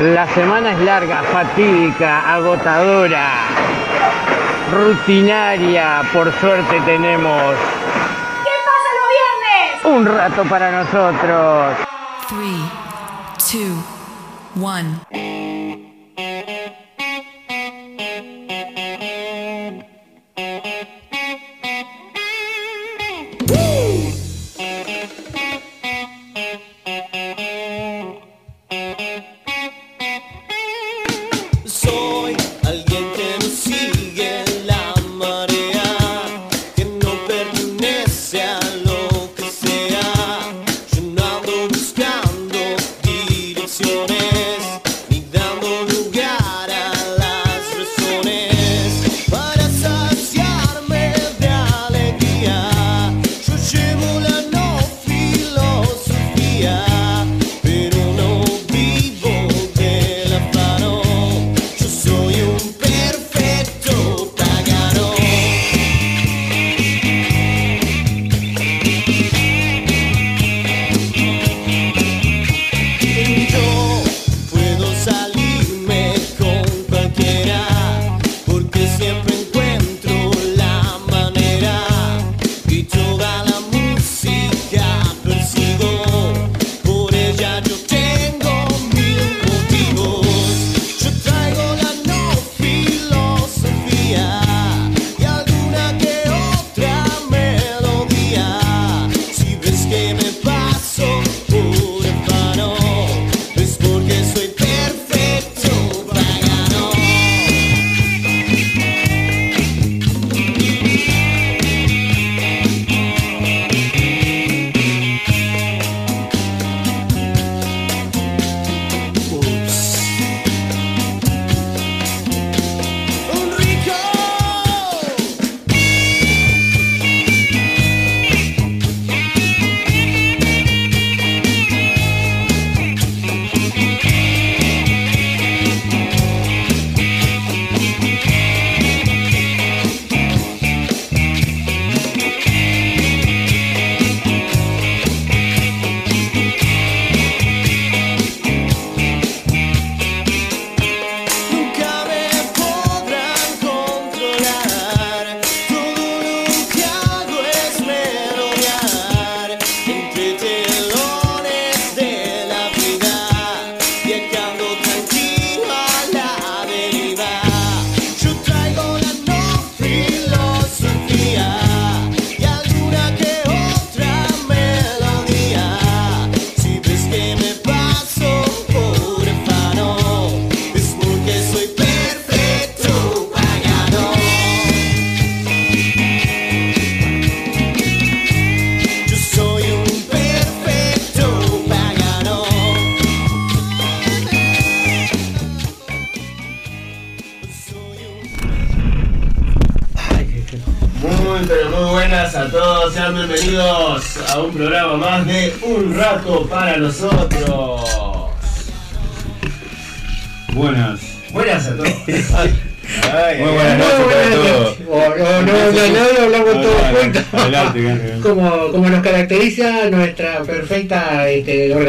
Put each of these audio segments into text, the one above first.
La semana es larga, fatídica, agotadora, rutinaria. Por suerte tenemos. ¿Qué pasa los viernes? Un rato para nosotros. 3, 2, 1.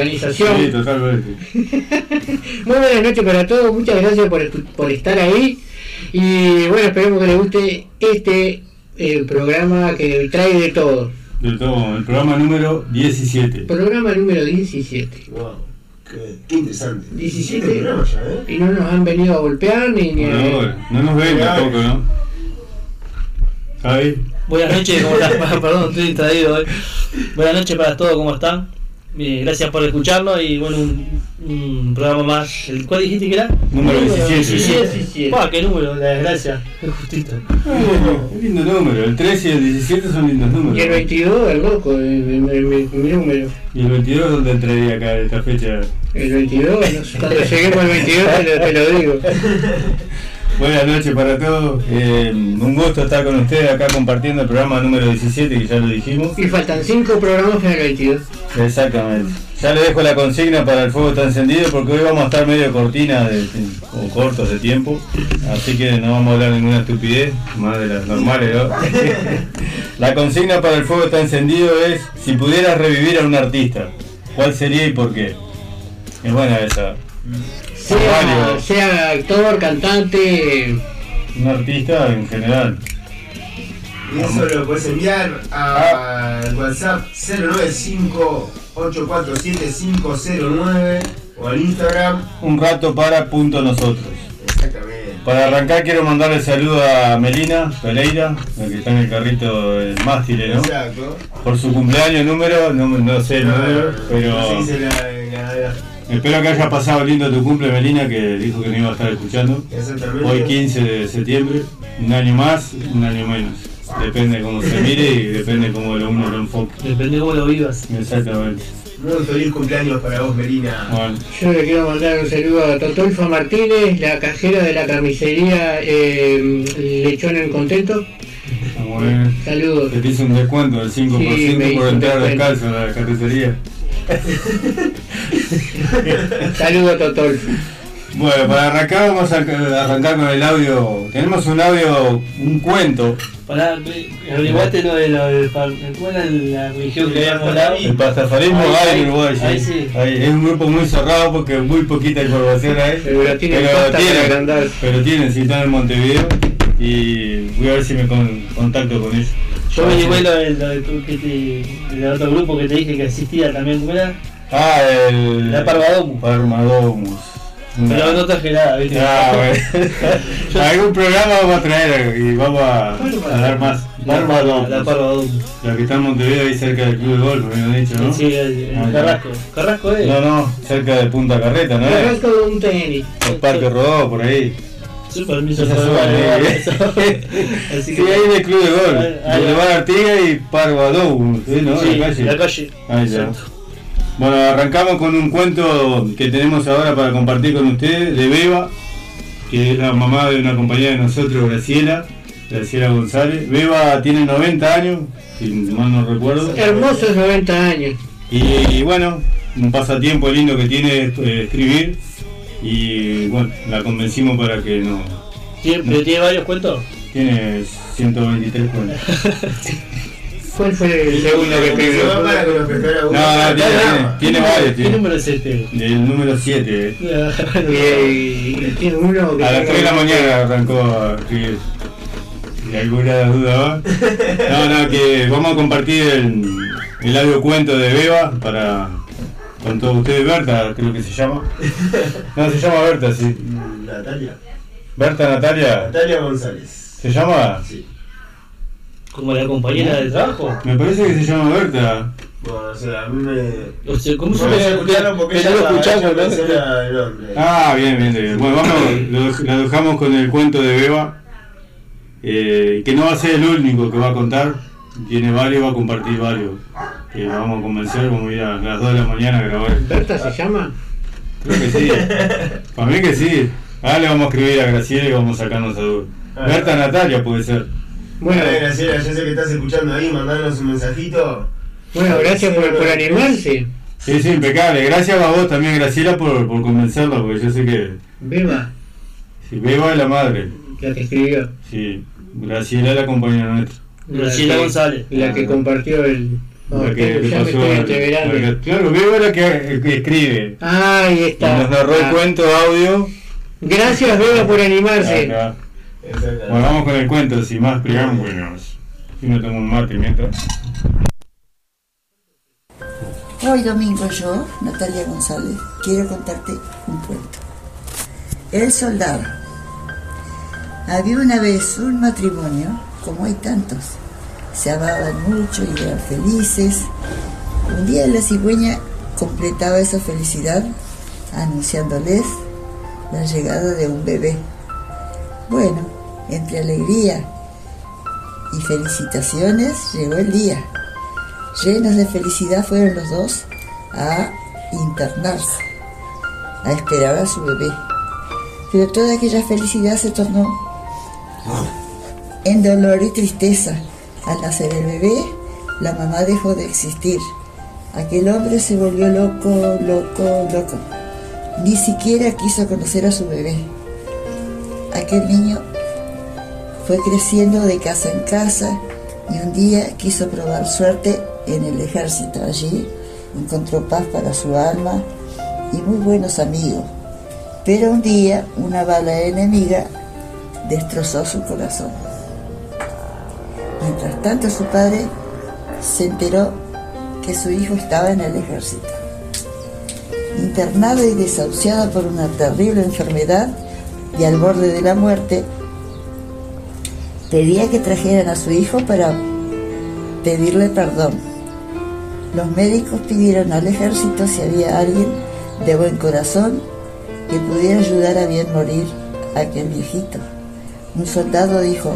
Este, Sí, totalmente. Muy buenas noches para todos, muchas gracias por, por estar ahí. Y bueno, esperemos que les guste este eh, programa que trae de todo. Del todo, el programa número 17. Programa número 17. Wow, qué, qué interesante. 17. Qué programa ya, ¿eh? Y no nos han venido a golpear ni... ni a- ahora. No nos ven tampoco, ¿no? Javi, Buenas noches, ¿cómo están? Perdón, estoy distraído hoy. Buenas noches para todos, ¿cómo están? Eh, gracias por escucharnos y bueno, un, un programa más. ¿El cuál dijiste que era? número 17. 17. Buah, qué número, la desgracia. Es justito. Un lindo número. El 13 y el 17 son lindos números. Y el 22, el loco, el, el- el- mi número. Y el 22 donde entraría acá esta fecha. El 22, no sé, cuando lleguemos al 22 te lo, te lo digo. Buenas noches para todos. Eh, un gusto estar con ustedes acá compartiendo el programa número 17 que ya lo dijimos. Y faltan 5 programas para el 22. Exactamente. Ya le dejo la consigna para el fuego está encendido porque hoy vamos a estar medio cortina de, o cortos de tiempo. Así que no vamos a hablar ninguna estupidez, más de las normales, ¿no? La consigna para el fuego está encendido es si pudieras revivir a un artista, ¿cuál sería y por qué? Es buena esa. Sea, actor, cantante, Un artista en general. Y eso lo puedes enviar Ah. al WhatsApp 095-847-509 o al Instagram. Un rato para punto nosotros. Exactamente. Para arrancar quiero mandarle saludo a Melina Pereira, la que está en el carrito del mástil, ¿no? Exacto. Por su cumpleaños número, no, no sé el número, pero Así dice la, la- la- espero que haya pasado lindo tu cumple Melina, que dijo que no iba a estar escuchando. Hoy 15 de septiembre, un año más, un año menos. Depende cómo se mire y depende cómo lo uno lo enfoque. Depende de cómo lo vivas. Exactamente. Muy feliz cumpleaños para vos, Melina. Bueno, yo le quiero mandar un saludo a Totolfa Martínez, la cajera de la carnicería eh, Lechón en Contento. vamos a ver. Saludos. Te hizo un descuento del 5% Sí, me hizo por un entrar descuento. descalzo a la carnicería. Saludos a Totolfa. Bueno, para arrancar vamos a arrancar con el audio. Tenemos un audio, un cuento. Pará, averiguaste lo de lo de. ¿Cuál era la religión que habíamos hablado? El pastafarismo hay en Uruguay, ahí sí. Ahí, es un grupo muy cerrado porque muy poquita información hay. Pero tiene pasta para agrandar. pero tienen, si están en Montevideo. Y voy a ver si me con- contacto con ellos. Yo me llevé lo de, lo de tu- que te, del otro grupo que te dije que existía también, ¿cómo era? Ah, el. La Parvadomus. Parvadomus. Pero Una- no traje nada, ¿viste? Ah, bueno. Algún programa vamos a traer y vamos a, a dar más. La, Parvadomus. la Parvadomus. La que está en Montevideo ahí cerca del club de golf, me habían dicho, ¿no? Sí, el, el. Carrasco. Carrasco es. No, no, cerca de Punta Carreta, ¿no? es? Arranco de un tenis. El Parque Rodó, por ahí. Sí, permiso para ahí. Sí, en el club de ahí. Boulevard Artigas y Parvadou, ¿sí, no? Sí, la calle. la calle. Ahí. Bueno, arrancamos con un cuento que tenemos ahora para compartir con ustedes de Beba, que es la mamá de una compañera de nosotros, Graciela, Graciela González. Beba tiene 90 años, si mal no recuerdo. Hermosos 90 años. Y, y bueno, un pasatiempo lindo que tiene es eh, escribir. Y bueno, la convencimos para que no. ¿Tiene, pero tiene varios cuentos? Tiene 123 cuentos. ¿Cuál fue el segundo que escribió? No, no, tiene, tiene, tiene varios. ¿Qué número es este? el número 7. Y, y tiene uno que A las 3 de la mañana arrancó a escribir. ¿Y alguna duda? No, no, que vamos a compartir el, el audio cuento de Beba para con todos ustedes. Berta, creo que se llama. No, se llama Berta, sí. Natalia. Berta Natalia. Natalia González. ¿Se llama? Sí. ¿Como la compañera de trabajo? Me parece que se llama Berta. Bueno, o sea, a mí me. O sea, ¿cómo se me escucharlo porque no lo escuchamos, el nombre. Ah, bien, bien, bien. Bueno, vamos, lo dejamos con el cuento de Beba. eh, que no va a ser el único que va a contar. Tiene varios, va a compartir varios. Que la vamos a convencer, vamos a ir a las 2 de la mañana a grabar. ¿Berta se llama? Creo que sí. Para mí que sí. Ahora le vamos a escribir a Graciela y vamos a sacarnos a duda. Berta Natalia puede ser. Bueno, Graciela, yo sé que estás escuchando ahí, mandanos un mensajito. bueno gracias por, por animarse. Sí, sí, impecable. Gracias a vos también, Graciela, por, por convencerla, porque yo sé que Beba, si Beba es la madre. la que escribió. Sí, Graciela es la compañera nuestra. Graciela González. La que compartió el. Oh, La que le ya me pasó estoy a- entreverando. la que- Claro, es la que, que escribe. Ah, ahí Y está. nos narró el Ah. cuento audio. Gracias, Beba, por animarse. Acá. Bueno, vamos con el cuento, sin más preámbulos. Si no tomo un mate mientras. Hoy domingo yo, Natalia González, quiero contarte un cuento. El soldado. Había una vez un matrimonio, como hay tantos. Se amaban mucho y eran felices. Un día la cigüeña completaba esa felicidad anunciándoles la llegada de un bebé. Bueno, entre alegría y felicitaciones llegó el día. Llenos de felicidad fueron los dos a internarse, a esperar a su bebé. Pero toda aquella felicidad se tornó en dolor y tristeza. Al nacer el bebé, la mamá dejó de existir. Aquel hombre se volvió loco, loco, loco. Ni siquiera quiso conocer a su bebé. Aquel niño fue creciendo de casa en casa y un día quiso probar suerte en el ejército. Allí encontró paz para su alma y muy buenos amigos. Pero un día una bala enemiga destrozó su corazón. Mientras tanto su padre se enteró que su hijo estaba en el ejército. Internado y desahuciado por una terrible enfermedad y al borde de la muerte, pedía que trajeran a su hijo para pedirle perdón. Los médicos pidieron al ejército si había alguien de buen corazón que pudiera ayudar a bien morir a aquel viejito. Un soldado dijo,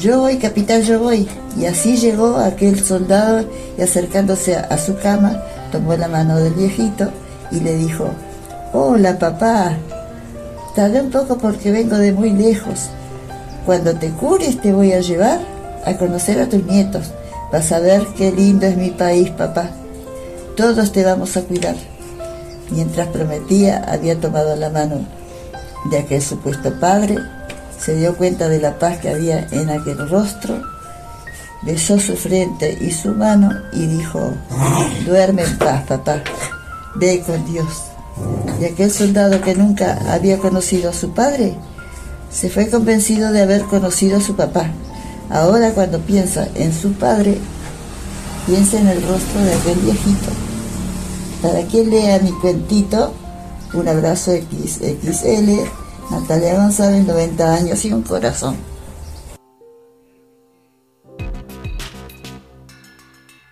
yo voy, capitán, yo voy. Y así llegó aquel soldado y acercándose a, su cama, tomó la mano del viejito y le dijo, hola papá, tardé un poco porque vengo de muy lejos. Cuando te cures te voy a llevar a conocer a tus nietos. Vas a ver qué lindo es mi país, papá. Todos te vamos a cuidar. Mientras prometía, había tomado la mano de aquel supuesto padre, se dio cuenta de la paz que había en aquel rostro, besó su frente y su mano y dijo, duerme en paz, papá, ve con Dios. Y aquel soldado que nunca había conocido a su padre, se fue convencido de haber conocido a su papá. Ahora cuando piensa en su padre, piensa en el rostro de aquel viejito. Para quien lea mi cuentito, un abrazo XXL, Natalia González, 90 años y un corazón.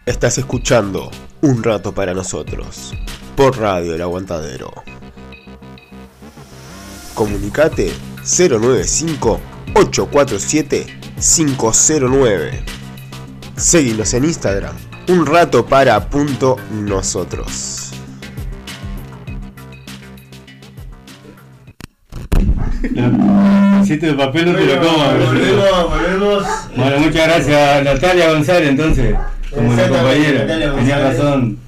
Estás escuchando Un Rato para Nosotros por Radio El Aguantadero. Comunicate 095-847-509. Seguinos en Instagram, un rato para punto nosotros. Si el papel no te lo Bueno, comas. volvemos, volvemos. Bueno, muchas gracias Natalia González entonces, como la compañera. Tenía razón,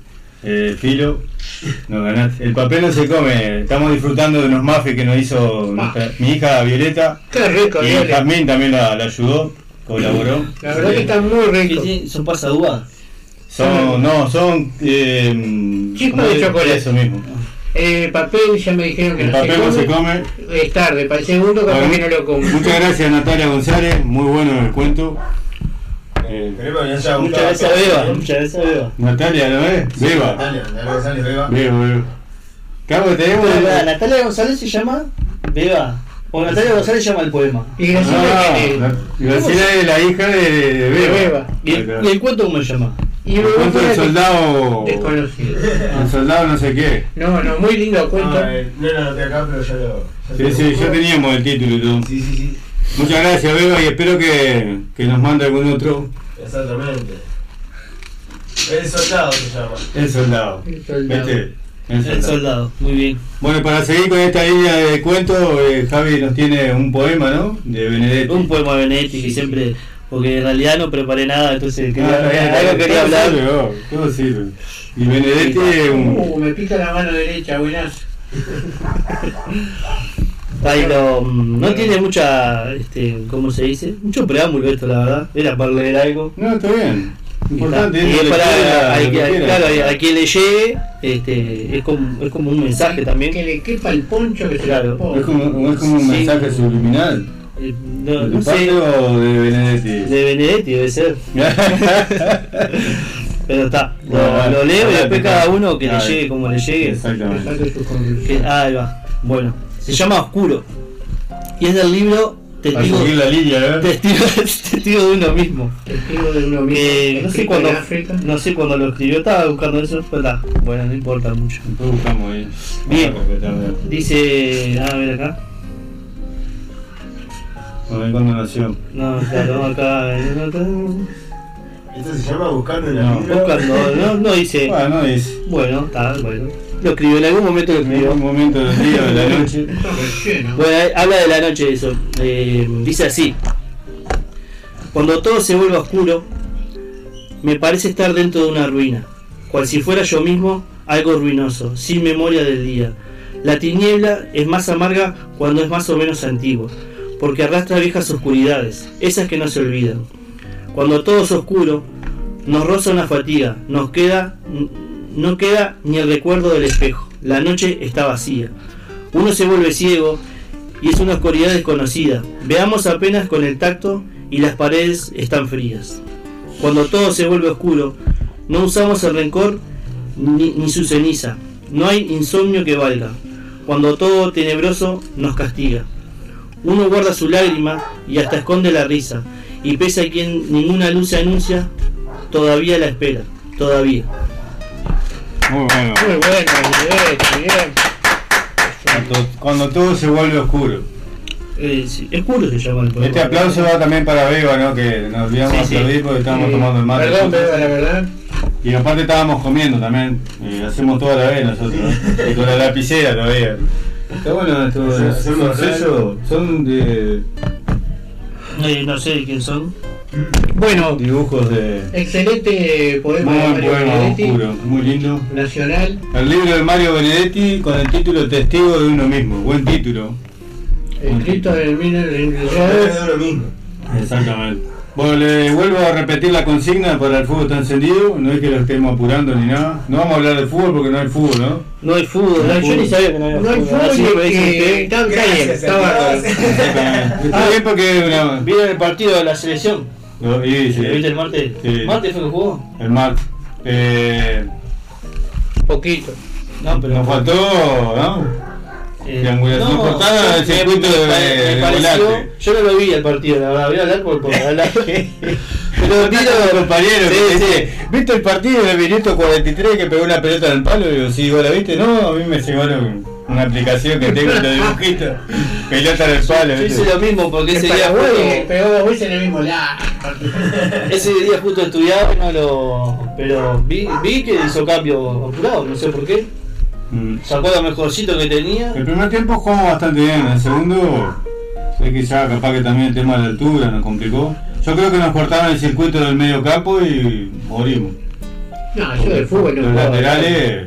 eh, Filo. No ganaste. El papel no se come. Estamos disfrutando de unos muffins que nos hizo nuestra- mi hija Violeta. Qué rico, Y. Jazmín también la, la ayudó, colaboró. La verdad que está muy rico. ¿Son pasas uvas? Son, no, son. Eh, Chispas ¿cómo de chocolate. Eso mismo. El papel ya me dijeron que El no papel no se come. Es tarde, para el segundo capaz Bueno, que no lo como. Muchas gracias Natalia González, muy bueno el cuento. Eh, Muchas gracias, Beba. Muchas gracias, Beba. Natalia, ¿no ves? Sí, Beba. Natalia, Natalia González, Beba. Beba, beba. Cabo, tenemos. Natalia, Natalia González se llama Beba. O Natalia González llama el poema. Y Graciela Ah, que- la- Graciela es la hija de, de de Beba. Beba. ¿Y el, y el cuento cómo se llama? Y El cuento del soldado. Desconocido. El soldado no sé qué. No, no, muy lindo cuento. Ah, eh, no lo anoté acá, pero ya lo. ya Sí, sí, ya teníamos el título y todo. Sí, sí, sí. Muchas gracias, Beba, y espero que, que nos mande algún otro. Exactamente. El soldado se llama. El soldado. El soldado. ¿Viste? El El soldado. soldado. Muy bien. Bueno, para seguir con esta línea de cuento, eh, Javi nos tiene un poema, ¿no? De Benedetti. Un poema de Benedetti que siempre. Porque en realidad no preparé nada, entonces Ah, quería, bien, está algo quería hablar. sirve, oh, todo sirve. Y Benedetti es Uh, me pica la mano derecha, buenas. Ahí lo, mm, no tiene mucha, este, ¿cómo se dice? Mucho preámbulo esto, la verdad. Era para leer algo. No, está bien. Importante, está. Y es para a- a- quiera. claro, a quien le llegue, este, es como, es como un mensaje también. Que le quepa el poncho que se le ponga. Es como, es como un Sí. mensaje subliminal. Eh, no, ¿De no tu parte sé, o de Benedetti? de Benedetti debe ser. Pero está, lo, Bueno, lo leo y después cada uno que le llegue como le llegue. Exactamente. Que- ah, ahí va. Bueno, se llama Oscuro. Y es del libro Testigo, la línea, ¿eh? testigo, testigo de uno mismo. Testigo de uno mismo. Que no sé África. no sé cuándo lo escribió, estaba buscando eso, pero está. Bueno, no importa mucho. Después buscamos ahí. Bien. ¿eh? Dice, a ver acá. A ver cuándo nació. No, claro, acá, eh, acá. Esto se llama Buscando en el No. Buscando, no, no dice. Bueno, no dice. Bueno, está, bueno. Lo escribió, en algún momento lo En escribió. algún momento del día, de la noche. Bueno, ahí habla de la noche de eso. Eh, dice así. Cuando todo se vuelva oscuro, me parece estar dentro de una ruina, cual si fuera yo mismo algo ruinoso, sin memoria del día. La tiniebla es más amarga cuando es más o menos antigua, porque arrastra viejas oscuridades, esas que no se olvidan. Cuando todo es oscuro, nos roza una fatiga, nos queda, no queda ni el recuerdo del espejo. La noche está vacía. Uno se vuelve ciego y es una oscuridad desconocida. Veamos apenas con el tacto y las paredes están frías. Cuando todo se vuelve oscuro, no usamos el rencor ni, ni su ceniza. No hay insomnio que valga. Cuando todo tenebroso nos castiga. Uno guarda su lágrima y hasta esconde la risa. Y pese a quien ninguna luz se anuncia, todavía la espera. Todavía. Muy bueno. Muy bueno, bien, bien. Cuando, cuando todo se vuelve oscuro. Eh, sí, Oscuro se llama el poema. Este aplauso va también para Beba, ¿no? Que nos olvidamos Sí, de sí. aplaudir porque estábamos tomando el mate. Perdón, Beba, la verdad. Y aparte estábamos comiendo también. eh, hacemos toda la vez nosotros. ¿no? Y con la lapicera todavía. Está bueno esto. Son- sellos, son de Eh, no sé de quién son. Bueno, dibujos de. excelente poema Muy de Mario poema, Benedetti, oscuro, muy lindo. nacional. El libro de Mario Benedetti con el título Testigo de uno mismo. Buen título. Escrito en el en el-. Exactamente. Bueno, le vuelvo a repetir la consigna para el fútbol está encendido. No es que lo estemos apurando ni nada. No vamos a hablar de fútbol porque no hay fútbol, ¿no? No hay fútbol. No hay yo ni fútbol. sabía que no había No hay fútbol. Así fútbol que está bien, Gracias, está. Está bien porque una. ¿Vieron el partido de la selección? No, y, sí, ¿Lo viste el martes? Sí. ¿Martes fue que jugó? el mar. Eh, Poquito. No, pero. nos faltó, ¿no? Eh, triangulación no, cortada del me- circuito me de- me pareció-. Yo no lo vi el partido, la verdad. Voy a hablar por, por hablar. Pero vi Vino lo- compañero Sí, que sí. dice, ¿viste el partido del minuto 43 que pegó una pelota en el palo? Y digo, sí, ¿vos la viste? No, a mí me llevaron una aplicación que tengo en los dibujitos. pelota en el palo, Yo hice ¿viste? lo mismo porque ese día justo, pegó dos veces en el mismo lado. ese día justo estudiaba no lo. Pero vi, vi que hizo cambio apurado, no sé por qué. Mm. Sacó lo mejorcito que tenía. El primer tiempo jugamos bastante bien, el segundo, sé que ya capaz que también el tema de la altura nos complicó. Yo creo que nos cortaron el circuito del medio campo y morimos. No, yo del fútbol no Los jugaba. laterales,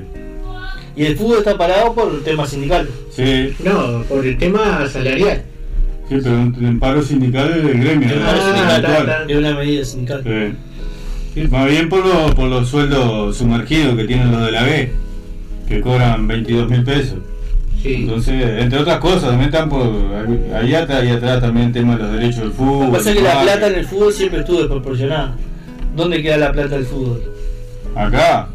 Y el fútbol está parado por el tema sindical. sí, No, por el tema salarial. sí, pero un paro sindical del gremio, Es ¿no? una, Ah, sindical, está, está. es una medida sindical. Sí. Sí, más bien por, lo- por los sueldos sumergidos que tienen los de la B, que cobran 22 mil pesos. Sí. Entonces, entre otras cosas, también están por ahí atrás, ahí atrás también el tema de los derechos del Lo fútbol. que pasa es que la plata en el fútbol siempre estuvo desproporcionada. ¿Dónde queda la plata del fútbol? Acá.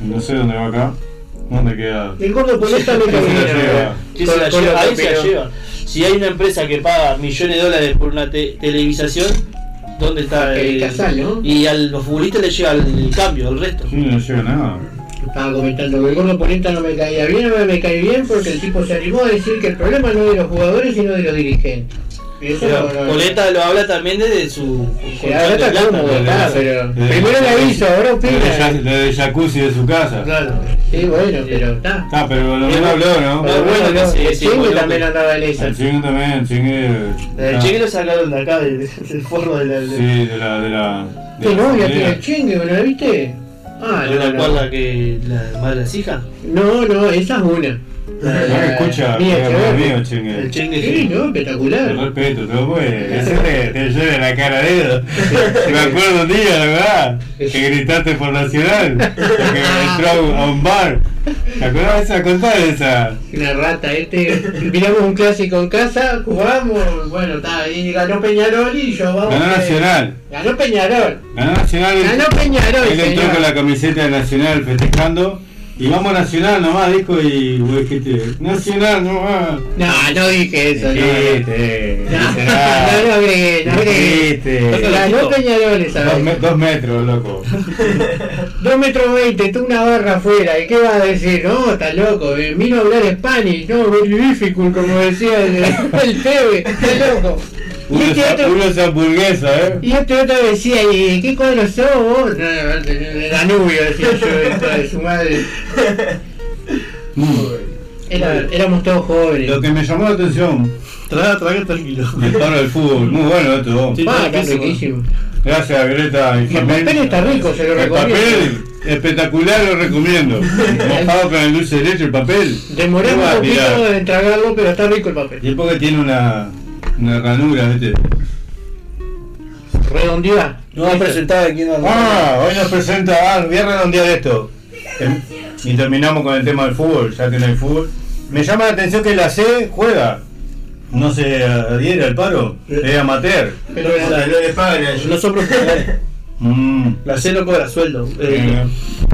No sé dónde va acá. ¿Dónde queda? El gordo me ¿Quién se la lleva? ¿verdad? ¿Quién Con- se la con lleva? lo Ahí se la lleva. Si hay una empresa que paga millones de dólares por una te- televisación, ¿dónde está El Casal, ¿no? Y a los futbolistas les llega el cambio, el resto. Sí, no llega nada. Estaba comentando que el gordo Polenta no me caía bien, no me cae bien porque el tipo se animó a decir que el problema no es de los jugadores sino de los dirigentes. Pero no- no- Poleta lo habla también desde su está está, pero de- primero le aviso, ahora opina. lo de jacuzzi de su casa. Claro. Sí, bueno, pero está. Ah, pero lo menos habló, ¿no? Pero bueno, no, sí, el Chingue también andaba en esa. El chingue también, el chingue. El cheque lo sacaron de acá, del, forro de la. de- Sí, de la. De la de ¿Qué la novia tiene el Chingue, ¿no la viste? Ah, ¿No no, te no. acuerdas que la madre las hijas? No, no, esa es una. No me escucha, mío, El chingue. Sí, sí. no, Te espectacular. respeto, todo pues. Ese te, te lleva la cara de dedo. Me acuerdo un día, la verdad, que gritaste por Nacional, porque entró a un- bar. ¿Te acuerdas de esa? Contá esa. Una rata, este. Miramos un clásico en casa, jugamos, bueno, está ahí, ganó Peñarol y yo vamos. Ganó eh, Nacional. Ganó Peñarol. Ganó Nacional. Ganó Peñarol, Él entró con la camiseta de Nacional festejando. Y vamos Nacional nomás, dijo, y vos dijiste, Nacional nomás. No, no dije eso, no. Dijiste, No, no, literal. no agregué, no agregué. Dijiste. Ganó Peñarol esa Dos, dos metros, loco. 2 metros 20, tú una barra afuera, ¿y qué vas a decir? No, está loco, eh, vino a hablar Spanish, no, very difficult, como decía el, el Teve, está loco. Y este es, otro, hamburguesa, ¿eh? y este otro decía, ¿y qué cuadro sos vos? De Danubio, decía yo, de su madre. Era, éramos todos jóvenes. Lo que me llamó la atención, Traga, traga tranquilo. el paro del fútbol, muy bueno esto. Sí. Ah, está riquísimo. Gracias, Greta. y El papel está rico, se lo El recomiendo. papel, espectacular, lo recomiendo. Mojado con el dulce de leche, el papel. Demoramos ¿Qué va un poquito en tragarlo, pero está rico el papel. Y es porque tiene una, una ranura, ¿viste? Redondeada. No va a presentar aquí no. Ah, hoy nos presenta, ah, voy a redondear esto. Em- Y terminamos con el tema del fútbol, ya que no hay fútbol. me llama la atención que la C juega. No se adhiere al paro. Es amateur. Pero no les pagan a ellos. no son profesionales. Mm. La C no cobra sueldo. Eh,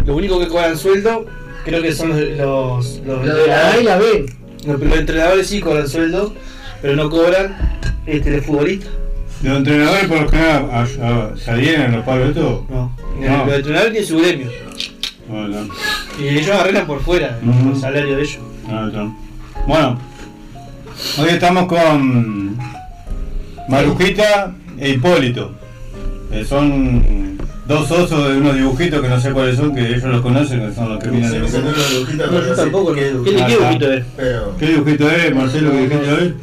lo único que cobran sueldo creo que son los, los, los Lo de la A y la B. Pero los entrenadores sí cobran sueldo, pero no cobran este, los futbolistas. Los entrenadores por lo general se adhieren a los paros de esto. No. No. Los entrenadores tienen su gremio. Y ellos arreglan por fuera el salario de ellos. No, no. Bueno, hoy estamos con Marujita e Hipólito. que son dos osos de unos dibujitos que no sé cuáles son, que ellos los conocen, que son los que vienen de los dibujitos, No, yo tampoco. qué ¿Qué, dibujito. qué, Ah, dibujito es? ¿Qué dibujito es, Marcelo, que dijiste hoy?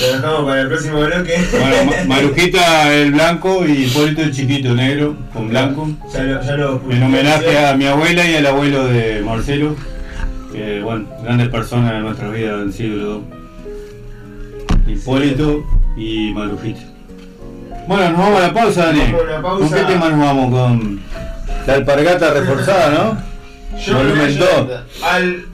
Lo dejamos para el próximo bloque. Bueno, Ma- Marujita el blanco y Hipólito el chiquito negro con blanco. Ya lo, ya lo En homenaje a mi abuela y al abuelo de Marcelo, que bueno, grandes personas de nuestra vida han sido Hipólito y Marujita. Bueno, nos vamos a la pausa, Dani. Vamos a la pausa. ¿Con qué tema nos vamos? Con la alpargata reforzada, ¿no? John Volumen Legend, dos. All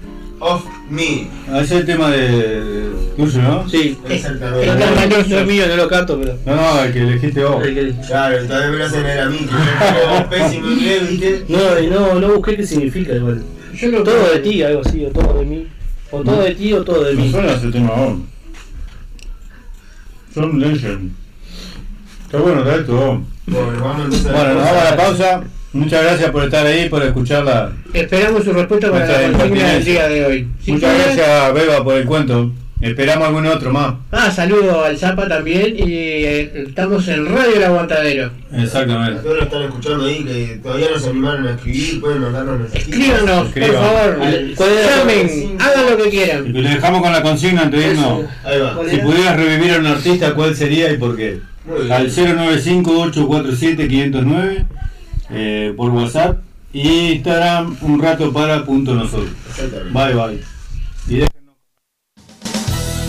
Me. Ah, Ese es el tema de tuyo, ¿no? Sí. Exactamente. No, no, no, no es mío, no lo canto, pero. No, no, el que elegiste vos. el que- Claro, todavía me lo hacen ver a mí, que pésimo inglés, ¿viste? No, y no, no busqué qué significa igual. Yo lo Todo de ti, algo así, o todo de mí. O todo de ti o todo de Me mí. suena ese tema vos. Son Legend. Está bueno, está esto vos. Bueno, vamos a la pausa. Muchas gracias por estar ahí, por escucharla. Esperamos su respuesta para la consigna del día de hoy. Si Muchas gracias, Beba, por el cuento. Esperamos algún otro más. Ah, saludo al Zapa también y eh, estamos en Radio El Aguantadero. A Exactamente. todos lo están escuchando ahí, que todavía no se animaron a escribir, pueden mandarnos. Escríbanos, Escriban. por favor. Al- ¿cuál era la Llamen, hagan lo que Y quieran. le dejamos con la consigna antes de irnos. Ahí va. ¿Cuál Si era? pudieras revivir a un artista, ¿cuál sería y por qué? Muy bien. Al 095-847-509 eh, por WhatsApp y Instagram un rato para punto nosotros. Bye bye. Y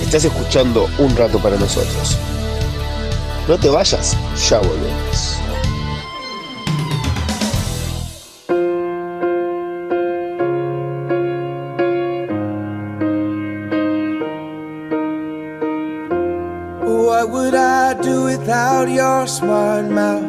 Estás escuchando Un Rato para Nosotros. No te vayas, ya volvemos. What would I do without your smart mouth?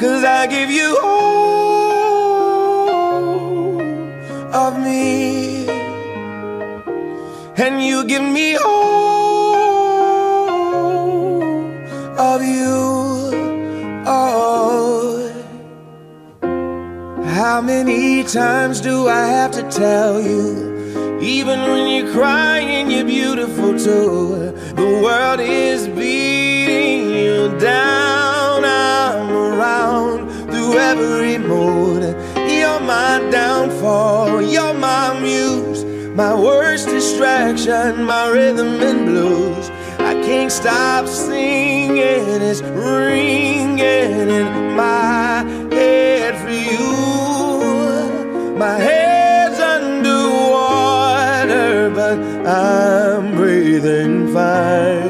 Cause I give you all of me. And you give me all of you. Oh. How many times do I have to tell you? Even when you're crying, you're beautiful too. The world is beating you down. Every mood. You're my downfall. You're my muse. My worst distraction, my rhythm and blues. I can't stop singing. It's ringing in my head for you. My head's underwater, but I'm breathing fine.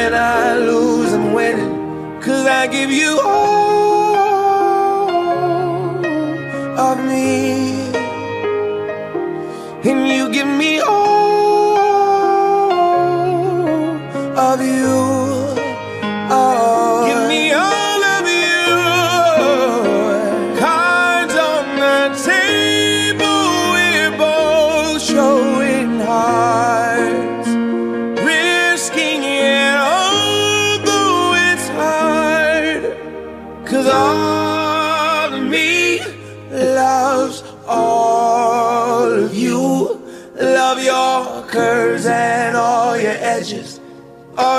I give you all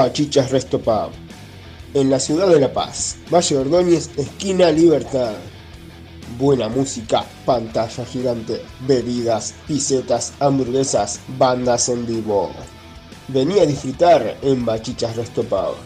Bachichas Resto Pub. En la ciudad de La Paz, Valle Ordóñez, esquina Libertad. Buena música, pantalla gigante, bebidas, pisetas, hamburguesas, bandas en vivo. Vení a disfrutar en Bachichas Resto Pub.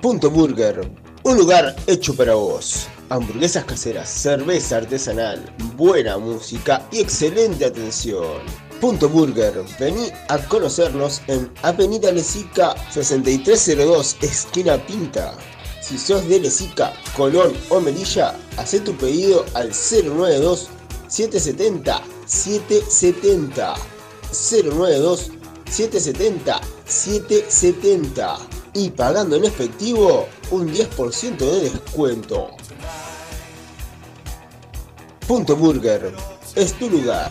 Punto Burger, un lugar hecho para vos. Hamburguesas caseras, cerveza artesanal, buena música y excelente atención. Punto Burger, vení a conocernos en Avenida Lesica 6302, esquina Pinta. Si sos de Lesica, Colón o Melilla, haz tu pedido al 092 770 770 092 770 770 y pagando en efectivo un 10% de descuento. Punto Burger es tu lugar.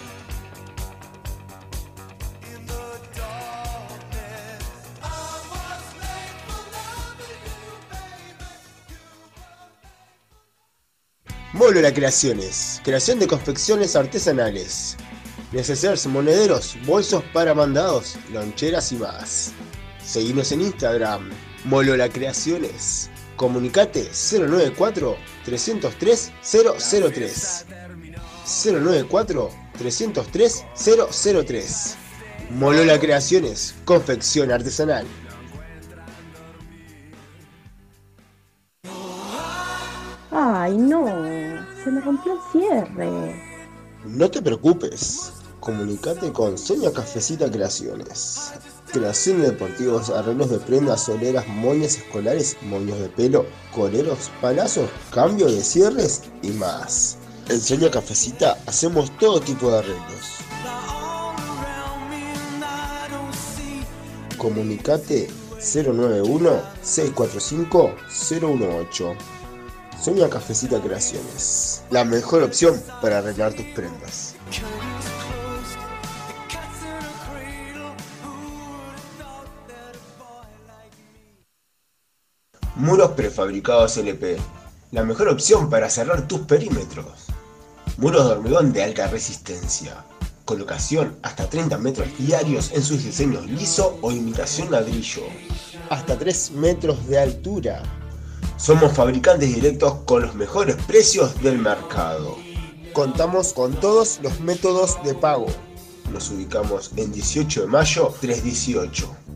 Molola Creaciones, creación de confecciones artesanales, necesarios monederos, bolsos para mandados, loncheras y más. Seguimos en Instagram, Molola Creaciones. Comunicate 094 303 003. 094 303 003. Molola Creaciones, confección artesanal. Ay, no, se me rompió el cierre. No te preocupes, comunicate con Soña Cafecita Creaciones. Creación de deportivos, arreglos de prendas, soleras, moñas escolares, moños de pelo, coleros, palazos, cambio de cierres y más. En Soña Cafecita hacemos todo tipo de arreglos. Comunicate 091-645-018. Soña Cafecita Creaciones. La mejor opción para arreglar tus prendas. Muros prefabricados LP. La mejor opción para cerrar tus perímetros. Muros de hormigón de alta resistencia. Colocación hasta 30 metros diarios en sus diseños liso o imitación ladrillo. Hasta 3 metros de altura. Somos fabricantes directos con los mejores precios del mercado. Contamos con todos los métodos de pago. Nos ubicamos en 18 de mayo 318.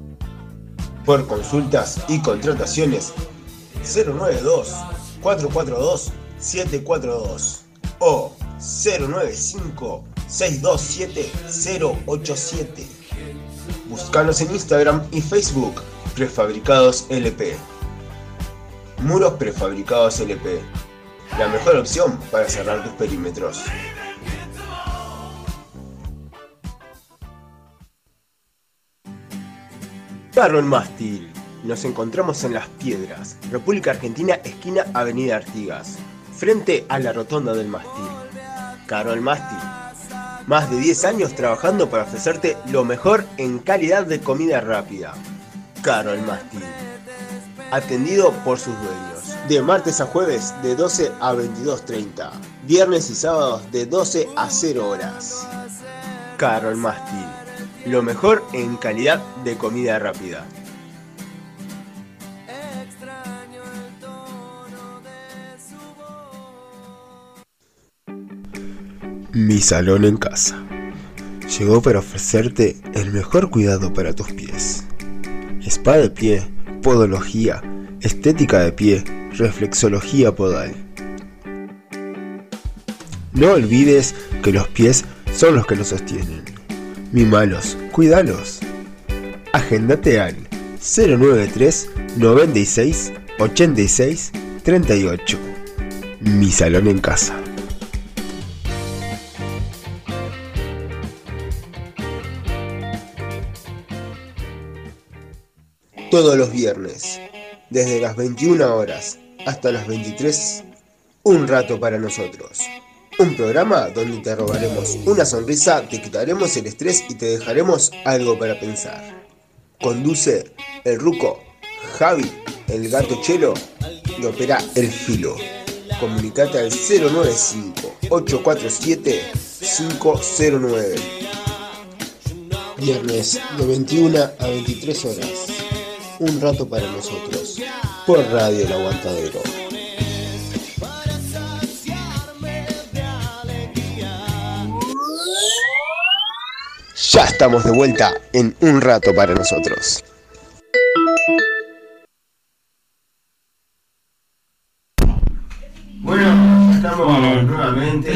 Por consultas y contrataciones 092 442 742 o 095 627 087. Búscanos en Instagram y Facebook Prefabricados LP. Muros prefabricados LP. La mejor opción para cerrar tus perímetros. Carol Mástil. Nos encontramos en Las Piedras, República Argentina, esquina Avenida Artigas, frente a la rotonda del Mástil. Carol Mástil. Más de 10 años trabajando para ofrecerte lo mejor en calidad de comida rápida. Carol Mástil. Atendido por sus dueños. De martes a jueves de 12 a 22.30. Viernes y sábados de 12 a 0 horas. Carol Mástil. Lo mejor en calidad de comida rápida. Mi salón en casa. Llegó para ofrecerte el mejor cuidado para tus pies. Spa de pie, podología, estética de pie, reflexología podal. No olvides que los pies son los que nos sostienen. Mimalos, cuidalos. Agendate al 093 96 86 38. Mi salón en casa. Todos los viernes, desde las 21 horas hasta las 23, un rato para nosotros. Un programa donde te robaremos una sonrisa, te quitaremos el estrés y te dejaremos algo para pensar. Conduce el Ruco, Javi, el gato Chelo y opera el filo. Comunicate al 095-847-509. Viernes de 21 a 23 horas. Un rato para nosotros. Por Radio El Aguantadero. Ya estamos de vuelta en un rato para nosotros. Bueno, estamos nuevamente.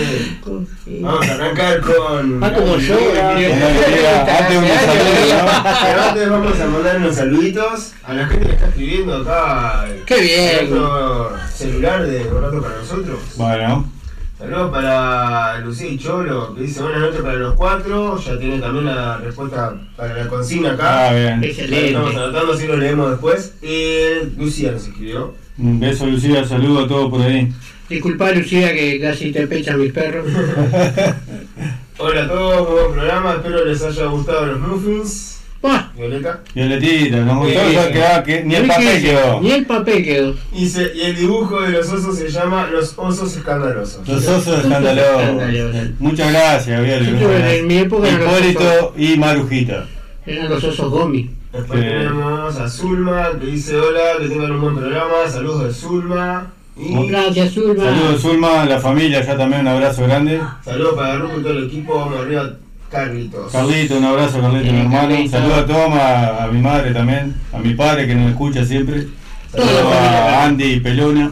Vamos a arrancar con. Ah, como yo, Antes un saludo, Pero antes vamos a mandar unos saluditos a la gente que está escribiendo acá. Qué bien. nuestro celular de Un rato para nosotros. Bueno, Saludos para Lucía y Cholo, que dice buenas noches para los cuatro. Ya tiene también la respuesta para la consigna acá. ah, bien. Excelente. Estamos anotando si lo leemos después. Eh, Lucía nos escribió. Un beso, Lucía. Saludo a todos por ahí. Disculpa, Lucía, que casi te pechan mis perros. Hola a todos, buen programa. Espero les haya gustado los muffins. Buah, Violeta. Violetita, nos gustó eso que, ah, que ni el papel que- quedó. Ni el papel quedó. Y, se- y el dibujo de los osos se llama Los Osos Escandalosos. Los osos escandalosos. Escandalosos. Muchas gracias, Violet. Yo en mi época eran los Hipólito y Marujita. Eran los osos gomi. Después Sí. tenemos a Zulma que dice hola, que tengan un buen programa. Saludos de Zulma. Y Gracias, Zulma. Saludos, Zulma, la familia, ya también un abrazo grande. saludos para Ruco y todo el equipo. Vamos arriba, Carlitos. Carlito, un abrazo, Carlito, mi hermano. Saludos a Toma, a mi madre también, a mi padre que nos escucha siempre. Saludos a Andy y Pelona.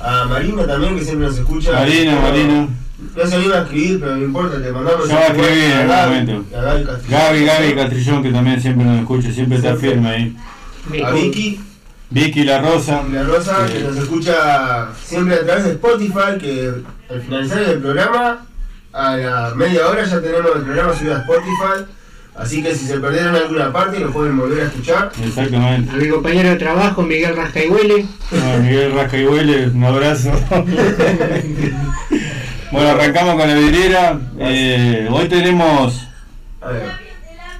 A Marina también que siempre nos escucha. Marina, No- Marina. No se anima a escribir, pero no importa, te mandamos Ya va a escribir en a un Gaby, momento. a Gaby. Gaby, Gaby Castrillón, que también siempre nos escucha, siempre está firme ahí. A Vicky. Vicky La Rosa. La Rosa, que nos escucha siempre a través de Spotify, que al finalizar el programa, a la media hora ya tenemos el programa subido a Spotify. Así que si se perdieron alguna parte, lo pueden volver a escuchar. Exactamente. A mi compañero de trabajo, Miguel Rascaihuele. A Miguel Rasca y Huele, un abrazo. bueno, arrancamos con la vidriera. Eh, hoy tenemos A ver,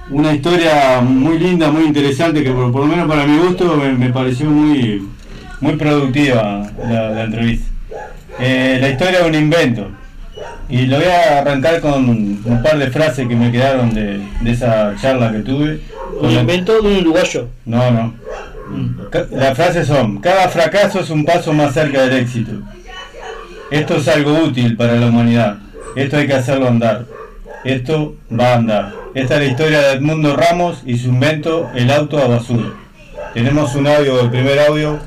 una historia muy linda, muy interesante, que por, por lo menos para mi gusto me, me pareció muy, muy productiva la, la entrevista. Eh, la historia de un invento. Y lo voy a arrancar con un par de frases que me quedaron de, de esa charla que tuve. Un invento de un uruguayo. No, no. Ca- Las frases son, cada fracaso es un paso más cerca del éxito. Esto es algo útil para la humanidad. Esto hay que hacerlo andar. Esto va a andar. Esta es la historia de Edmundo Ramos y su invento, el auto a basura. Tenemos un audio, el primer audio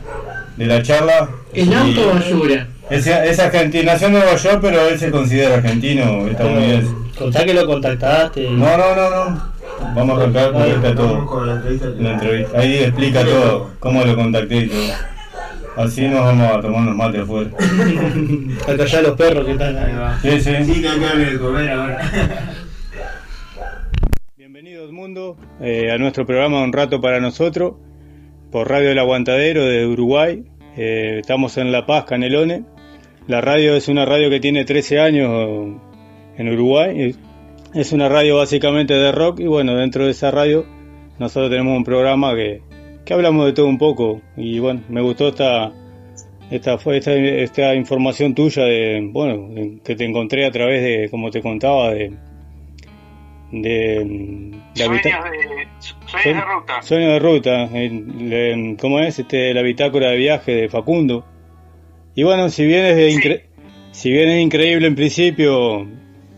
de la charla. El Y- auto basura. Es, es argentino, nació en Nueva York, pero él se considera argentino, estadounidense. Contá que lo contactaste. No, no, no, no. Vamos a está vamos todo. con la entrevista. En la entrevista. Ahí explica todo, cómo lo contacté y todo. Así nos vamos a tomar unos mates afuera. A callar los perros que están ahí. Sí, sí. Sí, que hay que de comer ahora. Bienvenidos mundo eh, a nuestro programa Un Rato para Nosotros por Radio El Aguantadero de Uruguay. Eh, estamos en La Paz, Canelones. La radio es una radio que tiene 13 años en Uruguay. Es una radio básicamente de rock y bueno, dentro de esa radio nosotros tenemos un programa que, que hablamos de todo un poco y bueno, me gustó esta esta esta, esta información tuya de bueno que te encontré a través de como te contaba de de, de Sueños de, sueños de ruta. Sueño de ruta, el- el- ¿cómo es? Este, la bitácora de viaje de Facundo. Y bueno, si bien es, de incre- si bien es increíble en principio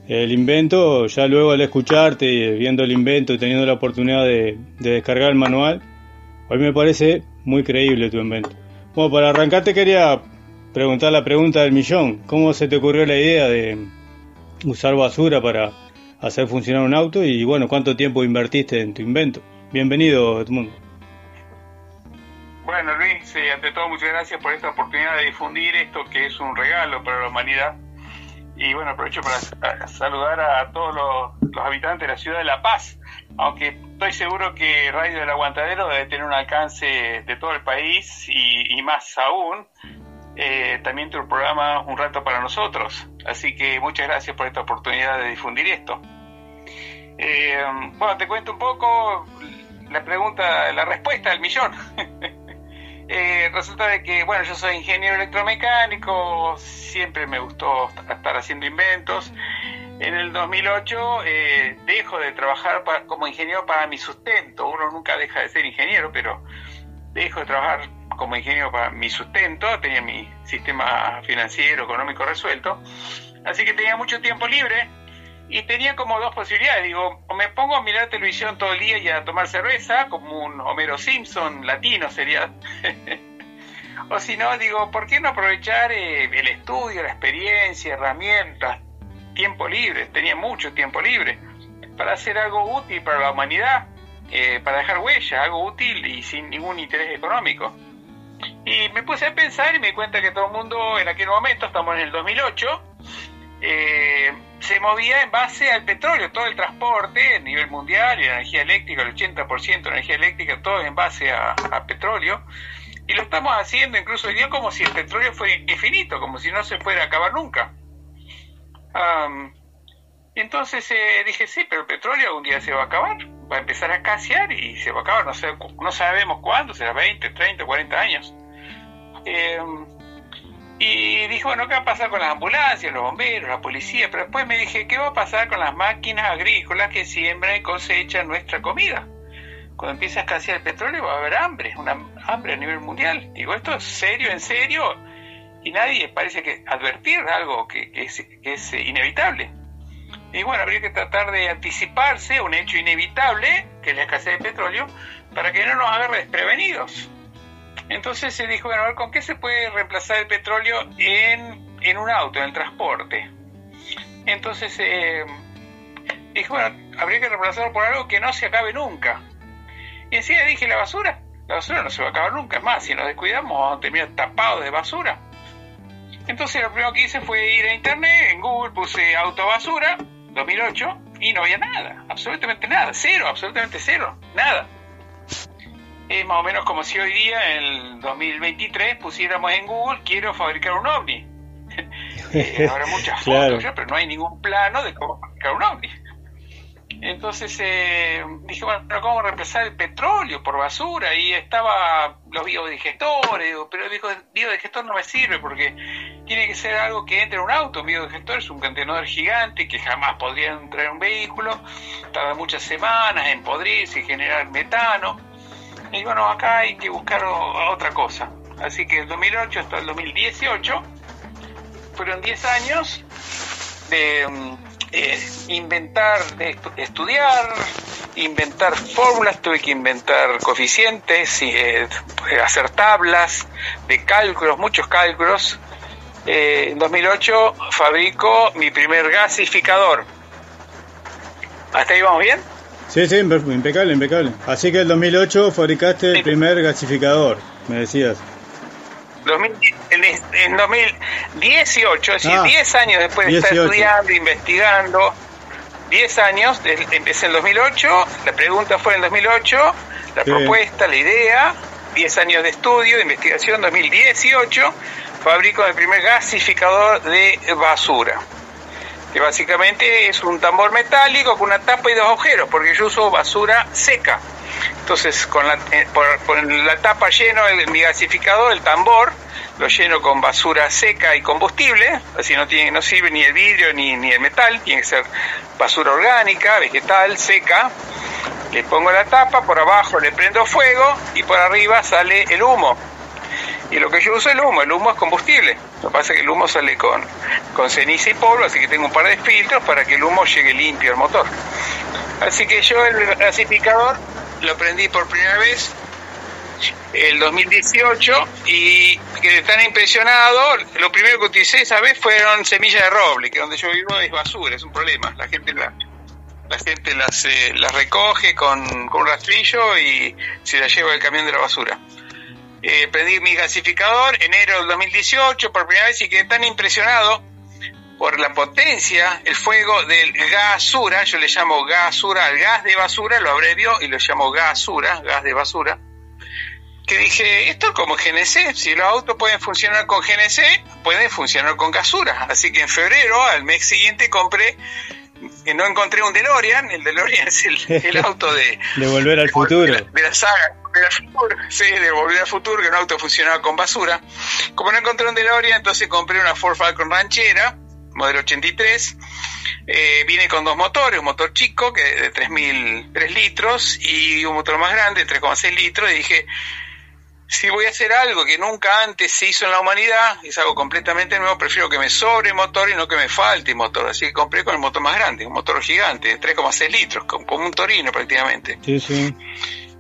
el invento, ya luego al escucharte, y viendo el invento y teniendo la oportunidad de, de descargar el manual, hoy me parece muy creíble tu invento. Bueno, para arrancar te quería preguntar la pregunta del millón. ¿Cómo se te ocurrió la idea de usar basura para hacer funcionar un auto? Y bueno, ¿cuánto tiempo invertiste en tu invento? Bienvenido, Edmundo. Bueno, Luis, ante todo, muchas gracias por esta oportunidad de difundir esto que es un regalo para la humanidad. Y bueno, aprovecho para sa- saludar a todos los, habitantes de la ciudad de La Paz, aunque estoy seguro que Radio del Aguantadero debe tener un alcance de todo el país y, y más aún, eh, también tu programa Un Rato para Nosotros. Así que muchas gracias por esta oportunidad de difundir esto. Eh, bueno, te cuento un poco la pregunta, la respuesta del millón. Eh, resulta de que, bueno, yo soy ingeniero electromecánico, siempre me gustó estar haciendo inventos. En el 2008 eh, dejo de trabajar pa- como ingeniero para mi sustento. Uno nunca deja de ser ingeniero, pero dejo de trabajar como ingeniero para mi sustento. Tenía mi sistema financiero, económico resuelto. Así que tenía mucho tiempo libre y tenía como dos posibilidades. Digo, o me pongo a mirar televisión todo el día y a tomar cerveza, como un Homero Simpson latino sería. o si no, digo, ¿por qué no aprovechar eh, el estudio, la experiencia, herramientas, tiempo libre? Tenía mucho tiempo libre para hacer algo útil para la humanidad, eh, para dejar huella, algo útil y sin ningún interés económico. Y me puse a pensar y me di cuenta que todo el mundo en aquel momento, estamos en el 2008, eh, se movía en base al petróleo, todo el transporte a nivel mundial la energía eléctrica, el 80% de energía eléctrica, todo en base a, petróleo. Y lo estamos haciendo incluso hoy día como si el petróleo fuera infinito, como si no se fuera a acabar nunca. Am, entonces eh, dije, sí, pero el petróleo algún día se va a acabar, va a empezar a escasear y se va a acabar, no, sé, no sabemos cuándo, será 20, 30, 40 años. Eh, y dije, bueno, ¿qué va a pasar con las ambulancias, los bomberos, la policía? Pero después me dije, ¿qué va a pasar con las máquinas agrícolas que siembran y cosechan nuestra comida? Cuando empieza a escasear el petróleo va a haber hambre, una hambre a nivel mundial. Digo, esto es serio, en serio, y nadie parece que advertir algo que, es inevitable. Y bueno, habría que tratar de anticiparse a un hecho inevitable, que es la escasez de petróleo, para que no nos agarre desprevenidos. Entonces se dijo, bueno, a ver, ¿con qué se puede reemplazar el petróleo en, en un auto, en el transporte? Entonces eh, dije, bueno, habría que reemplazarlo por algo que no se acabe nunca. Y enseguida dije, la basura. La basura no se va a acabar nunca. Más, si nos descuidamos vamos a terminar tapados de basura. Entonces lo primero que hice fue ir a internet, en Google puse autobasura 2008 y no había nada, absolutamente nada, cero, absolutamente cero, nada. Es más o menos como si hoy día, en el 2023, pusiéramos en Google, quiero fabricar un ovni. Eh, habrá muchas Claro. fotos, pero no hay ningún plano de cómo fabricar un ovni. Entonces eh, dije, bueno, pero ¿cómo reemplazar el petróleo por basura? Y estaba los biodigestores, pero dijo, el biodigestor no me sirve porque tiene que ser algo que entre en un auto. Un biodigestor es un contenedor gigante que jamás podría entrar en un vehículo, tarda muchas semanas en podrirse y generar metano. Y bueno, acá hay que buscar otra cosa. Así que el 2008 hasta el 2018 fueron 10 años de mm, eh, inventar, de estu- estudiar, inventar fórmulas, tuve que inventar coeficientes, y, eh, hacer tablas de cálculos, muchos cálculos. Eh, en 2008 fabrico mi primer gasificador. ¿Hasta ahí vamos bien? Sí, sí, impe- impecable, impecable. Así que en el 2008 fabricaste el primer gasificador, me decías. 2000 en, en 2018, es decir, Ah, 10 años después de estar 18. estudiando, investigando, 10 años, empecé en 2008, la pregunta fue en 2008, la Sí. propuesta, la idea, 10 años de estudio, de investigación, 2018, fabrico el primer gasificador de basura que básicamente es un tambor metálico con una tapa y dos agujeros, porque yo uso basura seca. Entonces, con la, eh, la tapa lleno el, mi gasificador, el tambor, lo lleno con basura seca y combustible, así no tiene, no sirve ni el vidrio ni, ni el metal, tiene que ser basura orgánica, vegetal, seca. Le pongo la tapa, por abajo le prendo fuego y por arriba sale el humo. Y lo que yo uso es el humo, el humo es combustible. Lo que pasa es que el humo sale con, con ceniza y polvo, así que tengo un par de filtros para que el humo llegue limpio al motor. Así que yo el gasificador lo prendí por primera vez el 2018 y quedé tan impresionado, lo primero que utilicé esa vez fueron semillas de roble, que donde yo vivo es basura, es un problema. La gente la, la gente las, eh, las recoge con, con un rastrillo y se las lleva el camión de la basura. Eh, mi gasificador enero del 2018 por primera vez y quedé tan impresionado por la potencia, el fuego del gasura, yo le llamo gasura al gas de basura, lo abrevio y lo llamo gasura, gas de basura, que dije, esto es como GNC, si los autos pueden funcionar con GNC, pueden funcionar con gasura. Así que en febrero, al mes siguiente, compré, eh, no encontré un DeLorean, el DeLorean es el, el auto de, De volver al futuro. de la saga de la futuro, sí, de Volver al Futuro, que un auto funcionaba con basura. Como no encontré un DeLorean, entonces compré una Ford Falcon ranchera, modelo 83. Eh, viene con dos motores, un motor chico que de 3.000 3 litros y un motor más grande, 3,6 litros. Y dije, si voy a hacer algo que nunca antes se hizo en la humanidad, es algo completamente nuevo, prefiero que me sobre motor y no que me falte motor. Así que compré con el motor más grande, un motor gigante, de 3,6 litros, como un torino prácticamente. Sí, sí.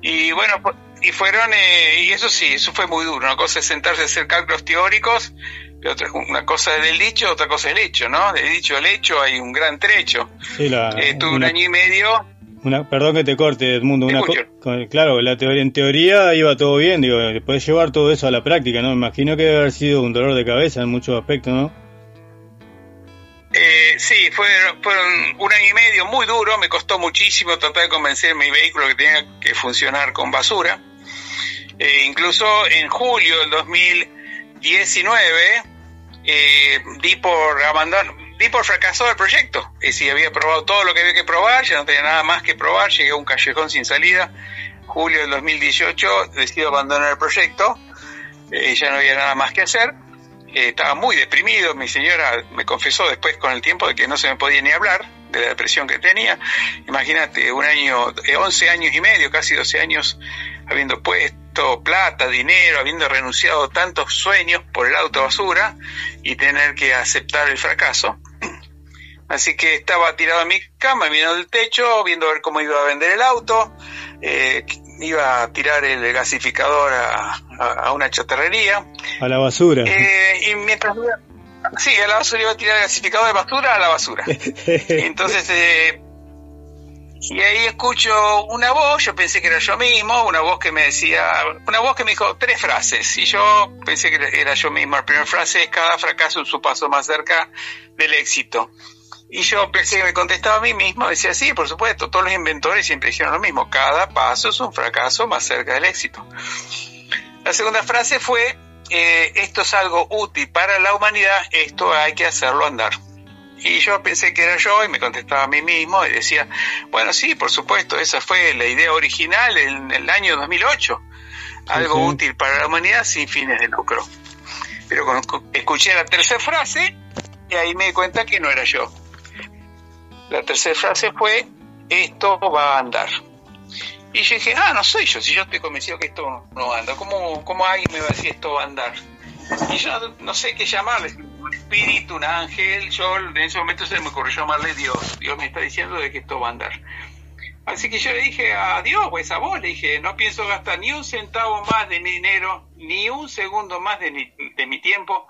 Y bueno, y fueron, eh, y eso sí, eso fue muy duro. Una cosa es sentarse a hacer cálculos teóricos, y otra, una cosa es del dicho, otra cosa es el hecho, ¿no? Del dicho al hecho hay un gran trecho. Sí, la, Eh, tuve un año y medio, una- perdón que te corte, Edmundo. Una claro, la teoría, en teoría iba todo bien, digo, puedes llevar todo eso a la práctica, ¿no? Me imagino que debe haber sido un dolor de cabeza en muchos aspectos, ¿no? eh, sí, fueron, fueron un año y medio muy duro, me costó muchísimo tratar de convencer mi vehículo que tenía que funcionar con basura. Eh, incluso en julio del 2019 eh, di por abandono, di por el proyecto. Es decir, había probado todo lo que había que probar, ya no tenía nada más que probar, llegué a un callejón sin salida. Julio del 2018 decido abandonar el proyecto, eh, ya no había nada más que hacer. Eh, estaba muy deprimido, mi señora me confesó después con el tiempo de que no se me podía ni hablar de la depresión que tenía. Imagínate, un año, eh, 11 años y medio, casi 12 años, habiendo puesto plata, dinero, habiendo renunciado a tantos sueños por el auto basura y tener que aceptar el fracaso. Así que estaba tirado en mi cama, mirando el techo, viendo a ver cómo iba a vender el auto. eh, iba a tirar el gasificador a, a- a una chatarrería. A la basura. Eh, y mientras sí, a la basura iba a tirar el gasificador de basura a la basura. Entonces, eh, y ahí escucho una voz, yo pensé que era yo mismo, una voz que me decía, una voz que me dijo tres frases, y yo pensé que era yo mismo. La primera frase es, cada fracaso es su paso más cerca del éxito. Y yo pensé que me contestaba a mí mismo, decía, sí, por supuesto, todos los inventores siempre dijeron lo mismo, cada paso es un fracaso más cerca del éxito. La segunda frase fue, eh, esto es algo útil para la humanidad, esto hay que hacerlo andar. Y yo pensé que era yo y me contestaba a mí mismo y decía, bueno, sí, por supuesto, esa fue la idea original en el año 2008, algo sí. útil para la humanidad sin fines de lucro. Pero cuando escuché la tercera frase, y ahí me di cuenta que no era yo. La tercera frase fue, esto va a andar. Y yo dije, ah, no soy yo, si yo estoy convencido que esto no anda, ¿cómo, cómo alguien me va a decir esto va a andar? Y yo no, sé qué llamarle, un espíritu, un ángel, yo en ese momento se me ocurrió llamarle Dios, Dios me está diciendo de que esto va a andar. Así que yo le dije a Dios, o esa voz, le dije, no pienso gastar ni un centavo más de mi dinero, ni un segundo más de mi, de mi tiempo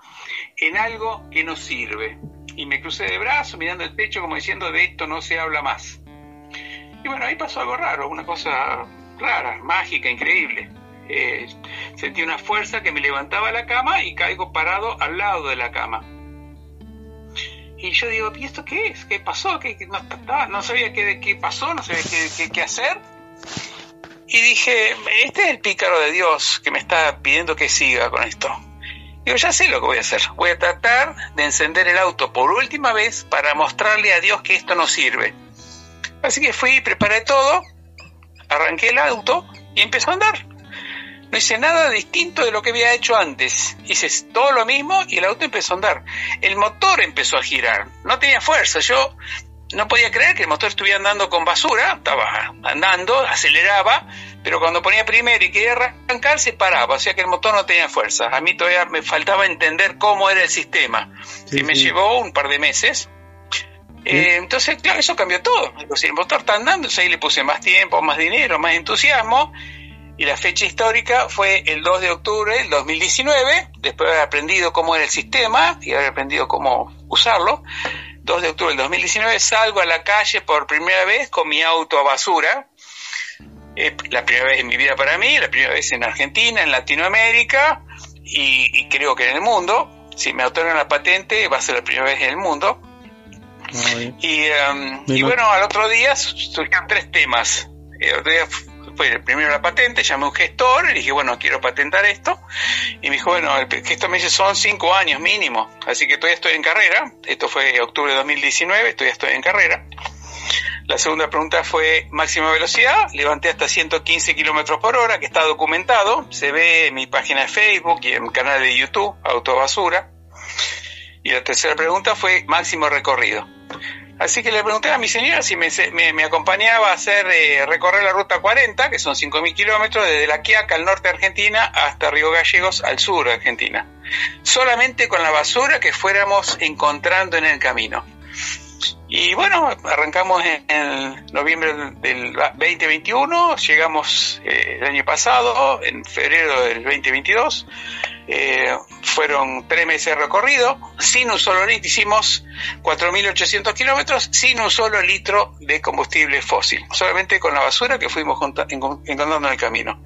en algo que no sirve. Y me crucé de brazos mirando el techo como diciendo, de esto no se habla más. Y bueno, ahí pasó algo raro, una cosa rara, mágica, increíble. Eh, sentí una fuerza que me levantaba la cama y caigo parado al lado de la cama. Y yo digo, ¿y esto qué es? ¿Qué pasó? ¿Qué, qué- no, no sabía qué, pasó, no sabía qué hacer. Y dije, este es el pícaro de Dios que me está pidiendo que siga con esto. Digo, ya sé lo que voy a hacer. Voy a tratar de encender el auto por última vez para mostrarle a Dios que esto no sirve. Así que fui, preparé todo, arranqué el auto y empezó a andar. No hice nada distinto de lo que había hecho antes. Hice todo lo mismo y el auto empezó a andar. El motor empezó a girar. No tenía fuerza. Yo no podía creer que el motor estuviera andando con basura. Estaba andando, aceleraba, pero cuando ponía primero y quería arrancar se paraba. O sea que el motor no tenía fuerza. A mí todavía me faltaba entender cómo era el sistema. Sí, y me sí. llevó un par de meses. Eh, entonces, claro, eso cambió todo. El motor está andando, entonces ahí le puse más tiempo, más dinero, más entusiasmo. Y la fecha histórica fue el 2 de octubre del 2019, después de haber aprendido cómo era el sistema y haber aprendido cómo usarlo. 2 de octubre del 2019 salgo a la calle por primera vez con mi auto a basura. Eh, la primera vez en mi vida para mí, la primera vez en Argentina, en Latinoamérica y, y creo que en el mundo. Si me otorgan la patente va a ser la primera vez en el mundo. Y, Me y bueno, al otro día su- surgieron tres temas. El otro día fue primero la patente, llamé a un gestor, le dije, bueno, quiero patentar esto. Y me dijo, bueno, el gestor me dice, son cinco años mínimo. Así que todavía estoy en carrera. Esto fue octubre de 2019, todavía estoy en carrera. La segunda pregunta fue máxima velocidad. Levanté hasta 115 kilómetros por hora, que está documentado. Se ve en mi página de Facebook y en mi canal de YouTube, Autobasura. Y la tercera pregunta fue máximo recorrido. Así que le pregunté a mi señora si me, me- acompañaba a hacer eh, recorrer la ruta 40, que son 5.000 kilómetros, desde La Quiaca al norte de Argentina hasta Río Gallegos al sur de Argentina. Solamente con la basura que fuéramos encontrando en el camino. Y bueno, arrancamos en, en noviembre del- del 2021, llegamos eh, el año pasado, en febrero del 2022. Eh, fueron tres meses de recorrido, sin un solo litro, hicimos 4.800 kilómetros sin un solo litro de combustible fósil, solamente con la basura que fuimos encontrando en el camino.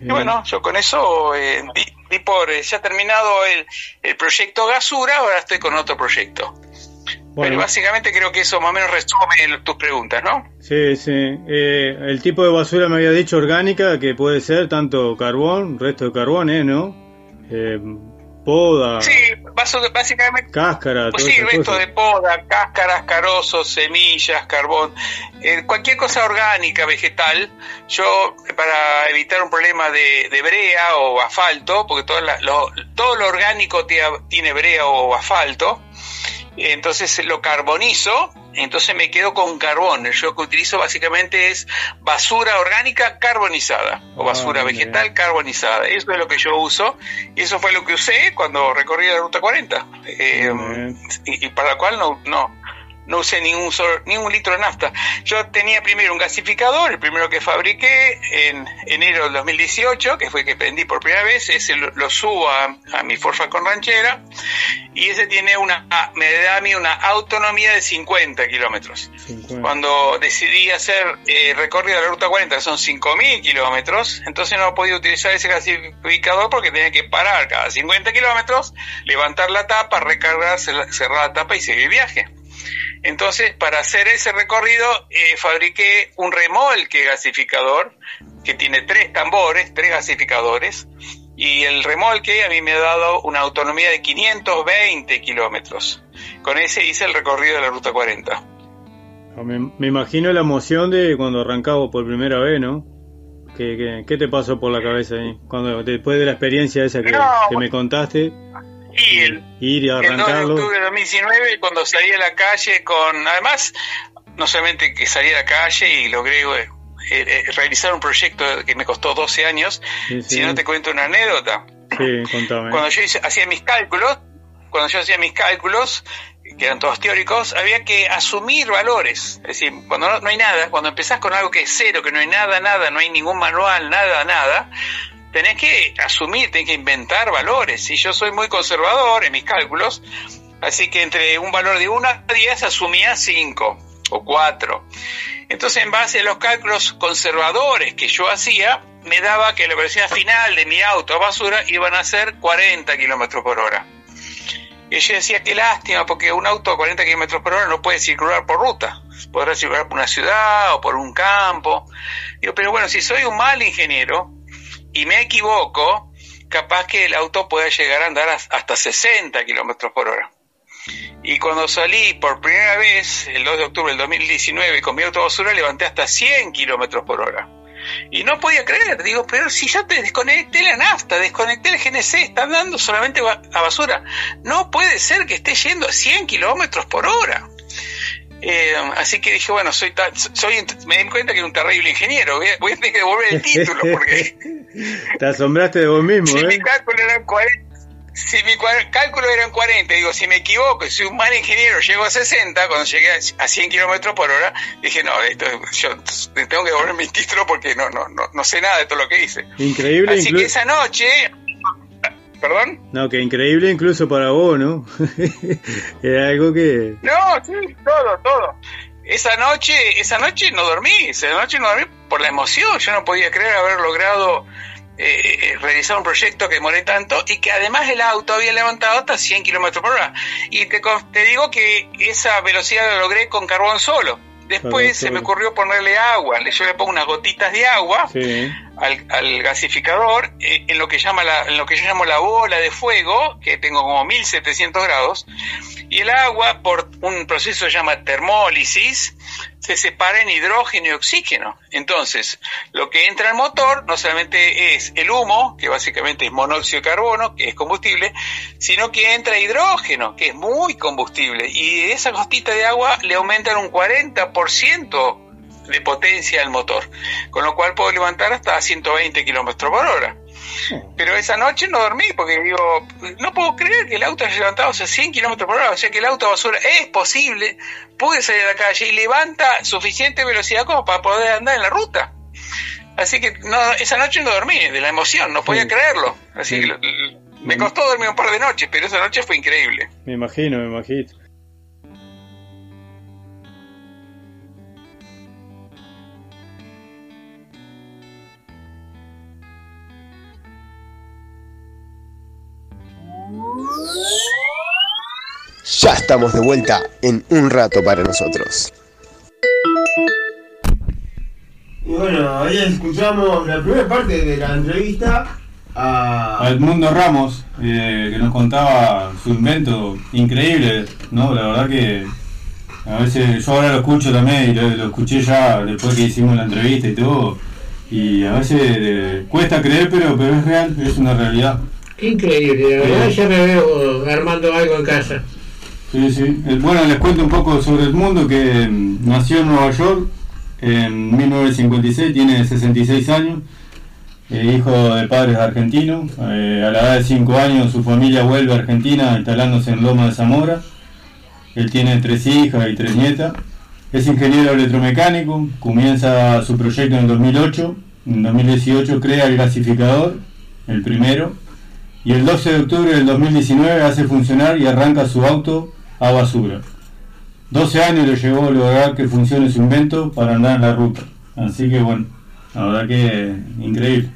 Y bueno, yo con eso eh, di, di por eh, ya terminado el, el proyecto Gasura, ahora estoy con otro proyecto. Pero Bueno, básicamente creo que eso más o menos resume tus preguntas, ¿no? sí, sí. Eh, el tipo de basura me había dicho orgánica, que puede ser tanto carbón, resto de carbón, ¿eh? ¿No? Eh, poda, Sí, básicamente cáscara, Pues sí, resto de poda, cáscaras, carozos, semillas, carbón, eh, cualquier cosa orgánica, vegetal. Yo, para evitar un problema de, de brea o asfalto, porque todo, la- lo, todo lo orgánico tiene brea o asfalto, entonces lo carbonizo, entonces me quedo con carbón. Yo que utilizo básicamente es basura orgánica carbonizada o basura Ah, bien. vegetal carbonizada. Eso es lo que yo uso y eso fue lo que usé cuando recorrí la ruta 40. Eh, y, y para la cual no, no, no usé ningún, solo- ningún litro de nafta. Yo tenía primero un gasificador, el primero que fabriqué en enero del 2018, que fue que prendí por primera vez, ese lo, lo subo a, a mi Ford Falcon ranchera y ese tiene una, ah, me da a mí una autonomía de 50 kilómetros. Cuando decidí hacer eh, recorrido de la ruta 40, que son 5.000 kilómetros, entonces no podía utilizar ese gasificador porque tenía que parar cada 50 kilómetros, levantar la tapa, recargar, cer- cerrar la tapa y seguir el viaje. Entonces, para hacer ese recorrido, eh, fabriqué un remolque gasificador que tiene tres tambores, tres gasificadores, y el remolque a mí me ha dado una autonomía de 520 kilómetros. Con ese hice el recorrido de la ruta 40. Ah, Me, me imagino la emoción de cuando arrancaba por primera vez, ¿no? ¿Qué, qué, qué te pasó por la cabeza ahí? Cuando, después de la experiencia esa que, No, que me contaste, Y el, ir y el 2 de octubre de 2019, cuando salí a la calle con, además, no solamente que salí a la calle y logré eh, eh, realizar un proyecto que me costó 12 años, Sí, sí. si no te cuento una anécdota. Sí, contame. Cuando yo hice- hacía mis cálculos, cuando yo hacía mis cálculos, que eran todos teóricos, había que asumir valores. Es decir, cuando no, no hay nada, cuando empezás con algo que es cero, que no hay nada, nada, no hay ningún manual, nada, nada, tenés que asumir, tenés que inventar valores. Y yo soy muy conservador en mis cálculos, así que entre un valor de 1 a 10 asumía 5. o cuatro. Entonces, en base a los cálculos conservadores que yo hacía, me daba que la velocidad final de mi auto a basura iban a ser 40 kilómetros por hora. Y yo decía, qué lástima, porque un auto a 40 kilómetros por hora no puede circular por ruta. Podrá circular por una ciudad o por un campo. Digo, pero bueno, si soy un mal ingeniero y me equivoco, capaz que el auto pueda llegar a andar hasta 60 kilómetros por hora. Y cuando salí por primera vez, el 2 de octubre del 2019, con mi auto basura, levanté hasta 100 kilómetros por hora. Y no podía creer, digo, pero si yo te desconecté la nafta, desconecté el GNC, está andando solamente a basura. No puede ser que esté yendo a 100 kilómetros por hora. Eh, así que dije, bueno, soy, soy me di cuenta que era un terrible ingeniero, voy a, voy a tener que devolver el título porque... Te asombraste de vos mismo, si ¿eh? mi cálculo eran 40, si mi cálculo eran 40, digo, si me equivoco soy un mal ingeniero, llego a 60, cuando llegué a a 100 kilómetros por hora, dije, no, esto, yo tengo que devolver mi título porque no, no, no, no sé nada de todo lo que hice. Increíble, Así que esa noche, perdón, No, que increíble incluso para vos, ¿no? Era algo que... No, sí, todo, todo. Esa noche, esa noche no dormí, esa noche no dormí por la emoción. Yo no podía creer haber logrado eh, realizar un proyecto que demoré tanto y que además el auto había levantado hasta 100 kilómetros por hora. Y te, te digo que esa velocidad la logré con carbón solo. Después se me ocurrió ponerle agua. Yo le pongo unas gotitas de agua Sí. Al, al gasificador eh, en lo que llama la, en lo que yo llamo la bola de fuego que tengo como 1700 grados y el agua por un proceso que se llama termólisis se separa en hidrógeno y oxígeno. Entonces lo que entra al motor no solamente es el humo que básicamente es monóxido de carbono que es combustible sino que entra hidrógeno que es muy combustible. Y esa gotita de agua le aumentan un 40% de potencia al motor, con lo cual puedo levantar hasta 120 kilómetros por hora. Pero esa noche no dormí porque digo, no puedo creer que el auto haya levantado a 100 kilómetros por hora, o sea que el auto basura es posible, pude salir a la calle y levanta suficiente velocidad como para poder andar en la ruta. Así que no, esa noche no dormí de la emoción, no podía creerlo. Así que me costó dormir un par de noches, pero esa noche fue increíble. Me imagino, me imagino. Ya estamos de vuelta en un rato para nosotros. Y bueno, ahí escuchamos la primera parte de la entrevista a... A Edmundo Ramos, eh, que nos contaba su invento increíble, ¿no? La verdad que a veces yo ahora lo escucho también y lo, escuché ya después que hicimos la entrevista y todo. Y a veces eh, cuesta creer, pero, pero es real, es una realidad. Qué increíble, verdad ya me veo armando algo en casa. Sí, sí. Eh, Bueno, les cuento un poco sobre Edmundo, que mm, nació en Nueva York en 1956, tiene 66 años, eh, hijo de padres argentinos. Eh, a la edad de 5 años su familia vuelve a Argentina instalándose en Loma de Zamora. Él tiene tres hijas y tres nietas. Es ingeniero electromecánico, comienza su proyecto en el 2008. En 2018 crea el gasificador, el primero. Y el 12 de octubre del 2019 hace funcionar y arranca su auto a basura. 12 años le llevó a lograr que funcione su invento para andar en la ruta. Así que bueno, la verdad que increíble.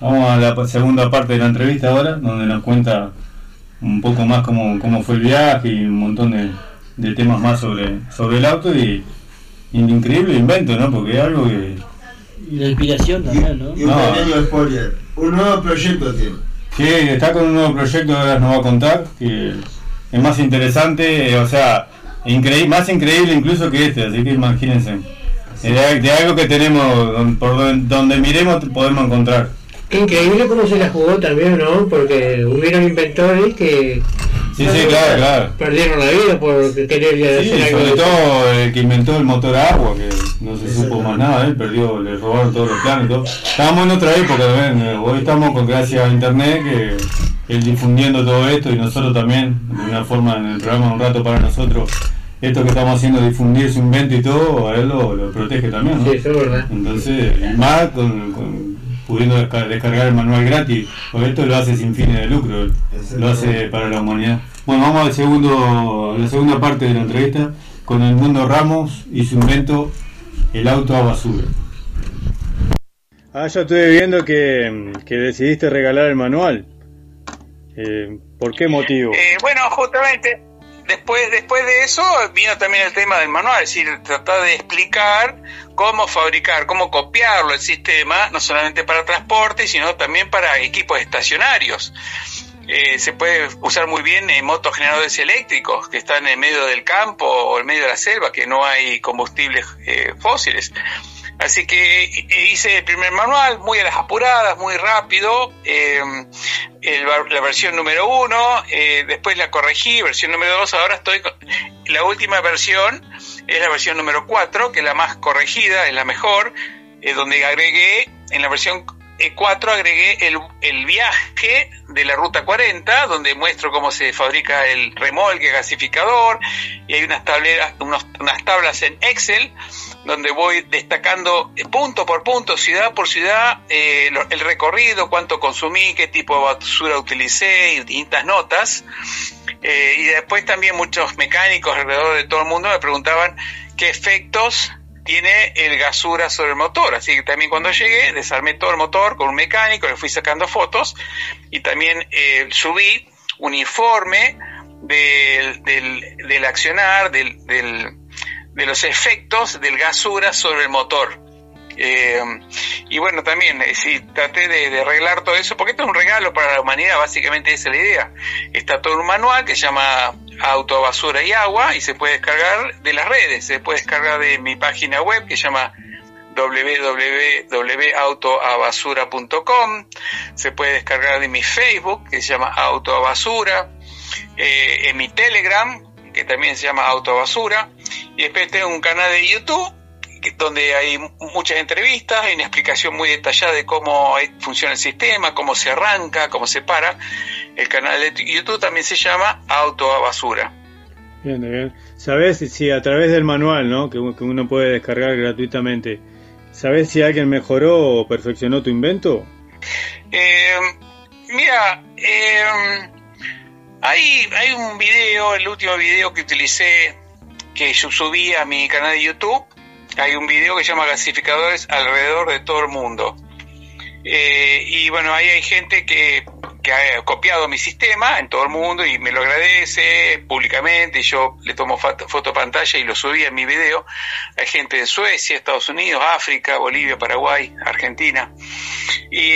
Vamos a la segunda parte de la entrevista ahora, donde nos cuenta un poco más cómo, cómo fue el viaje y un montón de, de temas más sobre, sobre el auto y, y el increíble invento, ¿no? Porque es algo que... Y la inspiración también, ¿no? Y un No. pequeño spoiler, un nuevo proyecto tiene. Sí, está con un nuevo proyecto que ahora nos va a contar, que es más interesante, eh, o sea, increíble, más increíble incluso que este, así que imagínense. De, de algo que tenemos, por don- donde miremos podemos encontrar. Increíble cómo se la jugó también, ¿no? Porque hubieron inventores que Sí, sí, claro, claro. perdieron la vida por querer Sí, hacer algo. sobre de todo el que inventó el motor a agua, que no se supo más nada, él perdió, le robaron todos los planes y todo. Estábamos en otra época también, eh, hoy estamos con gracias a internet, que él difundiendo todo esto y nosotros también, de una forma en el programa un rato para nosotros, esto que estamos haciendo, difundir su invento y todo, a él lo, lo protege también, ¿no? Sí, eso es verdad. Entonces, más con, con- pudiendo desca- descargar el manual gratis, porque esto lo hace sin fines de lucro, lo hace para la humanidad. Bueno, vamos al segundo, a la segunda parte de la entrevista, con el mundo Ramos y su invento, el auto a basura. Ah, yo estuve viendo que, que decidiste regalar el manual. Eh, ¿Por qué motivo? Eh, bueno, justamente después, después de eso vino también el tema del manual, es decir, tratar de explicar cómo fabricar, cómo copiarlo el sistema, no solamente para transporte, sino también para equipos estacionarios. Eh, se puede usar muy bien en motos generadores eléctricos que están en medio del campo o en medio de la selva, que no hay combustibles eh, fósiles. Así que eh, hice el primer manual muy a las apuradas, muy rápido, eh, la versión número uno, eh, después la corregí, versión número dos, ahora estoy con la última versión, es la versión número cuatro, que es la más corregida, es la mejor, eh, donde agregué, en la versión 4 agregué el, el viaje de la ruta 40, donde muestro cómo se fabrica el remolque gasificador, y hay unas, tableras, unos- unas tablas en Excel donde voy destacando eh, punto por punto, ciudad por ciudad, eh, el recorrido, cuánto consumí, qué tipo de basura utilicé y distintas notas. Eh, y después también muchos mecánicos alrededor de todo el mundo me preguntaban qué efectos tiene el gasura sobre el motor. Así que también cuando llegué, desarmé todo el motor con un mecánico, le fui sacando fotos y también eh, subí un informe del, del, del accionar, del, del- de los efectos del gasura sobre el motor. Eh, y bueno, también eh, sí, traté de, de arreglar todo eso, porque esto es un regalo para la humanidad, básicamente esa es la idea. Está todo un manual que se llama Auto, Basura y Agua y se puede descargar de las redes, se puede descargar de mi página web que se llama www.autoabasura.com, se puede descargar de mi Facebook que se llama Auto a Basura, eh, en mi Telegram que también se llama Auto a Basura. Y después tengo un canal de YouTube donde hay mu- muchas entrevistas, hay una explicación muy detallada de cómo eh, funciona el sistema, cómo se arranca, cómo se para. El canal de YouTube también se llama Auto a Basura. Bien, bien. ¿Sabes si a través del manual, ¿no? que, que uno puede descargar gratuitamente, ¿sabes si alguien mejoró o perfeccionó tu invento? Eh, mira, eh, hay, hay un video, el último video que utilicé, que yo subí a mi canal de YouTube, hay un video que se llama Gasificadores alrededor de todo el mundo. Eh, y bueno, ahí hay gente que, ha copiado mi sistema en todo el mundo y me lo agradece públicamente. y Yo le tomo foto, foto pantalla y lo subí a mi video. Hay gente de Suecia, Estados Unidos, África, Bolivia, Paraguay, Argentina. Y,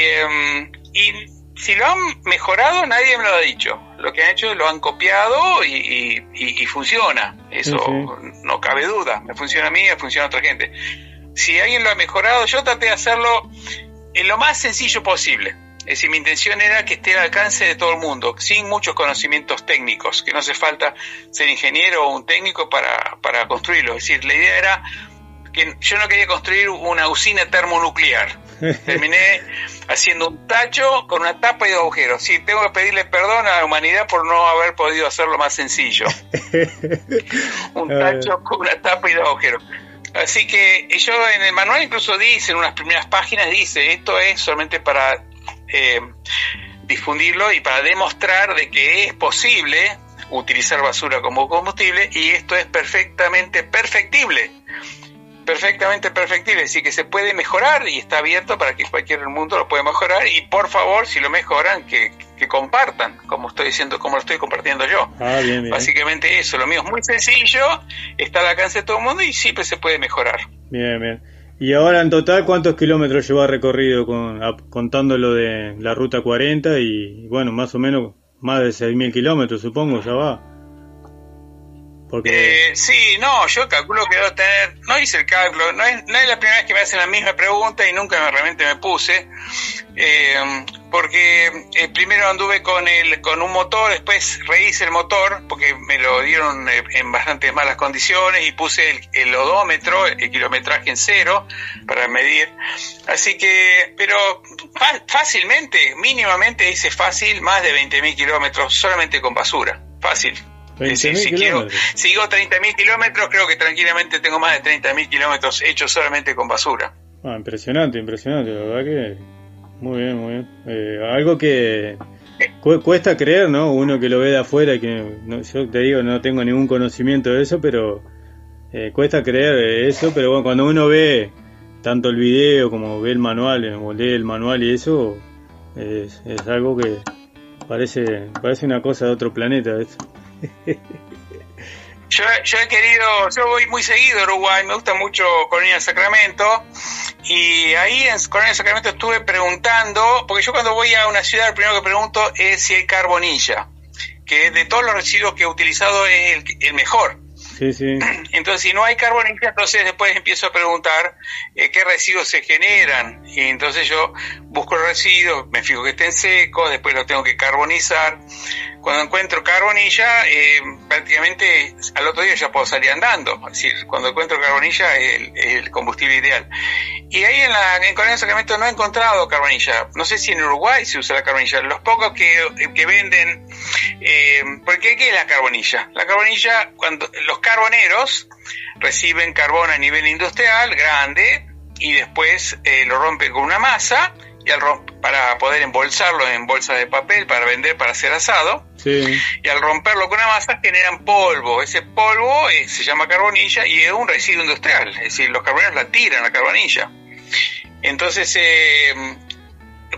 y si lo han mejorado, nadie me lo ha dicho. Lo que han hecho lo han copiado y, y- y- y funciona. Eso no cabe duda. Me funciona a mí, me funciona a otra gente. Si alguien lo ha mejorado, yo traté de hacerlo en lo más sencillo posible. Es decir, mi intención era que esté al alcance de todo el mundo, sin muchos conocimientos técnicos, que no hace falta ser ingeniero o un técnico para, para construirlo. Es decir, la idea era que yo no quería construir una usina termonuclear. Terminé haciendo un tacho con una tapa y dos agujeros. Sí, tengo que pedirle perdón a la humanidad por no haber podido hacerlo más sencillo. un tacho con una tapa y dos agujeros. Así que yo en el manual incluso dice, en unas primeras páginas dice, esto es solamente para eh, difundirlo y para demostrar de que es posible utilizar basura como combustible y esto es perfectamente perfectible perfectamente perfectible, así que se puede mejorar y está abierto para que cualquier mundo lo pueda mejorar y por favor, si lo mejoran, que, que compartan, como estoy diciendo, como lo estoy compartiendo yo. Ah, bien, bien. Básicamente eso, lo mío es muy sencillo, está al alcance de todo el mundo y siempre se puede mejorar. Bien, bien. ¿Y ahora en total cuántos kilómetros lleva recorrido con, contando lo de la ruta 40 y bueno, más o menos más de 6.000 kilómetros supongo ya va? Eh, sí, no, yo calculo que debo tener, no hice el cálculo, no es, no es la primera vez que me hacen la misma pregunta y nunca me, realmente me puse, eh, porque eh, primero anduve con el, con un motor, después rehice el motor, porque me lo dieron eh, en bastante malas condiciones y puse el, el odómetro, el kilometraje en cero, para medir, así que, pero fácilmente, mínimamente hice fácil más de 20.000 kilómetros solamente con basura, fácil. Es decir, 20.000 si quiero, kilómetros. si digo 30.000 kilómetros, creo que tranquilamente tengo más de 30.000 kilómetros hechos solamente con basura. Ah, impresionante, impresionante, la verdad que muy bien, muy bien. Eh, algo que cu- cuesta creer, ¿no? Uno que lo ve de afuera y que no- yo te digo, no tengo ningún conocimiento de eso, pero eh, cuesta creer eso, pero bueno, cuando uno ve tanto el video como ve el manual, eh, o lee el manual y eso, es, es algo que parece, parece una cosa de otro planeta. Eso. Yo, yo he querido, yo voy muy seguido a Uruguay, me gusta mucho Colonia Sacramento, y ahí en Colonia Sacramento estuve preguntando, porque yo cuando voy a una ciudad, lo primero que pregunto es si hay carbonilla, que de todos los residuos que he utilizado es el, el mejor. Sí, sí. Entonces, si no hay carbonilla, entonces después empiezo a preguntar eh, qué residuos se generan. Y entonces yo busco los residuos, me fijo que estén secos, después los tengo que carbonizar. Cuando encuentro carbonilla, eh, prácticamente al otro día ya puedo salir andando. Es decir, cuando encuentro carbonilla es el, combustible ideal. Y ahí en, la, en Corea del Sacramento no he encontrado carbonilla. No sé si en Uruguay se usa la carbonilla. Los pocos que, que venden... Eh, porque ¿qué es la carbonilla? La carbonilla, cuando los carboneros reciben carbón a nivel industrial grande y después eh, lo rompen con una masa y al para poder embolsarlo en bolsas de papel para vender para hacer asado Sí. y al romperlo con una masa generan polvo. Ese polvo eh, se llama carbonilla y es un residuo industrial, es decir, los carboneros la tiran la carbonilla. Entonces, eh,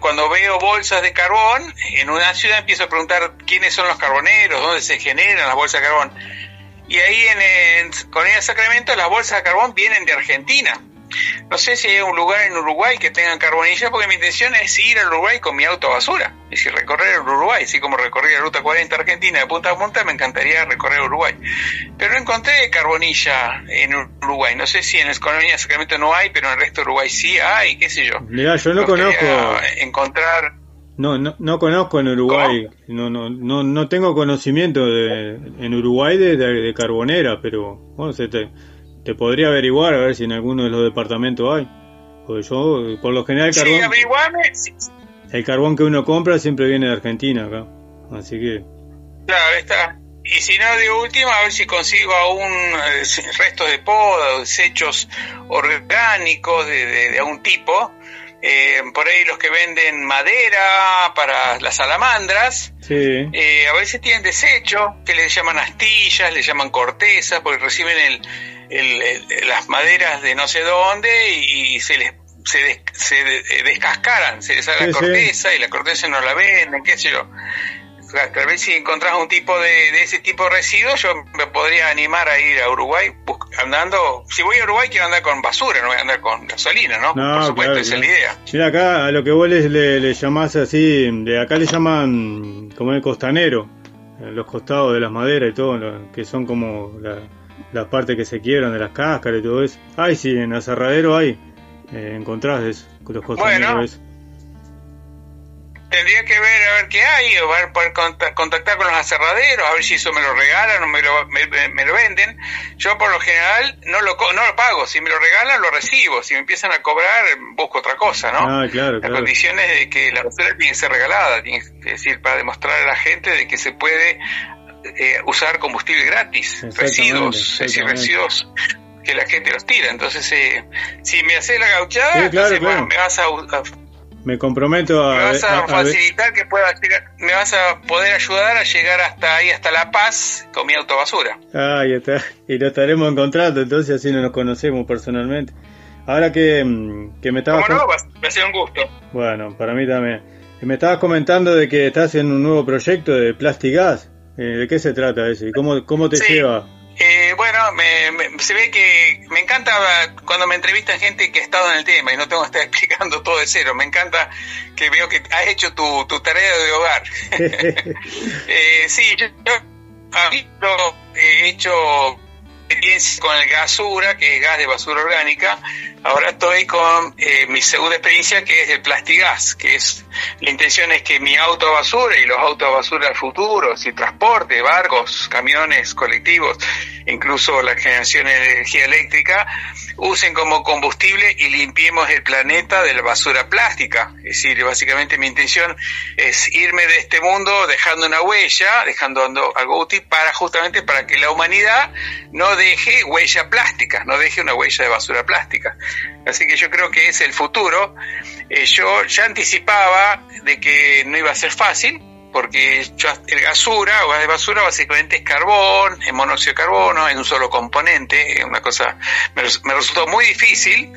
cuando veo bolsas de carbón en una ciudad empiezo a preguntar quiénes son los carboneros, dónde se generan las bolsas de carbón. Y ahí en, en Colonia Sacramento las bolsas de carbón vienen de Argentina. No sé si hay un lugar en Uruguay que tengan carbonilla, porque mi intención es ir al Uruguay con mi auto a basura. Es decir, recorrer el Uruguay, así como recorrí la ruta 40 Argentina de punta a punta, me encantaría recorrer Uruguay. Pero no encontré carbonilla en Uruguay. No sé si en el Colonia de Sacramento no hay, pero en el resto de Uruguay sí hay, qué sé yo. Mirá, yo no conozco, Encontrar. no, no, no conozco en Uruguay, no, no, no, no tengo conocimiento de, en Uruguay de, de, de carbonera, pero bueno, se te, te podría averiguar a ver si en alguno de los departamentos hay. Porque yo, por lo general, el Sí, carbón, averiguame. Sí, el carbón que uno compra siempre viene de Argentina acá. Así que, Claro, está. Y si no, de última, a ver si consigo aún eh, restos de poda o desechos orgánicos de, de, de algún tipo. Eh, por ahí los que venden madera para las salamandras. sí, Eh, a veces tienen desecho, que le llaman astillas, le llaman corteza, porque reciben el, el- el- las maderas de no sé dónde y, se les se, des- se eh, descascaran, se les sale Sí, la sí. corteza y la corteza no la venden, qué sé yo. Tal vez si encontrás un tipo de, de ese tipo de residuos, yo me podría animar a ir a Uruguay andando. Si voy a Uruguay, quiero andar con basura, no voy a andar con gasolina, ¿no? No, Por supuesto, claro, esa es la idea. Mira acá, a lo que vos le, le, llamás así, de acá le llaman como el costanero, los costados de las maderas y todo, que son como la- las partes que se quiebran de las cáscaras y todo eso. Ay, sí, en aserradero hay, eh, encontrás eso, los costaneros Bueno. eso. Tendría que ver a ver qué hay, o ver, poder conta- contactar con los aserraderos, a ver si eso me lo regalan o me lo, me, lo venden. Yo por lo general no lo, no lo pago, si me lo regalan lo recibo, si me empiezan a cobrar busco otra cosa, ¿no? Ah, claro, La claro. condición es de que la basura tiene que ser regalada, tiene que decir, para demostrar a la gente de que se puede eh, usar combustible gratis, residuos, es decir, exactamente. residuos que la gente los tira. Entonces, eh, si me haces la gauchada, Sí, claro, entonces, claro. bueno, me vas a, a- Me comprometo a... me vas a- facilitar que pueda llegar, me vas a poder ayudar a llegar hasta ahí, hasta La Paz, con mi autobasura. Ahí está. Y lo estaremos encontrando, entonces así no nos conocemos personalmente. Ahora que, mm, que me estabas... ¿Cómo no? con- Va va a ser un gusto. Bueno, para mí también. Me estabas comentando de que estás en un nuevo proyecto de Plastigas. Eh, ¿De qué se trata eso? ¿Y cómo, cómo te Sí. lleva? Eh, bueno, me, me- se ve que me encanta cuando me entrevistan gente que ha estado en el tema y no tengo que estar explicando todo de cero. Me encanta que veo que has hecho tu, tu tarea de hogar. Eh, sí, yo, yo a mí lo he hecho experiencia con el gasura, que es gas de basura orgánica. Ahora estoy con eh, mi segunda experiencia, que es el plastigas, que es la intención es que mi auto basura y los autos basura del futuro, si transporte, barcos, camiones, colectivos, incluso la generación de energía eléctrica, usen como combustible y limpiemos el planeta de la basura plástica. Es decir, básicamente mi intención es irme de este mundo dejando una huella, dejando ando- algo útil para justamente para que la humanidad no deje huella plástica, no deje una huella de basura plástica. Así que yo creo que es el futuro. Eh, yo ya anticipaba de que no iba a ser fácil, porque el gasura o gas de basura básicamente es carbón, es monóxido de carbono, es un solo componente, es una cosa, me, me resultó muy difícil,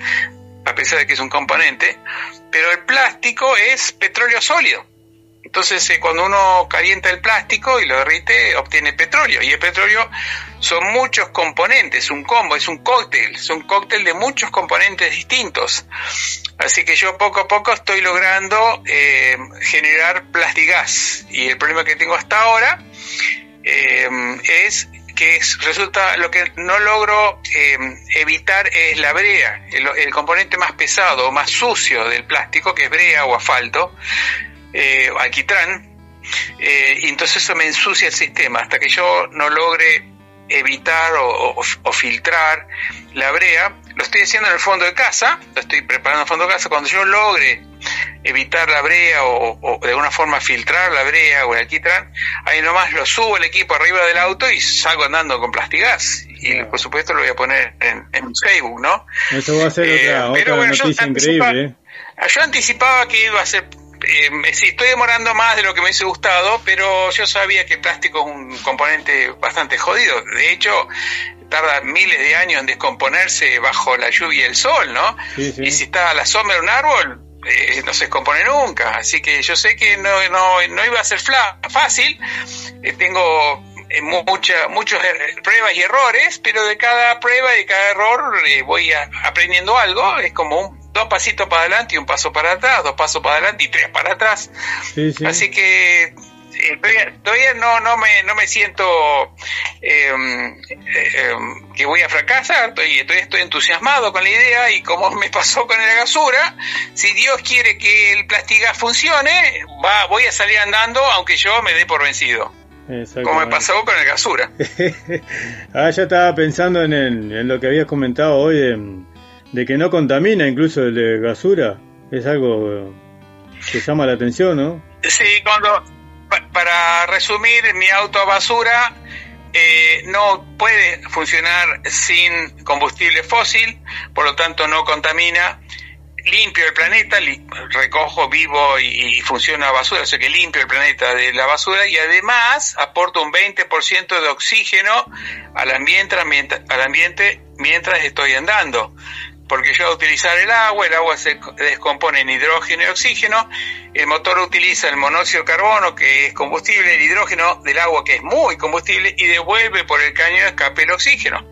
a pesar de que es un componente, pero el plástico es petróleo sólido. Entonces, eh, cuando uno calienta el plástico y lo derrite, obtiene petróleo. Y el petróleo son muchos componentes, un combo, es un cóctel, es un cóctel de muchos componentes distintos. Así que yo poco a poco estoy logrando eh, generar plastigas. Y el problema que tengo hasta ahora eh, es que es- resulta lo que no logro eh, evitar es la brea, el, el componente más pesado más sucio del plástico, que es brea o asfalto, eh, alquitrán, eh, y entonces eso me ensucia el sistema hasta que yo no logre evitar o, o- o filtrar la brea. Lo estoy haciendo en el fondo de casa, lo estoy preparando en el fondo de casa. Cuando yo logre evitar la brea o, o de alguna forma filtrar la brea o el alquitrán, ahí nomás lo subo el equipo arriba del auto y salgo andando con plastigas. Y por supuesto lo voy a poner en, Facebook, ¿no? Eso va a ser Eh, otra, bueno, noticia increíble. ¿eh? Yo anticipaba que iba a ser. Eh, sí, estoy demorando más de lo que me hubiese gustado, pero yo sabía que el plástico es un componente bastante jodido. De hecho, tarda miles de años en descomponerse bajo la lluvia y el sol, ¿no? Sí, sí. Y si está a la sombra de un árbol, eh, no se descompone nunca. Así que yo sé que no, no, no iba a ser fácil. Eh, tengo eh, mu- mucha, muchos er- pruebas y errores, pero de cada prueba y de cada error voy a- aprendiendo algo. Es como un, dos pasitos para adelante y un paso para atrás, dos pasos para adelante y tres para atrás. Sí, sí. Así que eh, todavía, todavía no, no, me, no me siento eh, eh, eh, que voy a fracasar, estoy, todavía estoy entusiasmado con la idea y como me pasó con la gasura, si Dios quiere que el plastigas funcione, va, voy a salir andando aunque yo me dé por vencido, como me pasó con el gasura. ah, ya estaba pensando en, el- en lo que habías comentado hoy de, de que no contamina incluso el de gasura. Es algo que llama la atención, ¿no? Sí, cuando, pa- para resumir, mi auto a basura eh, no puede funcionar sin combustible fósil, por lo tanto no contamina. Limpio el planeta, li- recojo vivo y, y funciona basura, o sea que limpio el planeta de la basura y además aporto un 20% de oxígeno al ambiente- al ambiente mientras estoy andando porque yo al utilizar el agua, el agua se descompone en hidrógeno y oxígeno, el motor utiliza el monóxido de carbono, que es combustible, el hidrógeno del agua, que es muy combustible, y devuelve por el caño de escape el oxígeno.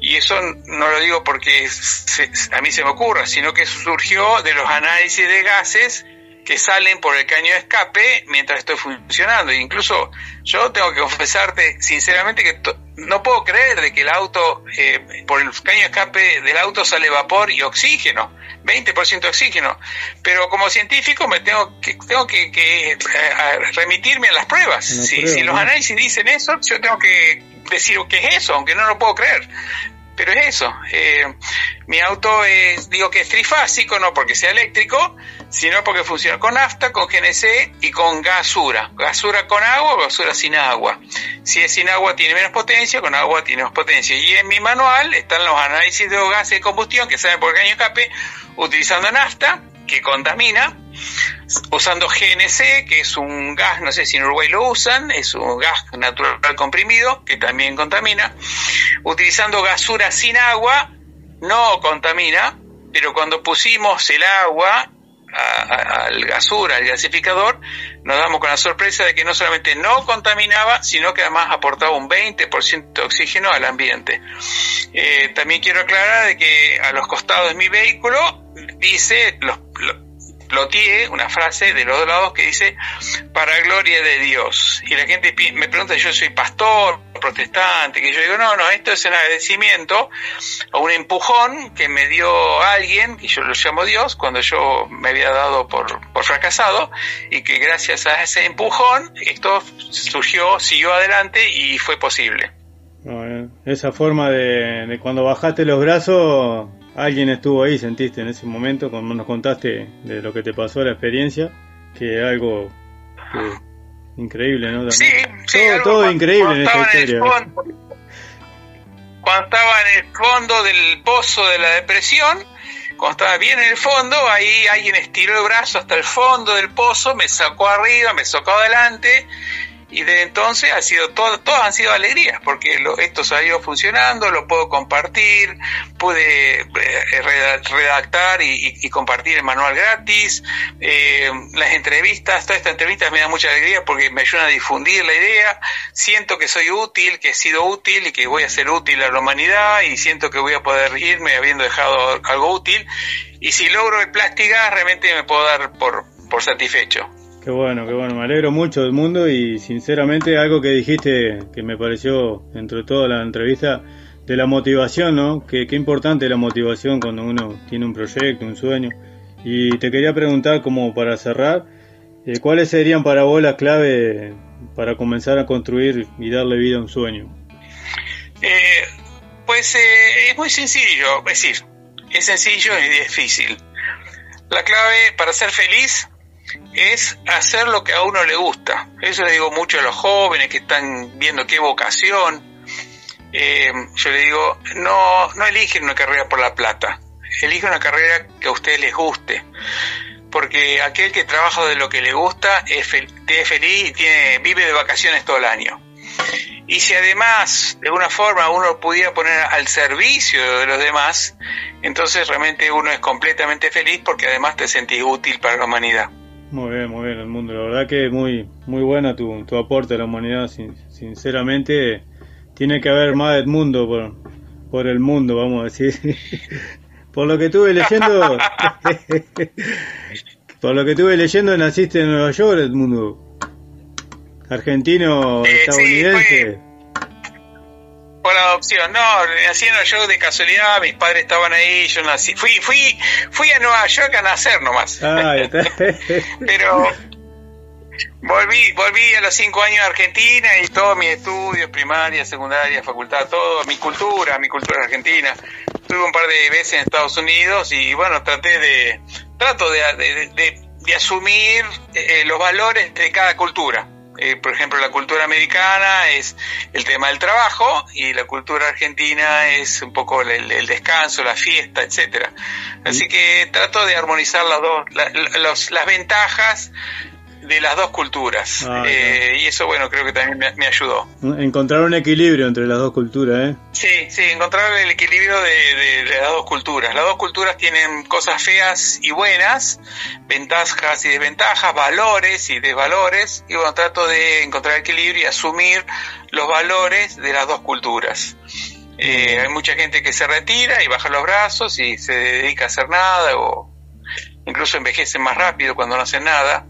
Y eso no lo digo porque se- a mí se me ocurra, sino que eso surgió de los análisis de gases que salen por el caño de escape mientras estoy funcionando. E incluso yo tengo que confesarte sinceramente que no puedo creer de que el auto, eh, por el caño de escape del auto sale vapor y oxígeno, 20% de oxígeno. Pero como científico me tengo que, tengo que, que, eh, a- remitirme a las pruebas. Si, los análisis dicen eso, yo tengo que decir que es eso, aunque no lo puedo creer. Pero es eso. eh, mi auto es, digo que es trifásico, no porque sea eléctrico, sino porque funciona con nafta, con GNC y con gasura. Gasura con agua gasura sin agua. Si es sin agua tiene menos potencia, con agua tiene más potencia. Y en mi manual están los análisis de los gases de combustión que salen por caño escape utilizando nafta, que contamina, usando GNC, que es un gas, no sé si en Uruguay lo usan, es un gas natural comprimido, que también contamina, utilizando gasura sin agua, no contamina, pero cuando pusimos el agua al gasura, al gasificador, nos damos con la sorpresa de que no solamente no contaminaba, sino que además aportaba un 20% de oxígeno al ambiente. Eh, también quiero aclarar de que a los costados de mi vehículo dice, los, lo- ploteé una frase de los dos lados que dice, para gloria de Dios. Y la gente me pregunta, yo soy pastor, protestante, que yo digo, no, no, esto es un agradecimiento a un empujón que me dio alguien, que yo lo llamo Dios, cuando yo me había dado por, por fracasado, y que gracias a ese empujón esto surgió, siguió adelante y fue posible. Esa forma de, de cuando bajaste los brazos, alguien estuvo ahí, sentiste en ese momento, como nos contaste de lo que te pasó, la experiencia, que algo que- increíble, ¿no? Sí, sí, todo, cuando- increíble en cuando esta en historia. fondo- cuando estaba en el fondo del pozo de la depresión, Cuando estaba bien en el fondo, ahí alguien estiró el brazo hasta el fondo del pozo, me sacó arriba, me sacó adelante y desde entonces ha sido todo, todas han sido alegrías porque lo, esto se ha ido funcionando, lo puedo compartir, pude eh, reda- redactar y, compartir el manual gratis, eh, las entrevistas, todas estas entrevistas me dan mucha alegría porque me ayudan a difundir la idea, siento que soy útil, que he sido útil y que voy a ser útil a la humanidad y siento que voy a poder irme habiendo dejado algo útil y si logro el Plastigas realmente me puedo dar por, por satisfecho. Qué bueno, qué bueno. Me alegro mucho del mundo y sinceramente algo que dijiste que me pareció entre toda la entrevista de la motivación, ¿no? Que importante la motivación cuando uno tiene un proyecto, un sueño. Y te quería preguntar como para cerrar, eh, ¿cuáles serían para vos las claves para comenzar a construir y darle vida a un sueño? Eh, pues eh, es muy sencillo, es decir, es sencillo y difícil. La clave para ser feliz es hacer lo que a uno le gusta. Eso le digo mucho a los jóvenes que están viendo qué vocación. Eh, yo le digo, no, no eligen una carrera por la plata, eligen una carrera que a ustedes les guste. Porque aquel que trabaja de lo que le gusta es, es feliz y vive de vacaciones todo el año. Y si además de alguna forma uno pudiera poner al servicio de los demás, entonces realmente uno es completamente feliz porque además te sentís útil para la humanidad. Muy bien, muy bien, el mundo. La verdad que es muy, muy buena tu, tu aporte a la humanidad. Sin- sinceramente, tiene que haber más Edmundo por, por el mundo, vamos a decir. por lo que estuve leyendo, por lo que estuve leyendo, naciste en Nueva York, Edmundo. Argentino, Eh, sí, estadounidense. Por adopción, no, nací en Nueva York de casualidad, mis padres estaban ahí, yo nací, fui, fui, fui a Nueva York a nacer nomás. Ah. Pero volví, volví a los cinco años a Argentina y todos mis estudios, primaria, secundaria, facultad, todo, mi cultura, mi cultura argentina. Estuve un par de veces en Estados Unidos y bueno, traté de, trato de, de- de- de asumir eh, los valores de cada cultura. Eh, por ejemplo, la cultura americana es el tema del trabajo y la cultura argentina es un poco el, el descanso, la fiesta, etcétera. Así que trato de armonizar las dos, la- la- los- las ventajas de las dos culturas. Ah, Eh, y eso, bueno, creo que también me, me ayudó. Encontrar un equilibrio entre las dos culturas, ¿eh? Sí, sí, encontrar el equilibrio de, de- de las dos culturas. Las dos culturas tienen cosas feas y buenas, ventajas y desventajas, valores y desvalores, y bueno, trato de encontrar equilibrio y asumir los valores de las dos culturas. Eh, hay mucha gente que se retira y baja los brazos y se dedica a hacer nada o incluso envejecen más rápido cuando no hacen nada.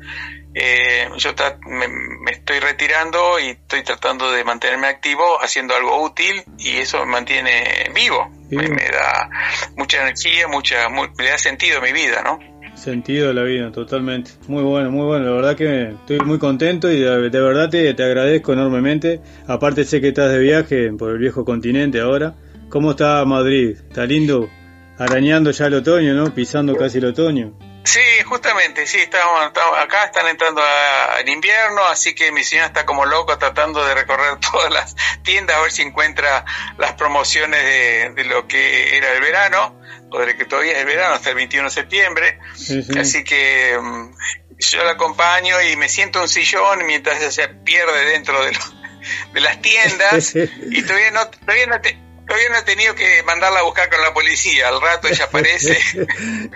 Eh, yo me, me estoy retirando y estoy tratando de mantenerme activo haciendo algo útil y eso me mantiene vivo. Me, me da mucha energía, mucha, mu- le da sentido a mi vida, ¿no? Sentido de la vida, totalmente. Muy bueno, muy bueno. La verdad que estoy muy contento y de, de verdad te, te agradezco enormemente. Aparte sé que estás de viaje por el viejo continente ahora. ¿Cómo está Madrid? ¿Está lindo? Arañando ya el otoño, ¿no? Pisando casi el otoño. Sí, justamente, sí, estamos, estamos- acá están entrando al invierno, así que mi señora está como loco tratando de recorrer todas las tiendas a ver si encuentra las promociones de, de lo que era el verano, o de que todavía es el verano hasta el 21 de septiembre. Sí, sí. Así que mm, yo la acompaño y me siento en un sillón mientras ella se pierde dentro de, lo- de las tiendas y todavía no, todavía no te- todavía no he tenido que mandarla a buscar con la policía. Al rato ella aparece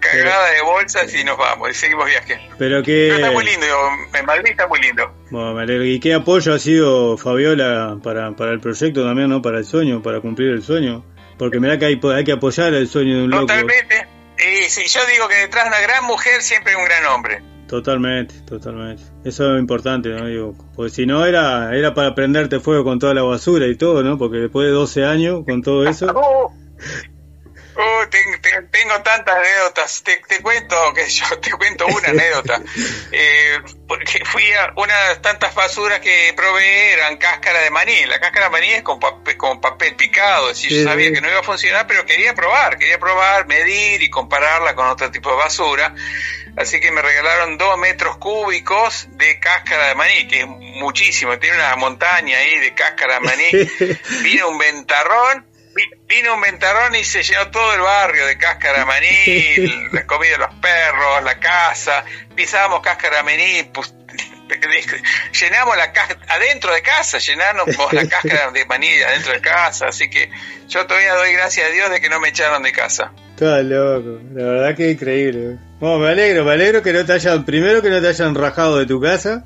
cargada de bolsas y nos vamos y seguimos viaje. Pero Pero está muy lindo, en Madrid está muy lindo. bueno, me alegro. ¿Y qué apoyo ha sido Fabiola para, para el proyecto también, ¿no? Para el sueño, para cumplir el sueño. Porque mirá que hay, hay que apoyar el sueño de un loco. Totalmente. Y si yo digo que detrás de una gran mujer siempre hay un gran hombre. Totalmente, totalmente. Eso es importante, ¿no? Digo, porque si no era era para prenderte fuego con toda la basura y todo, ¿no? Porque después de 12 años con todo eso, Oh, ten- tengo tantas anécdotas. Te, te cuento que yo te cuento una anécdota. Eh, porque fui a una de las tantas basuras que probé eran cáscara de maní. La cáscara de maní es con papel, con papel picado. Es decir, Sí, yo sabía sí. que no iba a funcionar, pero quería probar, quería probar, medir y compararla con otro tipo de basura. Así que me regalaron dos metros cúbicos de cáscara de maní, que es muchísimo. Tiene una montaña ahí de cáscara de maní. Vino un ventarrón vino un ventarrón y se llenó todo el barrio de cáscara de maní, la comida de los perros, la casa, pisábamos cáscara de maní, pues, llenamos la casa, adentro de casa, llenamos la cáscara de maní adentro de casa, así que yo todavía doy gracias a Dios de que no me echaron de casa. Estás loco, la verdad que increíble. Bueno, me alegro, me alegro que no te hayan, primero que no te hayan rajado de tu casa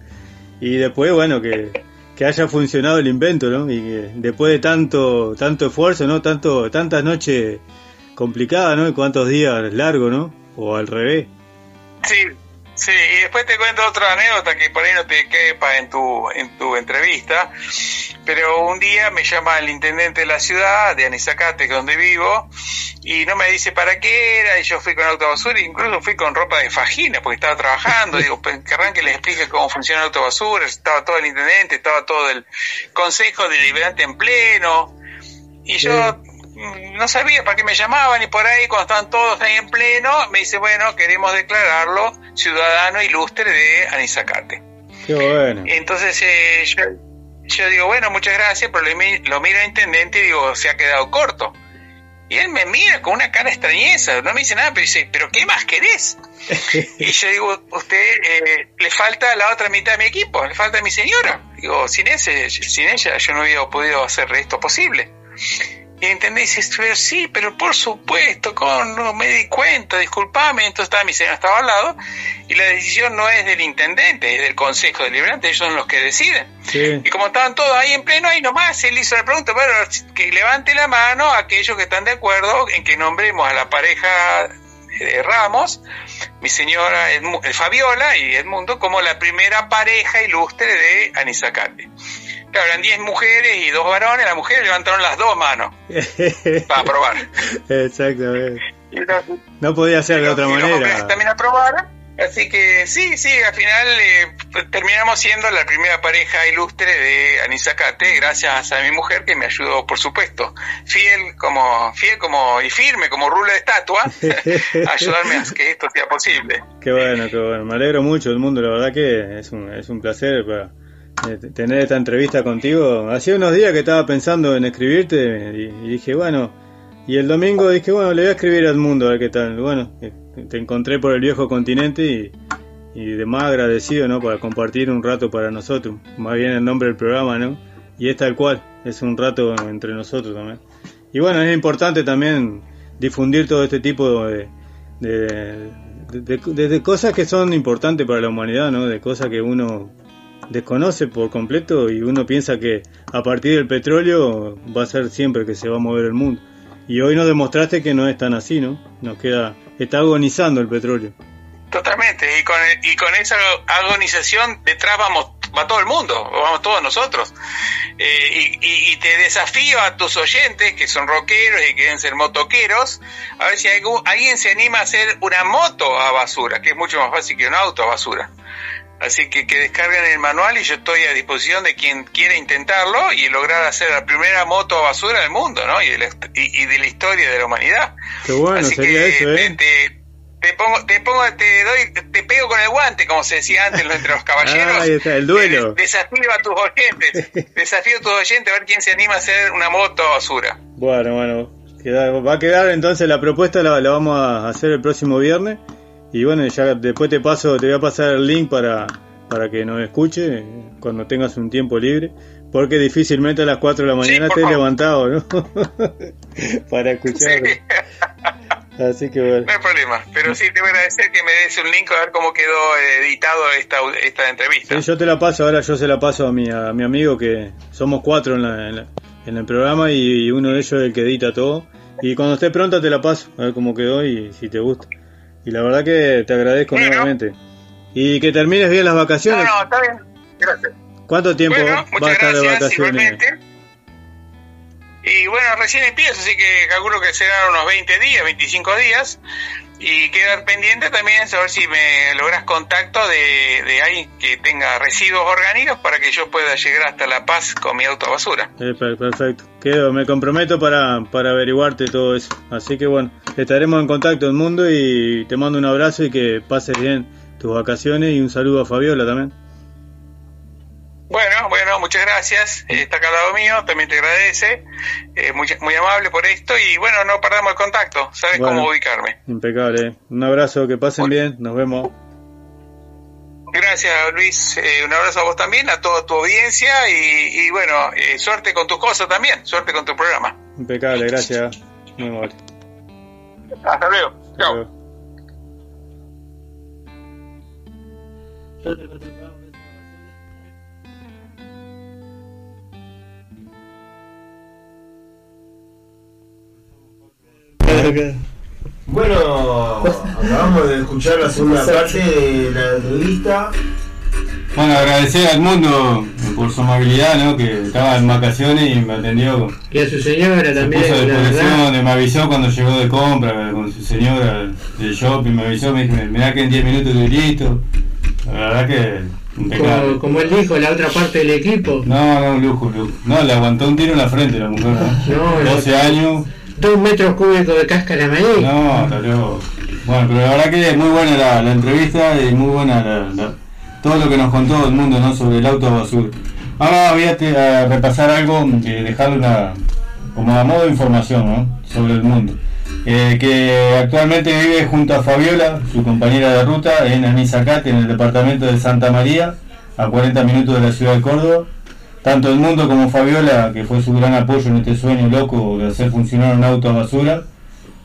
y después, bueno, que, que haya funcionado el invento, ¿no? Y que después de tanto, tanto esfuerzo, ¿no? Tanto, tantas noches complicadas, ¿no? Y cuántos días largos, ¿no? O al revés. Sí, sí, y después te cuento otra anécdota que por ahí no te quepa en tu, en tu entrevista, pero un día me llama el intendente de la ciudad, de Anizacate, que es donde vivo, y no me dice para qué era, y yo fui con autobasura, incluso fui con ropa de fajina, porque estaba trabajando, digo, pues, querrán que les explique cómo funciona autobasura, estaba todo el intendente, estaba todo el consejo deliberante en pleno, y yo no sabía para qué me llamaban y por ahí cuando estaban todos ahí en pleno me dice bueno queremos declararlo ciudadano ilustre de Anizacate Qué bueno. entonces eh, yo, yo digo bueno muchas gracias pero lo miro al intendente y digo se ha quedado corto y él me mira con una cara extrañeza no me dice nada pero dice pero qué más querés y yo digo usted eh, le falta la otra mitad de mi equipo le falta mi señora digo sin ese sin ella yo no hubiera podido hacer esto posible y entendés, dices, pero sí, pero por supuesto, con, no me di cuenta, disculpame. Entonces estaba mi señora estaba al lado y la decisión no es del intendente, es del consejo deliberante, ellos son los que deciden. Sí. Y como estaban todos ahí en pleno, ahí nomás, él hizo la pregunta, bueno, que levante la mano aquellos que están de acuerdo en que nombremos a la pareja de Ramos, mi señora Fabiola y Edmundo, como la primera pareja ilustre de Anizacate. Claro, eran 10 mujeres y dos varones, las mujeres levantaron las dos manos para aprobar. Exactamente. Los- No podía ser de otra los manera. también aprobaron. Así que sí, sí, al final eh, terminamos siendo la primera pareja ilustre de Anizacate, gracias a mi mujer que me ayudó, por supuesto, fiel como fiel como y firme como rula de estatua, a ayudarme a que esto sea posible. Qué bueno, qué bueno. Me alegro mucho del mundo, la verdad que es un, es un placer para, tener esta entrevista contigo. Hacía unos días que estaba pensando en escribirte y, y dije, bueno, y el domingo dije, bueno, le voy a escribir al mundo a ver qué tal. Bueno, eh, te encontré por el viejo continente y, y de más agradecido, ¿no? Para compartir un rato para nosotros. Más bien el nombre del programa, ¿no? Y es tal cual, es un rato entre nosotros también. Y bueno, es importante también difundir todo este tipo de, de- de- de cosas que son importantes para la humanidad, ¿no? De cosas que uno desconoce por completo y uno piensa que a partir del petróleo va a ser siempre que se va a mover el mundo. Y hoy nos demostraste que no es tan así, ¿no? Nos queda, está agonizando el petróleo. Totalmente, y con, y con esa agonización detrás vamos va todo el mundo, vamos todos nosotros. Eh, y, te desafío a tus oyentes, que son rockeros y quieren ser motoqueros, a ver si alguien se anima a hacer una moto a basura, que es mucho más fácil que un auto a basura. Así que que descarguen el manual y yo estoy a disposición de quien quiera intentarlo y lograr hacer la primera moto a basura del mundo, ¿no? Y de la, y- y de la historia de la humanidad. Qué bueno Así sería que eso, ¿eh? te, te- pongo, te pongo, te doy, te pego con el guante, como se decía antes entre los caballeros. Ah, ahí está, el duelo. Desafío a tus oyentes, desafío a tus oyentes a ver quién se anima a hacer una moto a basura. Bueno, bueno, va a quedar entonces la propuesta, la, la vamos a hacer el próximo viernes. Y bueno, ya después te paso, te voy a pasar el link para, para que nos escuche cuando tengas un tiempo libre. Porque difícilmente a las 4 de la mañana por estés levantado, ¿no? para escuchar. Así que bueno. No hay problema, pero sí te voy a agradecer que me des un link a ver cómo quedó editado esta, esta entrevista. Sí, yo te la paso, ahora yo se la paso a mi, a mi amigo que somos cuatro en, la- en la- en el programa y, y uno de ellos es el que edita todo. Y cuando esté pronta te la paso, a ver cómo quedó y si te gusta. Y la verdad que te agradezco nuevamente. Y que termines bien las No, vacaciones. no, está bien, gracias. ¿Cuánto tiempo Bueno, va a estar de vacaciones? Y bueno, recién empiezo, así que calculo que serán unos 20 días, 25 días. Y quedar pendiente también saber si me logras contacto de, de alguien que tenga residuos orgánicos para que yo pueda llegar hasta La Paz con mi auto basura. Eh, per- perfecto. Quedo, me comprometo para, para averiguarte todo eso. Así que bueno, estaremos en contacto el mundo y te mando un abrazo y que pases bien tus vacaciones y un saludo a Fabiola también. Bueno, bueno, muchas gracias. Eh, Está acá al lado mío, también te agradece. Eh, muy, muy amable por esto y bueno, no perdamos el contacto. Sabes Bueno. cómo ubicarme. Impecable. Un abrazo, que pasen bien, nos vemos. Gracias, Luis. Eh, un abrazo a vos también, a toda tu audiencia y, y bueno, eh, suerte con tus cosas también, suerte con tu programa. Impecable, gracias. Muy amable. Hasta luego. Hasta luego. Bueno, acabamos de escuchar la segunda parte de la entrevista. Bueno, agradecer al mundo por su amabilidad, ¿no? Que estaba en vacaciones y me atendió. Y a su señora Se también, puso verdad. me avisó cuando llegó de compra con su señora del shopping, me avisó, me dijo, mirá que en 10 minutos estoy listo. La verdad que. Como, como él dijo, la otra parte del equipo. No, no, un lujo, un lujo. No, le aguantó un tiro en la frente la mujer, ¿no? No, 12 años. Dos metros cúbicos de cáscara de maíz. No, loco. Bueno, pero la verdad que es muy buena la, entrevista y muy buena la- todo lo que nos contó el mundo ¿no? sobre el auto basura. Ahora voy a, repasar algo, eh, una, como a modo de información ¿no? sobre el mundo. Eh, que actualmente vive junto a Fabiola, su compañera de ruta, en Anizacate, en el departamento de Santa María, a 40 minutos de la ciudad de Córdoba. Tanto el mundo como Fabiola, que fue su gran apoyo en este sueño loco de hacer funcionar un auto a basura,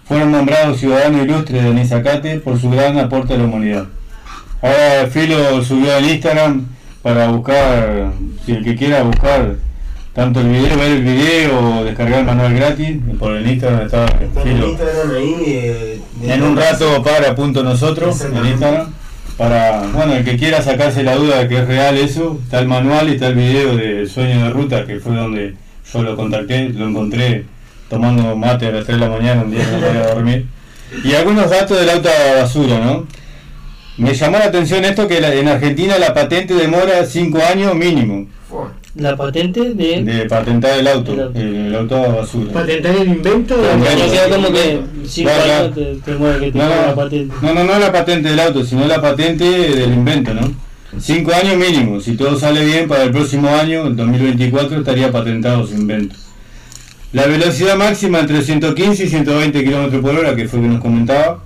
fueron nombrados ciudadanos ilustres de Anizacate por su gran aporte a la humanidad. Ahora Filo subió en Instagram para buscar, si el que quiera buscar tanto el video, ver el video o descargar el manual gratis, por el Instagram está Está en Filo. Instagram ahí. eh, En un rato para punto nosotros en Instagram. Para, bueno, el que quiera sacarse la duda de que es real eso, está el manual y está el video de Sueño de Ruta, que fue donde yo lo contacté, lo encontré tomando mate a las 3 de la mañana un día que no podía dormir. Y algunos datos del auto a basura, ¿no? Me llamó la atención esto que la- en Argentina la patente demora 5 años mínimo La patente de. de patentar el auto, el, el auto a basura. ¿Patentar el invento? Queda como que 5 Claro, claro. años te, te mueve que te No, no, la patente. no, no, no la patente del auto, sino la patente del invento, ¿no? Cinco años mínimo, si todo sale bien, para el próximo año, el 2024, estaría patentado su invento. La velocidad máxima entre 115 y 120 km por hora, que fue que nos comentaba.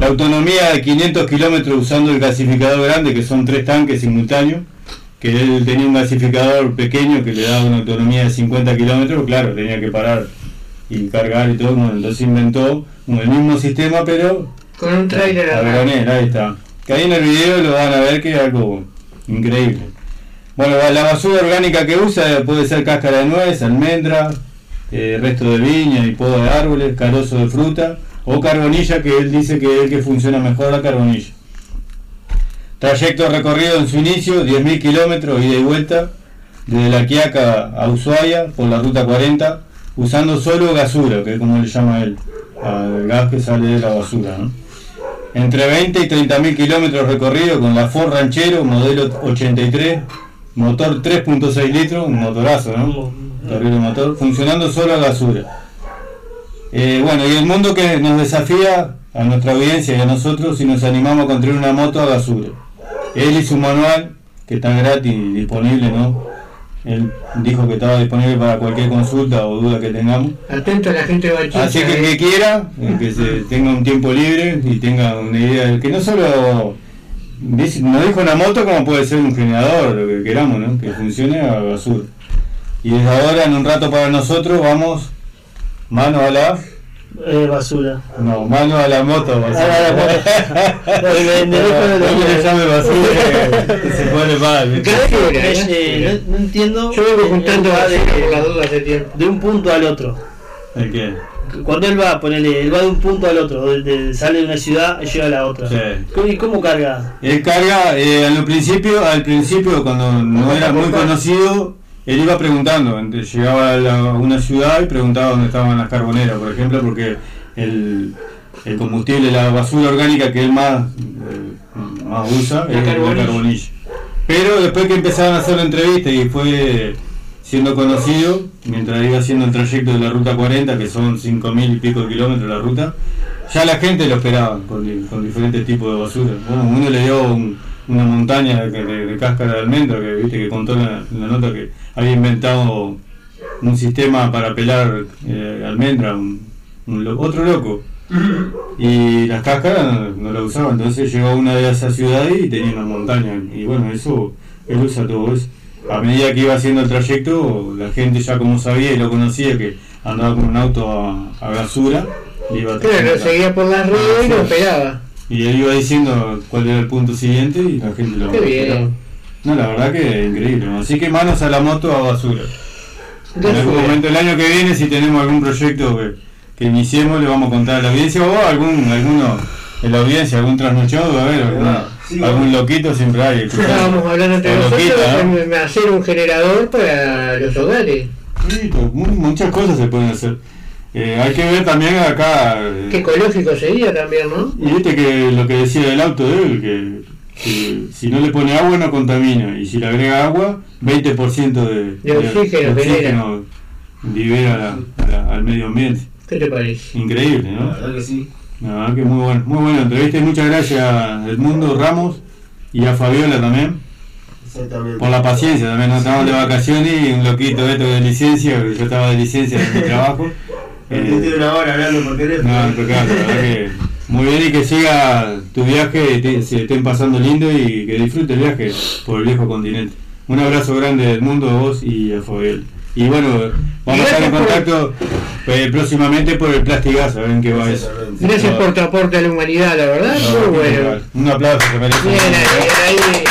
La autonomía de 500 kilómetros usando el gasificador grande, que son tres tanques simultáneos, que él tenía un gasificador pequeño que le daba una autonomía de 50 kilómetros, claro, tenía que parar y cargar y todo, bueno, entonces inventó el mismo sistema, pero Con un trailer a granel, ahí está. Que ahí en el video lo van a ver que es algo increíble. Bueno, la basura orgánica que usa puede ser cáscara de nuez, almendra, eh, resto de viña y podo de árboles, carozo de fruta o carbonilla, que él dice que es el que funciona mejor la carbonilla. Trayecto recorrido en su inicio, 10.000 kilómetros ida y vuelta, desde La Quiaca a Ushuaia por la ruta 40, usando solo gasura, que es como le llama él, al gas que sale de la basura. ¿no? Entre 20 y 30 mil kilómetros recorrido con la Ford Ranchero modelo 83, motor 3.6 litros, un motorazo, ¿no? Terrible motor, funcionando solo a gasura. Eh, bueno, y el mundo que nos desafía a nuestra audiencia y a nosotros si nos animamos a construir una moto a gasura. Él y su manual, que está gratis y disponible, ¿no? Él dijo que estaba disponible para cualquier consulta o duda que tengamos. Atento a la gente de. Así que eh. que quiera, que se tenga un tiempo libre y tenga una idea, que no solo dice- nos dijo una moto como puede ser un generador, lo que queramos, ¿no? que funcione a basura. Y desde ahora, en un rato para nosotros, vamos mano a la. Eh, basura. No, mano a la moto. basura. Ah, a la moto. De- le llame basura, que se pone mal. ¿viste? Creo que es, eh, no, no entiendo. Yo vengo eh, juntando basura de, tiempo. de un punto al otro. ¿El qué? Cuando él va, ponele, él va de un punto al otro, de- de- sale de una ciudad y llega a la otra. Sí. ¿Cómo- ¿Y cómo carga? Él carga, eh, al principio, al principio cuando no era muy conocido, él iba preguntando, llegaba a, la- a una ciudad y preguntaba dónde estaban las carboneras, por ejemplo, porque el, el combustible, la basura orgánica que él más, eh, más usa La es la carbonilla. Pero después que empezaron a hacer la entrevista y fue siendo conocido, mientras iba haciendo el trayecto de la ruta 40, que son 5.000 y pico de kilómetros la ruta, ya la gente lo esperaba con, di- con diferentes tipos de basura. Bueno, uno le dio un, una montaña de, de- de cáscara de almendra que viste que contó en la, en la nota que había inventado un sistema para pelar eh, almendra, un- un lo- otro loco. Y las cáscaras no, no la usaba, entonces llegó a una de esas ciudades y tenía una montaña. Y bueno, eso, él usa todo eso. A medida que iba haciendo el trayecto, la gente ya como sabía y lo conocía que andaba con un auto a, a basura, iba Claro, lo seguía por las redes y lo esperaba. y él iba diciendo cuál era el punto siguiente y la gente lo Qué bien. No, la verdad que increíble. Así que manos a la moto a basura. En algún momento el año que viene, si tenemos algún proyecto que, que iniciemos, le vamos a contar a la audiencia o algún, alguno en la audiencia, algún trasnochado, a ver, alguna- Sí, algún loquito siempre hay. Estábamos hablando entre O nosotros loquita, ¿no? de hacer un generador para los hogares. Sí, mu- muchas cosas se pueden hacer. Eh, hay que ver también acá. eh, Qué ecológico sería también, ¿no? Y viste que lo que decía del auto de él, que, si no le pone agua no contamina, y si le agrega agua, 20% de, De oxígeno oxígeno libera la- a la- al medio ambiente. ¿Qué te parece? Increíble, La ¿no? verdad que sí. La verdad que muy bueno, muy buena entrevista y muchas gracias a Edmundo Ramos y a Fabiola también por la paciencia también, no estábamos de vacaciones y un loquito esto de licencia, yo estaba de licencia en mi trabajo. Eh, tiene una hora hablando por teléfono. No, la verdad que muy bien y que siga tu viaje, te- se estén pasando lindo y que disfrute el viaje por el viejo continente. Un abrazo grande del mundo a vos y a Fabel. Y bueno, vamos a estar en contacto eh, próximamente por el Plastigas, a ver en qué va eso. Gracias por tu aporte a la humanidad, la verdad. No, Muy bueno. impecable. Un aplauso, se merece. Bien, ahí, ahí.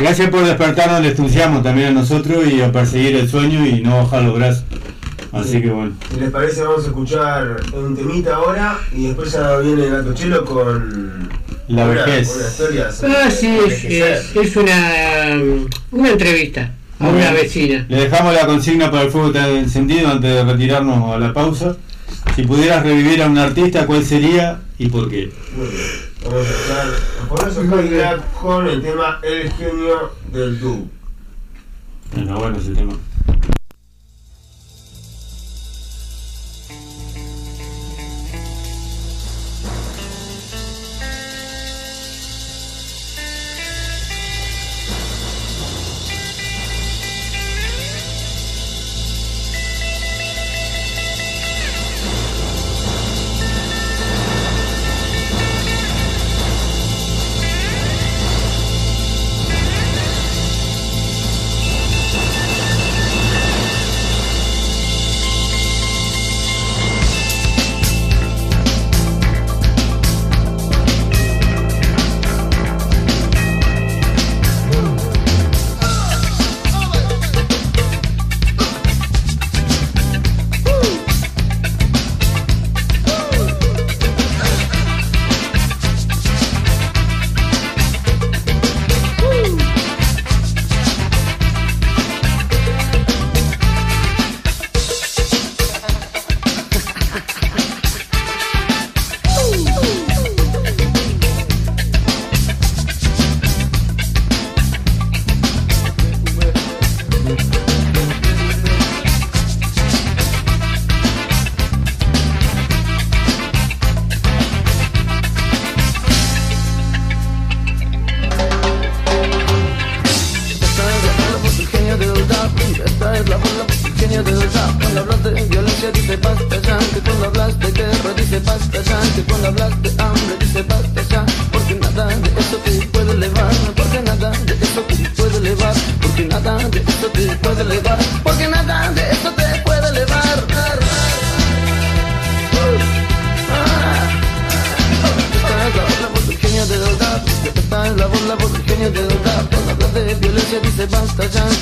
Gracias, por despertarnos el entusiasmo también a nosotros y a perseguir el sueño y no bajar los brazos. Así que bueno. Si les parece, vamos a escuchar un temita ahora y después ya viene Gato Chelo con. La una- vejez. Una historia Ah, sí, es, es, es una, una entrevista a Muy una bien. vecina. Le dejamos la consigna para el fuego está encendido antes de retirarnos a la pausa. Si pudieras revivir a un artista, ¿cuál sería y por qué? Muy bien. Vamos a Cadillac con el tema El genio del. Bueno, bueno ese tema.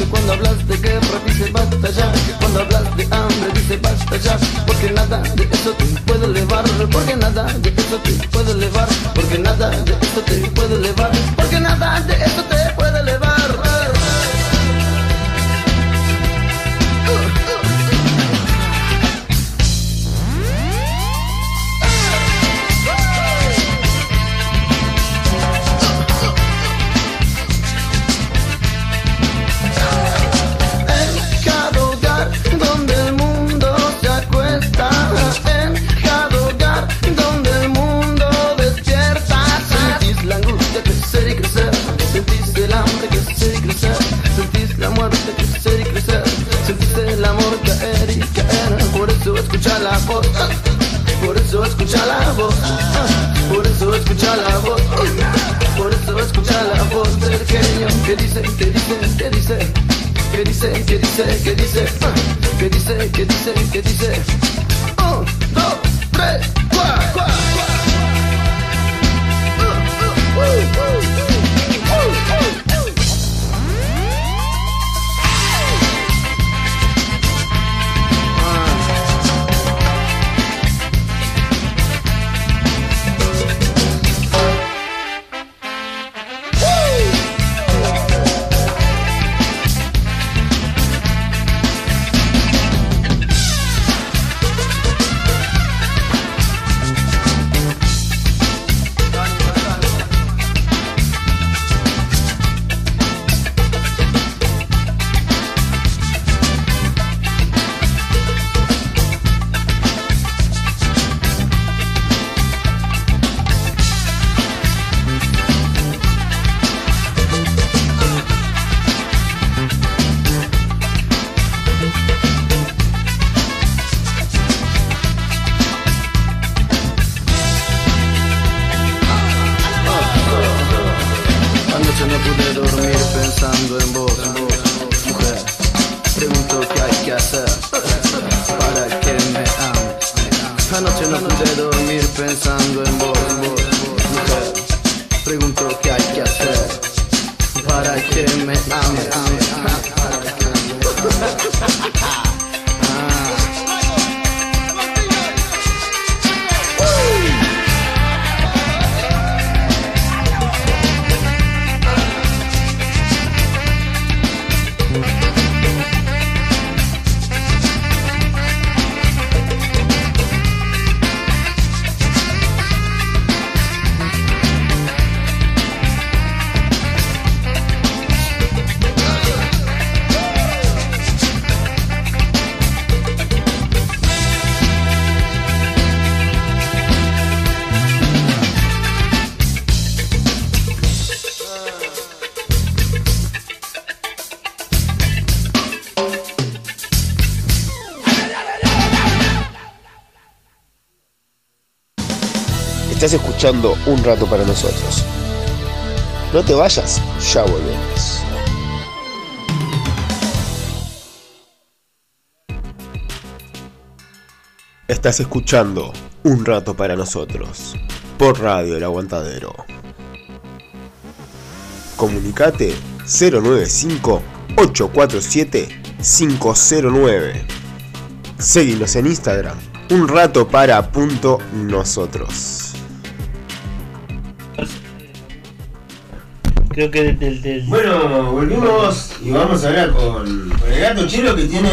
Cuando hablas de guerra dice basta ya cuando hablas de hambre dice basta ya Porque nada de eso te puede elevar Porque nada de eso te puede elevar Porque nada de eso te puede elevar dice, que dice, que dice, Un Rato para Nosotros. No te vayas, ya volvemos. Estás escuchando Un Rato para Nosotros por Radio El Aguantadero. Comunicate 095-847-509. Seguinos en Instagram, un rato para punto nosotros. Creo que del, del, del- Bueno, volvimos y vamos a hablar con, con el gato chelo que tiene,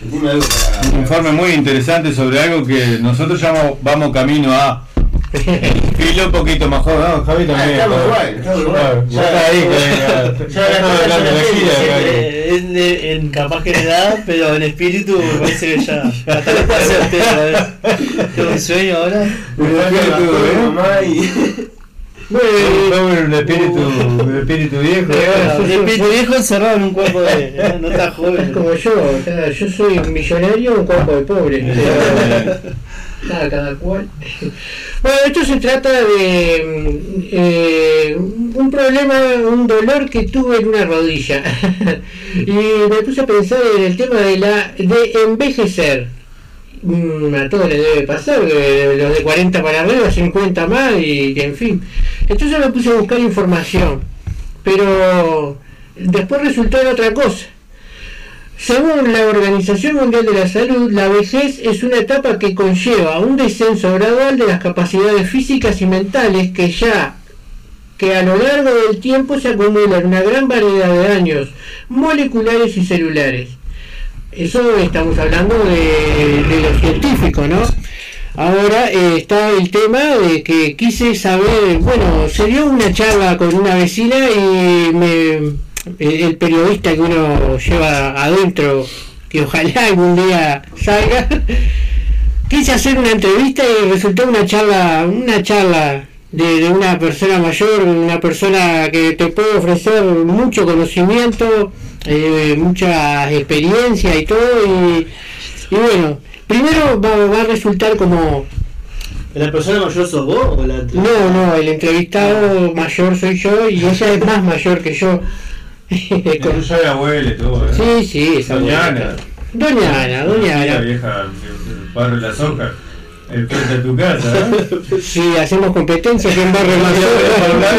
que tiene algo para. Un informe muy interesante sobre algo que nosotros ya vamos, camino a filo un poquito mejor, ¿no? Javi Ah, también. estamos igual, estamos igual. Ya está ahí, Ya en, en capaz que en edad, pero en espíritu me parece que ya hasta le pase el tema. Tengo un sueño ahora. ¿eh? Mamá y- Bueno, el espíritu, el espíritu viejo. El espíritu viejo encerrado en un cuerpo de. No está Es joven. como yo, o sea, yo soy un millonario en un cuerpo de pobre. Cada, cada cual. Bueno, esto se trata de mm, eh, un problema, un dolor que tuve en una rodilla. y me puse a pensar en el tema de la de envejecer. Mm, A todos les debe pasar, los de 40 para arriba, 50 más y, y en fin. Entonces me puse a buscar información, pero después resultó en otra cosa. Según la Organización Mundial de la Salud, la vejez es una etapa que conlleva un descenso gradual de las capacidades físicas y mentales que ya que a lo largo del tiempo se acumulan una gran variedad de daños moleculares y celulares. Eso estamos hablando de, de lo científico, ¿no? Ahora eh, está el tema de que quise saber, bueno, se dio una charla con una vecina y me, el periodista que uno lleva adentro, que ojalá algún día salga, quise hacer una entrevista y resultó una charla, una charla de, de una persona mayor, una persona que te puede ofrecer mucho conocimiento, eh, mucha experiencia y todo, y, y bueno, primero va, va a resultar como ¿La persona mayor sos vos o la no, no, el entrevistado mayor soy yo y ella es más mayor que yo. Con ya de abuela y todo. ¿eh? Sí, sí, esa Doña. Ana. Doña Ana, Doña La vieja del barrio de la soja. El frente a tu casa, ¿eh? Sí, hacemos competencia que en barrio más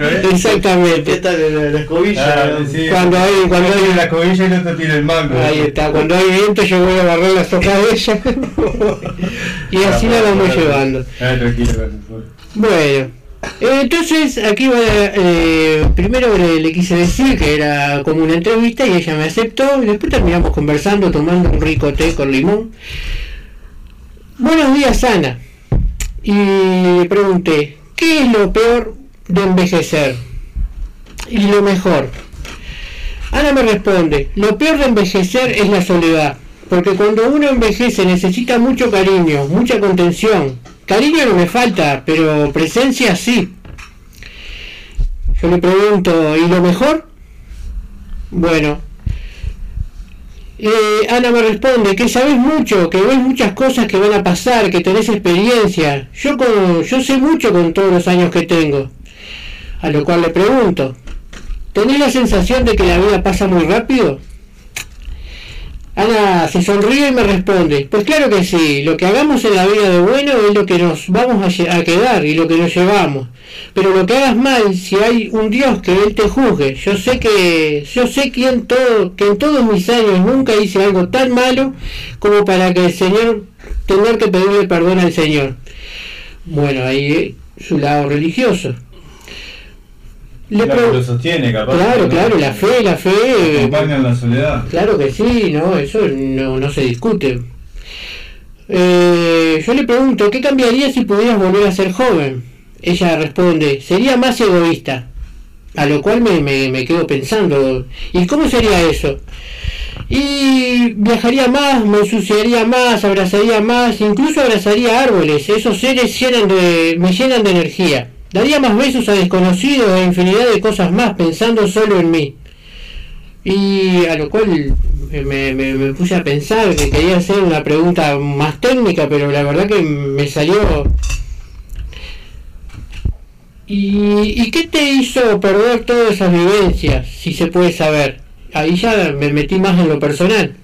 ¿eh? Exactamente. Esta de la, la escobilla. Ah, sí. Cuando hay, cuando hay la escobilla y el otro tiene el mango. Ahí está, cuando hay viento yo voy a barrer las hojas de ella y así la vamos llevando. Ah, tranquilo. Bueno, eh, entonces aquí va, eh, primero le, le quise decir que era como una entrevista y ella me aceptó y después terminamos conversando tomando un rico té con limón. Buenos días Ana. Y le pregunté, ¿qué es lo peor de envejecer? Y lo mejor. Ana me responde, lo peor de envejecer es la soledad, porque cuando uno envejece necesita mucho cariño, mucha contención. Cariño no me falta, pero presencia sí. Yo le pregunto, ¿y lo mejor? Bueno, eh, Ana me responde que sabes mucho, que ves muchas cosas que van a pasar, que tenés experiencia. Yo, con, yo sé mucho con todos los años que tengo. A lo cual le pregunto, ¿tenés la sensación de que la vida pasa muy rápido? Ana se sonríe y me responde, pues claro que sí, lo que hagamos en la vida de bueno es lo que nos vamos a, quedar y lo que nos llevamos. Pero lo que hagas mal, si hay un Dios que Él te juzgue, yo sé que, yo sé que en, todo, que en todos mis años nunca hice algo tan malo como para que el Señor, tener que pedirle perdón al Señor. Bueno, ahí eh, su lado religioso. Le Claro, lo sostiene, capaz. Claro, claro, la fe, la fe. eh, Acompaña en la soledad. Claro que sí, no, eso no, no se discute. Eh, yo le pregunto, ¿qué cambiaría si pudieras volver a ser joven? Ella responde, sería más egoísta. A lo cual me, me, me quedo pensando, ¿y cómo sería eso? Y viajaría más, me ensuciaría más, abrazaría más, incluso abrazaría árboles. Esos seres llenan de, me llenan de energía. Daría más besos a desconocidos e infinidad de cosas más pensando solo en mí. Y a lo cual me, me- me puse a pensar que quería hacer una pregunta más técnica, pero la verdad que me salió... ¿Y, y qué te hizo perder todas esas vivencias, si se puede saber? Ahí ya me metí más en lo personal.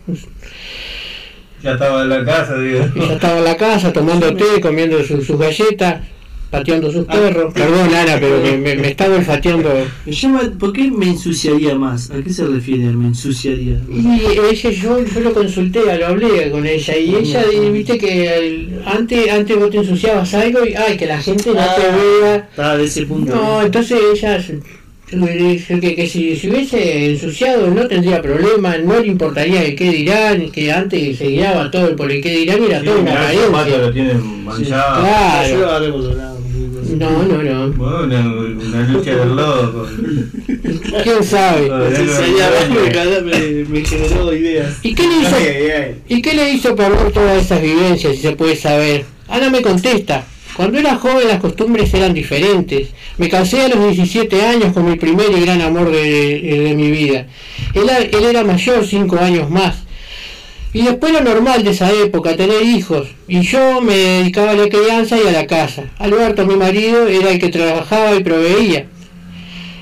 Ya estaba en la casa, digo. Ya estaba en la casa tomando té, comiendo su- sus galletas, pateando sus perros. Perdón, Ana, pero me, me estaba olfateando. Me llama, ¿Por qué me ensuciaría más? ¿A qué se refiere me ensuciaría? Y ella, yo, yo lo consulté, lo hablé con ella, y ella, y viste que el- antes, antes vos te ensuciabas algo y, ay, que la gente no te Ah, vea. Estaba de ese punto. No, entonces ella, que, que si se hubiese ensuciado no tendría problema, no le importaría el qué dirán, que antes se guiaba todo por el qué dirán y era Sí, todo una manchado. Claro. No, no, no. Bueno, una, una lucha del loco. ¿Quién sabe? Sería me, me, me generó ideas. ¿Y qué le hizo? ¿Y qué le hizo perder todas esas vivencias, si se puede saber? Ana me contesta. Cuando era joven las costumbres eran diferentes. Me casé a los 17 años con mi primer y gran amor de, de mi vida. Él, él era mayor, 5 años más. Y después lo normal de esa época, tener hijos. Y yo me dedicaba a la crianza y a la casa. Alberto, mi marido, era el que trabajaba y proveía.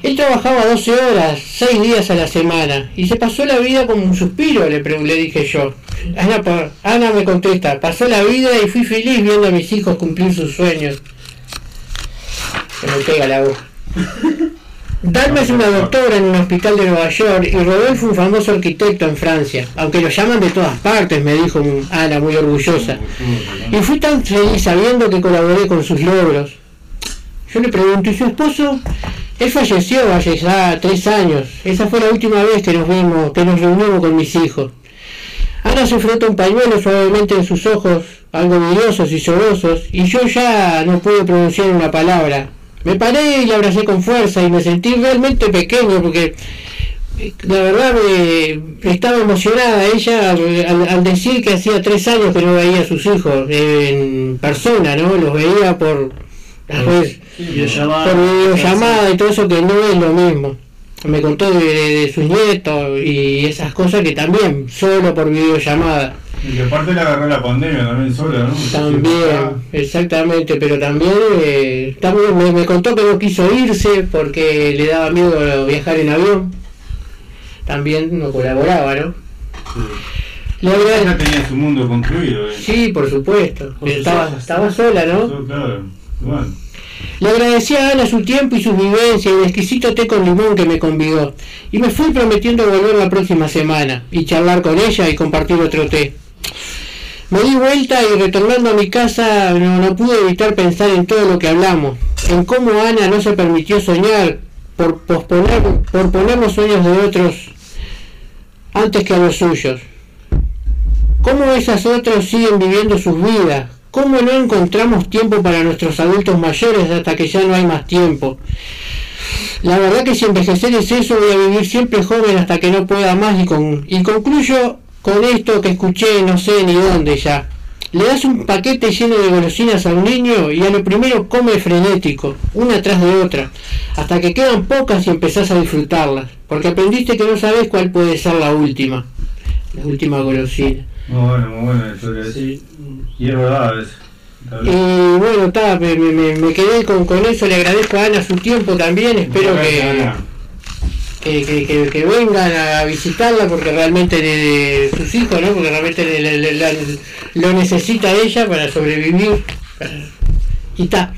Él trabajaba 12 horas, 6 días a la semana, y se pasó la vida como un suspiro, le, le dije yo. Ana, Ana me contesta, pasó la vida y fui feliz viendo a mis hijos cumplir sus sueños. Se me pega la voz. Dalma es una doctora en un hospital de Nueva York y Rodolfo un famoso arquitecto en Francia, aunque lo llaman de todas partes, me dijo Ana muy orgullosa. Y fui tan feliz sabiendo que colaboré con sus logros. Yo le pregunto, ¿y su esposo? Él falleció hace ya tres años. Esa fue la última vez que nos vimos, que nos reunimos con mis hijos. Ana se frota un pañuelo suavemente en sus ojos, algo vidriosos y llorosos, y yo ya no pude pronunciar una palabra. Me paré y la abracé con fuerza y me sentí realmente pequeño porque eh, la verdad me estaba emocionada ella al, al- al decir que hacía tres años que no veía a sus hijos en persona, ¿no? Los veía por las redes- por videollamada y todo eso que no es lo mismo. Me contó de, de- de sus nietos y esas cosas que también solo por videollamada. Y que aparte le agarró la pandemia también sola, ¿no? También, exactamente, pero también, eh, también me, me contó que no quiso irse porque le daba miedo viajar en avión. También no colaboraba, ¿no? Le agrade- Ya tenía su mundo construido. eh. Sí, por supuesto. Estaba, estaba sola, ¿no? Claro. Bueno. Le agradecía a Ana su tiempo y su vivencia y el exquisito té con limón que me convidó. Y me fui prometiendo volver la próxima semana y charlar con ella y compartir otro té. Me di vuelta y retornando a mi casa no, pude evitar pensar en todo lo que hablamos, en cómo Ana no se permitió soñar por posponer, por poner los sueños de otros antes que a los suyos. Cómo esas otras siguen viviendo sus vidas, cómo no encontramos tiempo para nuestros adultos mayores hasta que ya no hay más tiempo. La verdad que si envejecer es eso, voy a vivir siempre joven hasta que no pueda más y, con, y concluyo con esto que escuché no sé ni dónde ya. Le das un paquete lleno de golosinas a un niño y a lo primero come frenético, una tras de otra, hasta que quedan pocas y empezás a disfrutarlas, porque aprendiste que no sabes cuál puede ser la última, la última golosina. Muy bueno, muy la historia. esa. Y es verdad eso. Y bueno, está, me, me- me- quedé con, con eso, le agradezco a Ana su tiempo también, espero que, Ana. Que, que- que- que vengan a visitarla porque realmente de, de sus hijos, ¿no? Porque realmente la- lo necesita ella para sobrevivir. Y está.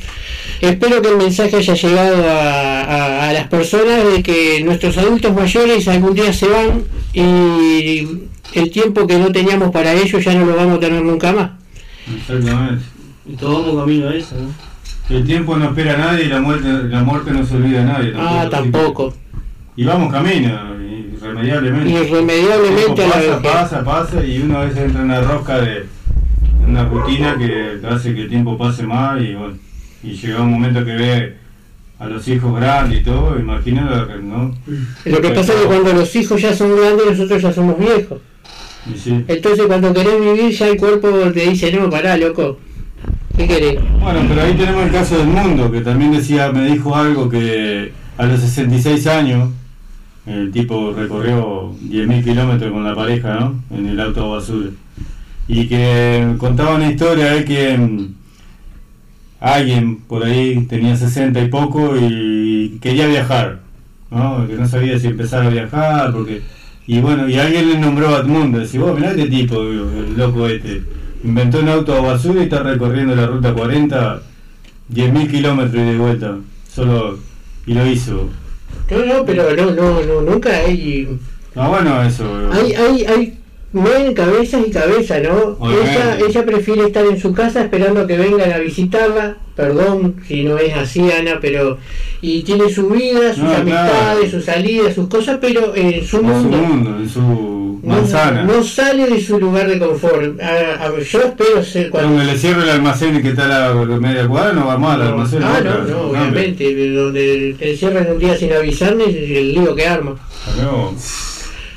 Espero que el mensaje haya llegado a, a- a las personas de que nuestros adultos mayores algún día se van y el tiempo que no teníamos para ellos ya no lo vamos a tener nunca más. Exactamente. Y todos vamos camino a eso, ¿no? El tiempo no espera a nadie y la muerte, la muerte no se olvida a nadie. Ah, así que- tampoco. Y vamos camino, irremediablemente. Irremediablemente a la pasa, vejez. pasa, pasa y uno a veces entra en una rosca de una rutina que hace que el tiempo pase mal y bueno, y llega un momento que ve a los hijos grandes y todo, imagina que no. Lo que pasa es que cuando los hijos ya son grandes, nosotros ya somos viejos. Sí. Entonces cuando querés vivir ya el cuerpo te dice, no, pará, loco. ¿Qué querés? Bueno, pero ahí tenemos el caso del mundo, que también decía, me dijo algo que a los 66 años el tipo recorrió 10.000 kilómetros con la pareja, ¿no? En el auto basura. Y que contaba una historia de que mm, alguien por ahí tenía 60 y poco y quería viajar, ¿no? Que no sabía si empezar a viajar, porque... Y bueno, y alguien le nombró a Edmundo, decía, vos mirá este tipo, el loco este, inventó un auto basura y está recorriendo la ruta 40 10.000 kilómetros y de vuelta, solo, y lo hizo. No, no, pero no, no, no, nunca hay... Ah, bueno, eso. Hay, hay, hay, mueven cabezas y cabezas, ¿no? Ella, ella prefiere estar en su casa esperando que vengan a visitarla, perdón si no es así, Ana, pero... Y tiene su vida, sus No, claro. amistades, sus salidas, sus cosas, pero en su En su mundo. mundo, en su No- manzana. No, sale de su lugar de confort. A- a- yo espero ser cuando... Donde le cierro el almacén y que está la media cuadra, no va mal el almacén. Ah, no, no, obviamente, donde te encierran un día sin avisarme es el lío que arma. No.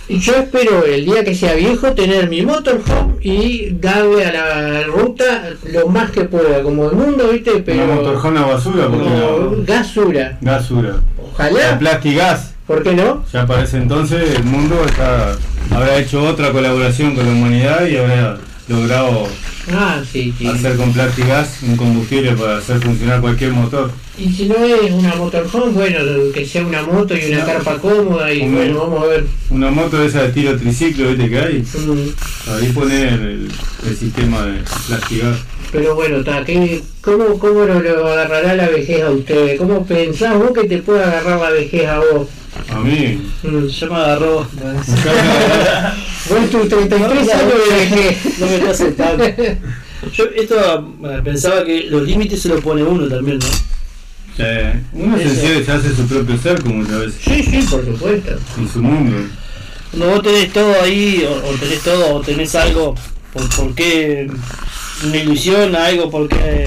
Y yo espero el día que sea viejo tener mi motorhome y darle a la ruta lo más que pueda, como el mundo, ¿viste? Pero Una motorjona basura, porque no, no. gasura. Gasura. Ojalá. La Plastigas. ¿Por qué no? Ya para ese entonces el mundo está, habrá hecho otra colaboración con la humanidad y habrá logrado Ah, sí, sí. hacer con Plastigas un combustible para hacer funcionar cualquier motor. Y si no es una motorhome, bueno, que sea una moto y una carpa cómoda y bueno, vamos a ver. Una moto de esa de estilo triciclo, ¿viste que hay? Mm, Ahí poner el, el sistema de Plastigas. Pero bueno, ta, ¿qué- ¿cómo, cómo lo, lo agarrará la vejez a ustedes? ¿Cómo pensás vos que te puede agarrar la vejez a vos? A mí. Mm. Ya me agarró. Vos tus 33 años de vejez. No me está aceptando. Yo esto bueno, pensaba que los límites se los pone uno también, ¿no? Sí. Uno se, se hace su propio ser como muchas veces. Sí, sí, por supuesto. En su mundo. Cuando vos tenés todo ahí, o, o tenés todo, o tenés algo, por, por qué una ilusión, algo por qué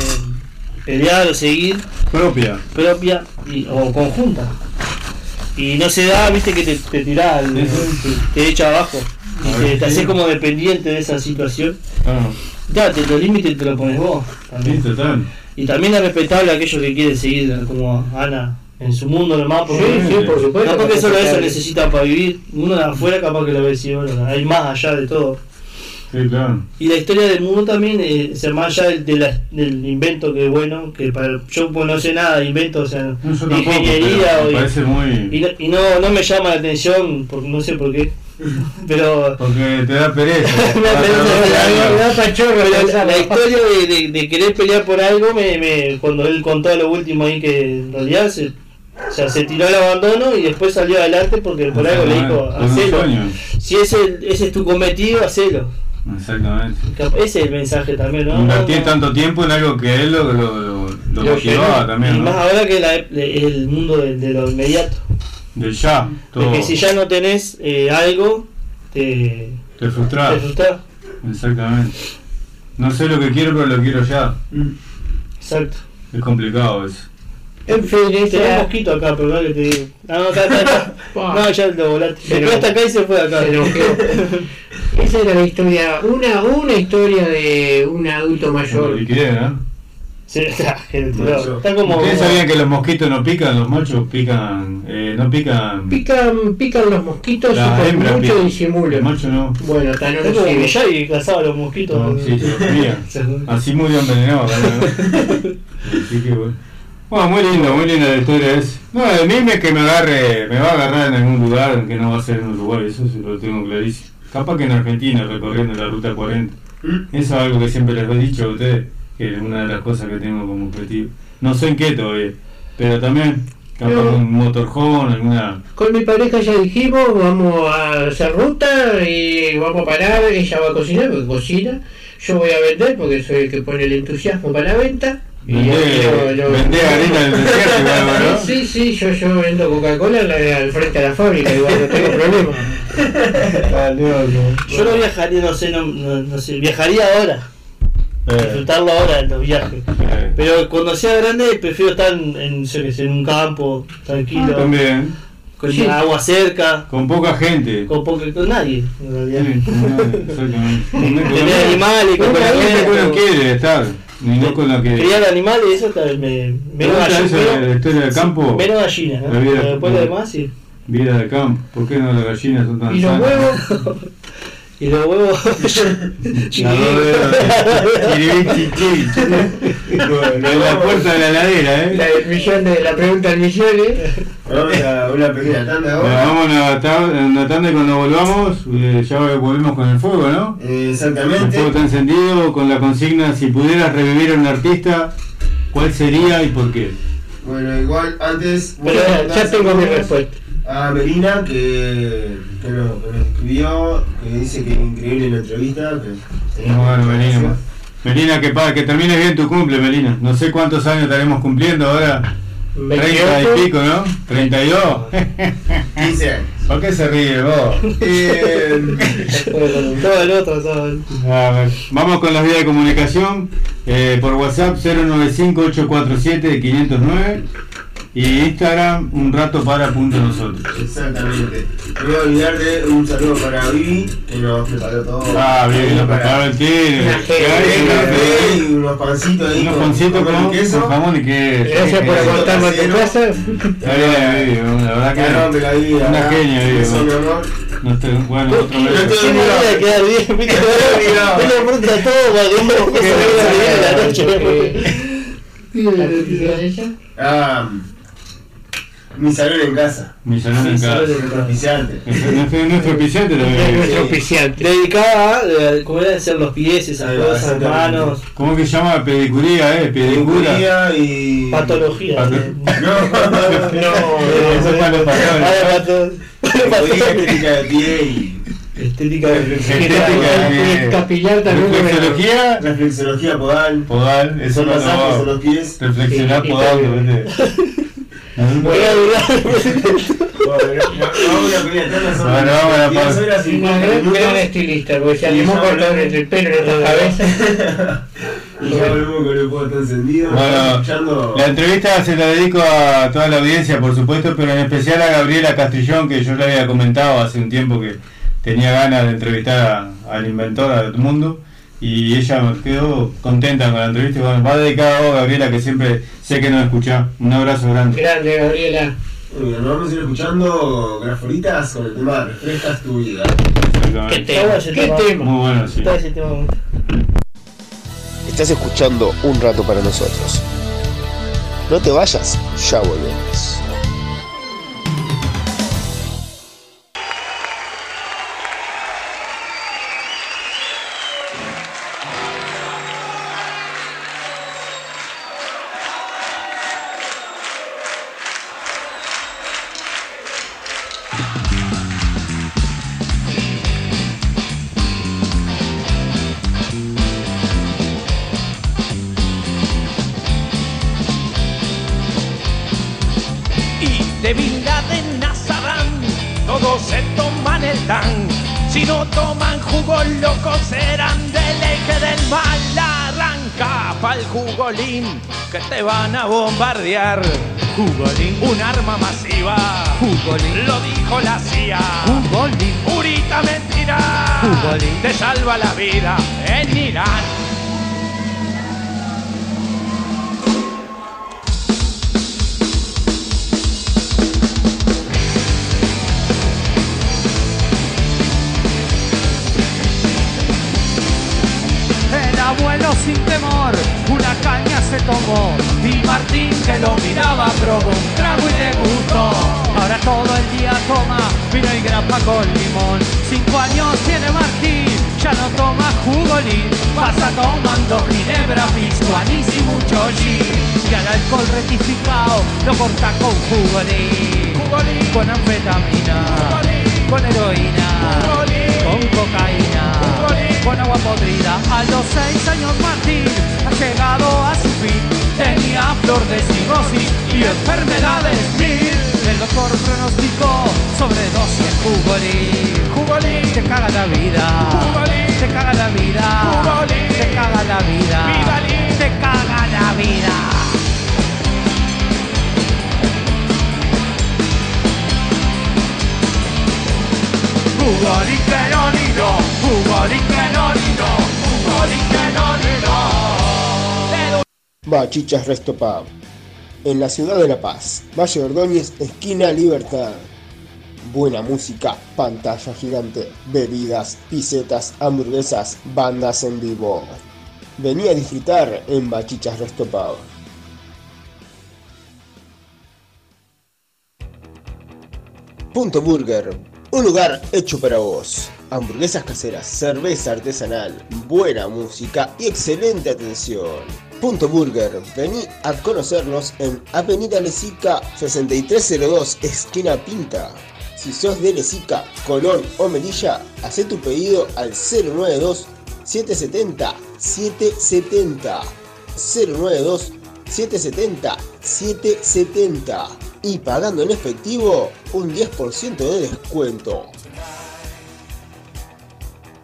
pelear o seguir, Propia. propia y, o conjunta. Y no se da, viste que te, te tirás, al- te, te echa abajo. Y A te, te haces como dependiente de esa situación. Ah, Ya, te, los límites te los pones vos. También. sí, total. Y también es respetable a aquellos que quieren seguir como Ana en su mundo nomás. Porque, Sí, sí, por supuesto. no porque solo eso necesitan para vivir. Uno de afuera capaz que lo ve si bueno, hay más allá de todo. Sí, claro. Y la historia del mundo también, eh, se más allá del, invento que bueno, que para yo pues, no sé nada de invento, o sea, No, yo de tampoco, ingeniería me muy... y, no, y no, no me llama la atención, porque no sé por qué. Pero Porque te da pereza. La, historia de, de- de querer pelear por algo, me, me- cuando él contó lo último ahí que en realidad se, o sea, se tiró al abandono y después salió adelante porque por algo le dijo, hacelo. Si ese, ese es tu cometido, hacelo. Exactamente. Ese es el mensaje también, ¿no? Invertir tanto tiempo en algo que él lo, lo, lo, lo motivaba también, Y más ¿no? ahora que la- el mundo de, de lo inmediato. Del ya, todo. Porque si ya no tenés eh, algo, te, Te frustrás. te frustras. Exactamente. No sé lo que quiero, pero lo quiero ya. Exacto. Es complicado eso. En fin, Tenés un esa. mosquito acá, pero no que te digo. No, no, acá, acá, acá. No, ya lo volaste. Se lo- fue hasta acá y se fue acá. se. Esa era la historia, una, una historia de un adulto mayor. Liquidez. Sí, está, pero está como. ¿Ustedes sabían que los mosquitos no pican? Los machos pican. Eh, no pican. Pican, pican los mosquitos Las y por hembras mucho pican. El macho no. Bueno, hasta no lo sigo. Miyagi cazaba los mosquitos. No, sí, se lo comía. Así murió envenenado. Así que bueno. Bueno, muy lindo, muy linda la historia es. No, de mí me que me agarre, me va a agarrar en algún lugar, que no va a ser en Uruguay, eso sí lo tengo clarísimo. Capaz que en Argentina, recorriendo la ruta 40. Eso es algo que siempre les he dicho a ustedes, que es una de las cosas que tengo como objetivo. No sé en qué todavía, pero también, capaz No. un motorhome, alguna... Con mi pareja ya dijimos, vamos a hacer ruta y vamos a parar, ella va a cocinar porque cocina, yo voy a vender porque soy el que pone el entusiasmo para la venta. Y Vendé, yo- yo- vendé harina del desierto, igual, ¿no? Sí, sí, yo, yo vendo Coca-Cola en la- al frente de la fábrica, igual no tengo problema. Yo no viajaría, no sé, no, no, no sé, viajaría ahora. Disfrutarlo ahora en los viajes. Pero cuando sea grande prefiero estar en, en, en un campo, tranquilo. También, Con Sí. agua cerca, con poca gente. con, poco, con nadie, en realidad. Sí, como nadie, exactamente. Tener animales, con Con la gente que uno quiere estar, y no con la que... criar animales, eso está, me, ¿Te menos gusta gallinas. eso de la historia del campo? Menos gallinas, ¿no? La vida- Pero después lo demás sí. Vida de campo. ¿Por qué no las gallinas son tan ¿Y los huevos? Y los huevos. La En la puerta de la heladera, La ¿eh? del millón de la pregunta del millón, ¿eh? Vamos a una pequeña tanda ahora. vamos a una ta- una tanda y cuando volvamos, eh, ya volvemos con el fuego, ¿no? Eh, El Exactamente. fuego está encendido con la consigna, si pudieras revivir a un artista, ¿cuál sería y por qué? Bueno, igual antes. Pero ya, tengo mi respuesta. A Melina, que, que, no- que nos escribió, que dice que es increíble la entrevista. Que Bueno, Melina. Melina, que, que termines bien tu cumple, Melina. No sé cuántos años estaremos cumpliendo ahora. 30 y pico, ¿no? 32. 15 años. ¿Por qué se ríe vos? Eh, todo el otro, todo el A ver, vamos con las vías de comunicación. Eh, por WhatsApp 095-847-509 y Instagram un rato para punto nosotros. exactamente. No voy a olvidar de un saludo para Vivi, que nos preparó todo. Ah, bien, lo para preparó el café y unos pancitos ahí. Unos con- pancitos con con, queso. con jamón y queso. Gracias por Qué aguantarme en tu casa. Está bien, Vivi, la verdad Que la vida. Una genia, Vivi. No estoy, bueno, otro No de quedar bien, me lo pregunta todo para que la noche. Mi salón en casa. Mi salón en casa. Nuestro oficiante. Es nuestro, Es también. nuestro auspiciante. Dedicada a, eh, ¿cómo era? Hacer los pies, esas cosas, exactamente. manos, ¿Cómo que se llama? Pedicuría, ¿eh? Pedicura. Pedicura y. patología. Pato- eh. No, no. Eso es para los Ah, patrones. estética de pie y. Estética de Estética de Capillar también. Reflexología. Reflexología podal. Podal, eso no masajes en no. los pies. Reflexionar podal. Voy a durar. Vamos a la pequeña tanda, son Bueno, vamos a la 10 pausa. horas y Una 50 gran, estilista, porque se Y animó ya a cortarle el pelo en esta cabeza. Y ya volvemos con el está encendido. Bueno. La entrevista se la dedico a toda la audiencia, por supuesto, pero en especial a Gabriela Castrillón, que yo le había comentado hace un tiempo que tenía ganas de entrevistar a- al inventor del mundo. Y ella quedó contenta con la entrevista. Y bueno, va dedicada a vos, Gabriela, que siempre sé que nos escuchás. Un abrazo grande. Grande, Gabriela. Nos vamos a ir escuchando grafolitas con el tema Refrescas tu vida. ¿Qué tema? ¿Qué tema? Muy bueno, sí. Todo ese tema. Estás escuchando un rato para nosotros. No te vayas, ya volvemos. Te van a bombardear. Jugolín, un arma masiva. Jugolín, lo dijo la CIA. Jugolín, purita mentira. Jugolín, te salva la vida en Irán. Se tomó y Martín que lo miraba probó un trago y le gustó. Ahora todo el día toma vino y grapa con limón. Cinco años tiene Martín, ya no toma jugolín. Pasa tomando ginebra, pisco, anís y mucho gin. Y al alcohol rectificado lo corta con jugolín. Con anfetamina, con heroína, cocaína, con agua podrida. A los seis años Martín ha llegado a su fin. Tenía flor de cirrosis y enfermedades mil. El doctor pronosticó sobredosis en jugolín. Jugolín te caga la vida. Jugolín te caga la vida. Jugolín te caga la vida. Te caga la vida. Bachichas Resto. En la ciudad de La Paz, Valle Ordóñez, esquina Libertad. Buena música, pantalla gigante, bebidas, pisetas, hamburguesas, bandas en vivo. Vení a disfrutar en Bachichas Resto. Punto Burger, un lugar hecho para vos. Hamburguesas caseras, cerveza artesanal, buena música y excelente atención. Punto Burger, vení a conocernos en Avenida Lesica 6302, esquina Pinta. Si sos de Lesica, Colón o Melilla, haz tu pedido al 092 770 770 092 770 770 y pagando en efectivo un 10% de descuento.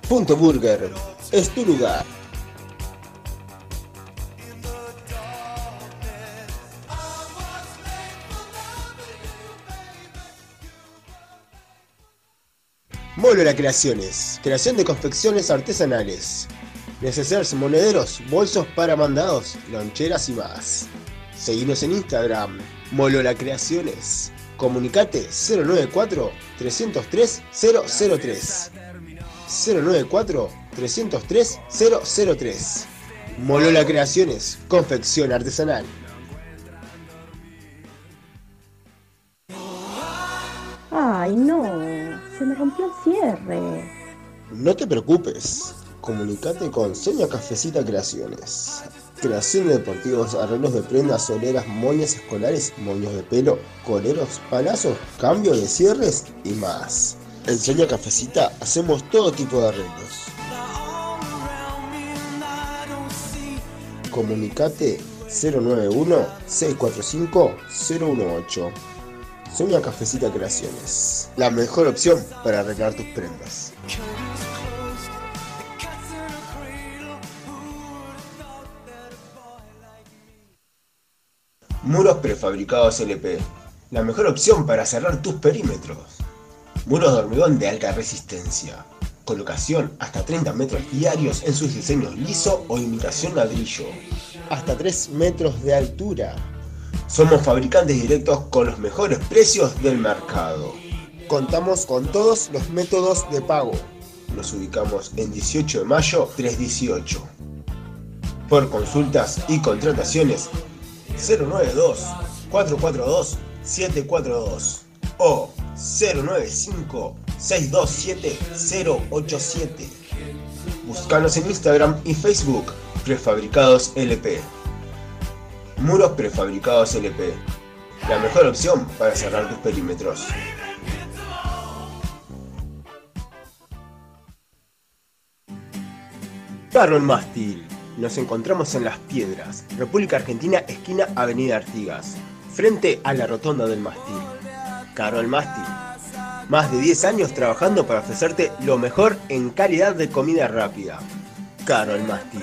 Punto Burger es tu lugar. Molola Creaciones, creación de confecciones artesanales, necesarios monederos, bolsos para mandados, loncheras y más. Seguinos en Instagram, Molola Creaciones. Comunicate 094 303 003. 094 303 003. Molola Creaciones, confección artesanal. Ay, no, se me rompió el cierre. No te preocupes, comunicate con Sonia Cafecita Creaciones. Creación de deportivos, arreglos de prendas, soleras, moñas escolares, moños de pelo, coleros, palazos, cambio de cierres y más. En Sonia Cafecita hacemos todo tipo de arreglos. Comunicate 091-645-018. Sonia Cafecita Creaciones. La mejor opción para arreglar tus prendas. Muros prefabricados LP. La mejor opción para cerrar tus perímetros. Muros de hormigón de alta resistencia. Colocación hasta 30 metros diarios en sus diseños liso o imitación ladrillo. Hasta 3 metros de altura. Somos fabricantes directos con los mejores precios del mercado. Contamos con todos los métodos de pago. Nos ubicamos en 18 de mayo 318. Por consultas y contrataciones 092 442 742 o 095 627 087. Búscanos en Instagram y Facebook Prefabricados LP. Muros prefabricados LP. La mejor opción para cerrar tus perímetros. Carol Mástil. Nos encontramos en Las Piedras, República Argentina, esquina Avenida Artigas, frente a la Rotonda del Mástil. Carol Mástil. Más de 10 años trabajando para ofrecerte lo mejor en calidad de comida rápida. Carol Mástil.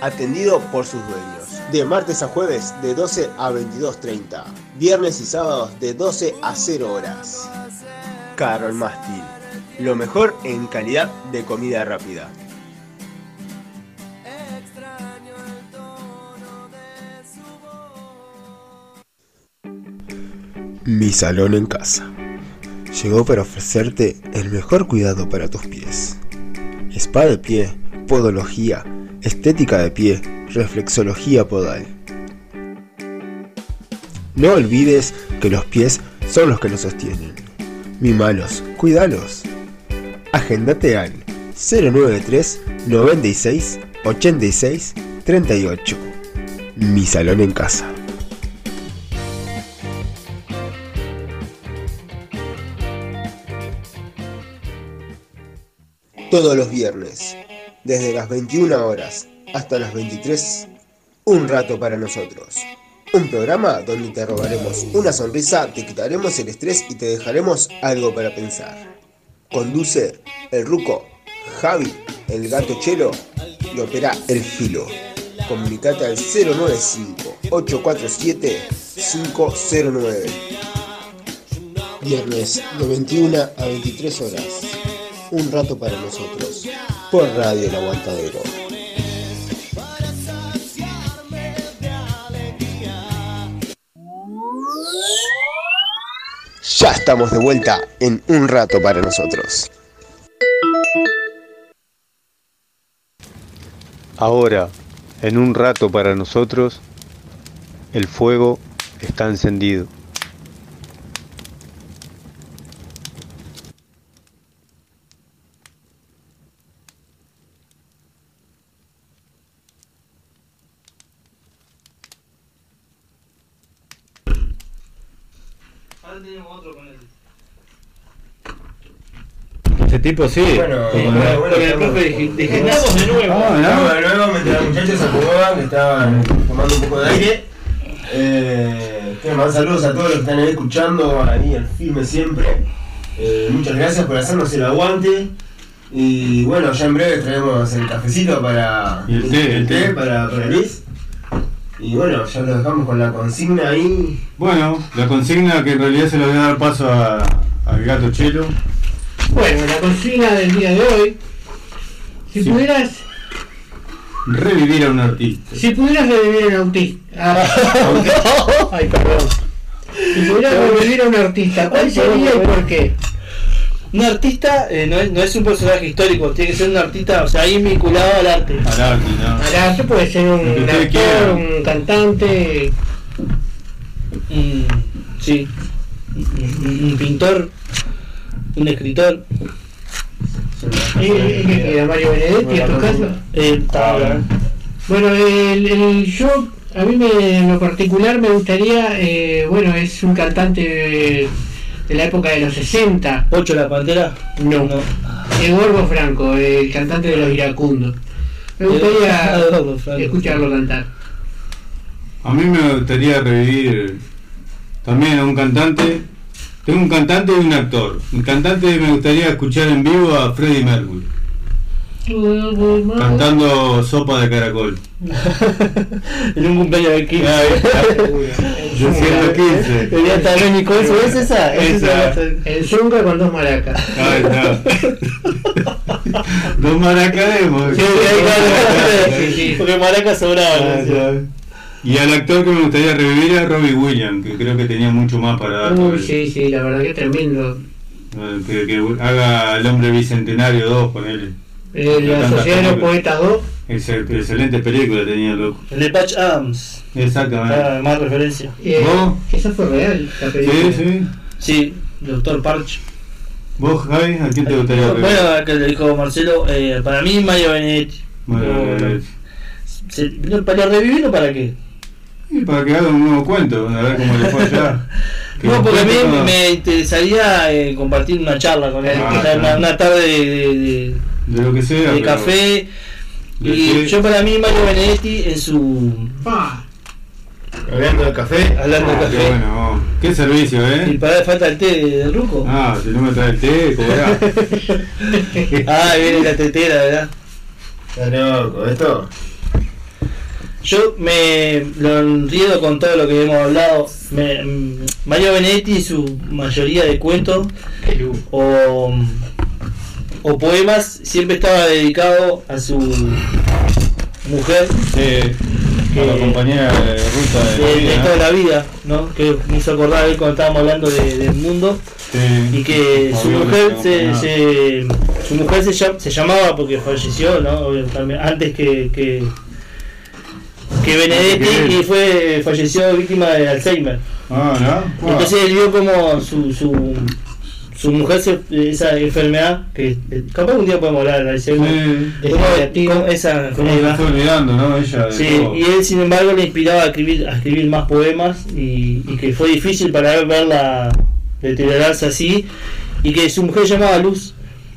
Atendido por sus dueños. De martes a jueves de 12 a 22.30. Viernes y sábados de 12 a 0 horas. Carol Mástil. Lo mejor en calidad de comida rápida. Mi salón en casa. Llegó para ofrecerte el mejor cuidado para tus pies. Spa de pie, podología, estética de pie, reflexología podal. No olvides que los pies son los que nos sostienen. Mimalos, cuidalos. Agendate al 093 96 86 38. Mi salón en casa. Todos los viernes, desde las 21 horas hasta las 23, un rato para nosotros. Un programa donde te robaremos una sonrisa, te quitaremos el estrés y te dejaremos algo para pensar. Conduce el ruco Javi, el gato chelo y opera el filo. Comunicate al 095-847-509. Viernes de 21 a 23 horas. Un rato para nosotros. Por Radio El Aguantadero. Ya estamos de vuelta en un rato para nosotros. Ahora, en un rato para nosotros, el fuego está encendido. Este tipo sí. Bueno, Como- bueno, bueno, Con el estamos- profe dije- dije, estamos de nuevo. Ah, de nuevo mientras los muchachos se acomodaban, que estaban tomando un poco de aire. Eh, quiero mandar saludos a todos los que están ahí escuchando, ahí al firme siempre. Eh, muchas gracias por hacernos el aguante. Y bueno, ya en breve traemos el cafecito para Y el té, el té. para, para Luis. Y bueno, ya lo dejamos con la consigna ahí. Bueno, la consigna que en realidad se lo voy a dar paso a- al gato chelo. Bueno, la consigna del día de hoy. Si Sí. pudieras. Revivir a un artista. Si pudieras revivir a un autista. ah, ay, perdón. Si pudieras revivir a un artista, ¿cuál sería y por qué? Un artista eh, no, es, no es un personaje histórico, tiene que ser un artista, o sea, ahí vinculado al arte. Al arte, ¿no? Ahora, esto puede ser un, actor, quiera. un cantante. Mm, sí. Un, un pintor, un escritor. ¿Y? Mario Benedetti en tu caso? Eh, está- Bueno, el, el- yo, a mí me, en lo particular me gustaría, eh, bueno, es un cantante de, de la época de los 60. ¿Ocho la pantera? No, No. el Gordo Franco, el cantante de los iracundos. Me gustaría Gordo Franco. escucharlo cantar. A mí me gustaría revivir también a un cantante. Tengo un cantante y un actor. Un cantante me gustaría escuchar en vivo a Freddie Mercury cantando Sopa de Caracol. en un cumpleaños de 15. Yo siendo 15. El día también Nicole, ¿es esa? Es Esa. El Zunga con dos maracas. Ahí está. Dos maracademos. Sí, sí, claro. Sí, sí. Porque Maraca sobraba. Y al actor que me gustaría revivir es Robbie Williams, que creo que tenía mucho más para dar. Uy, sí, sí, la verdad que tremendo. Eh, Que, que haga el hombre bicentenario 2 con él. Eh, la Sociedad de los Poetas 2. excelente película tenía el loco. El de Patch Adams. Exactamente. Ah, más referencia. Eh, ¿Vos? Esa fue real, la película. Sí, sí. Sí, Doctor Parch. ¿Vos, Javi? ¿A quién te gustaría revivir? Bueno, que le dijo Marcelo, eh, para mí Mario Benedetti. Mario Benedetti. se- ¿Para revivir o para qué? Y para que haga un nuevo cuento, a ver cómo le fue allá. No, porque a mí no- me interesaría eh, compartir una charla con él, Ah, una, claro. una tarde de, de- de- De lo que sea. de café. de Y yo para mí Mario Benedetti en su... Hablando de café. Hablando de Ah, café. qué bueno, qué servicio, Y ¿eh? para falta el té de, de Ruco. Ah, si no me trae el té, cobrá. Ah, viene la tetera, ¿verdad? Está loco, esto. Yo me lo enriedo con todo lo que hemos hablado. Me- mm, Mario Benedetti y su mayoría de cuentos o, o poemas siempre estaba dedicado a su mujer Sí, a la compañera de ruta de, la de, de vida, toda ¿no? la vida, ¿no? Que me hizo acordar él cuando estábamos hablando de- del mundo Sí. y que su mujer se, su mujer se, llam- se llamaba porque falleció, ¿no? Antes que, que que Benedetti y fue falleció víctima de Alzheimer. Ah, ¿no? Entonces él vio como su, su, su mujer, se, esa enfermedad, que eh, capaz un día podemos hablar de Alzheimer, Sí. cómo- esa Cómo se fue olvidando, ¿no? Ella Sí, todo. y él sin embargo le inspiraba a escribir, a escribir más poemas y, y que fue difícil para él verla deteriorarse así y que su mujer llamaba Luz.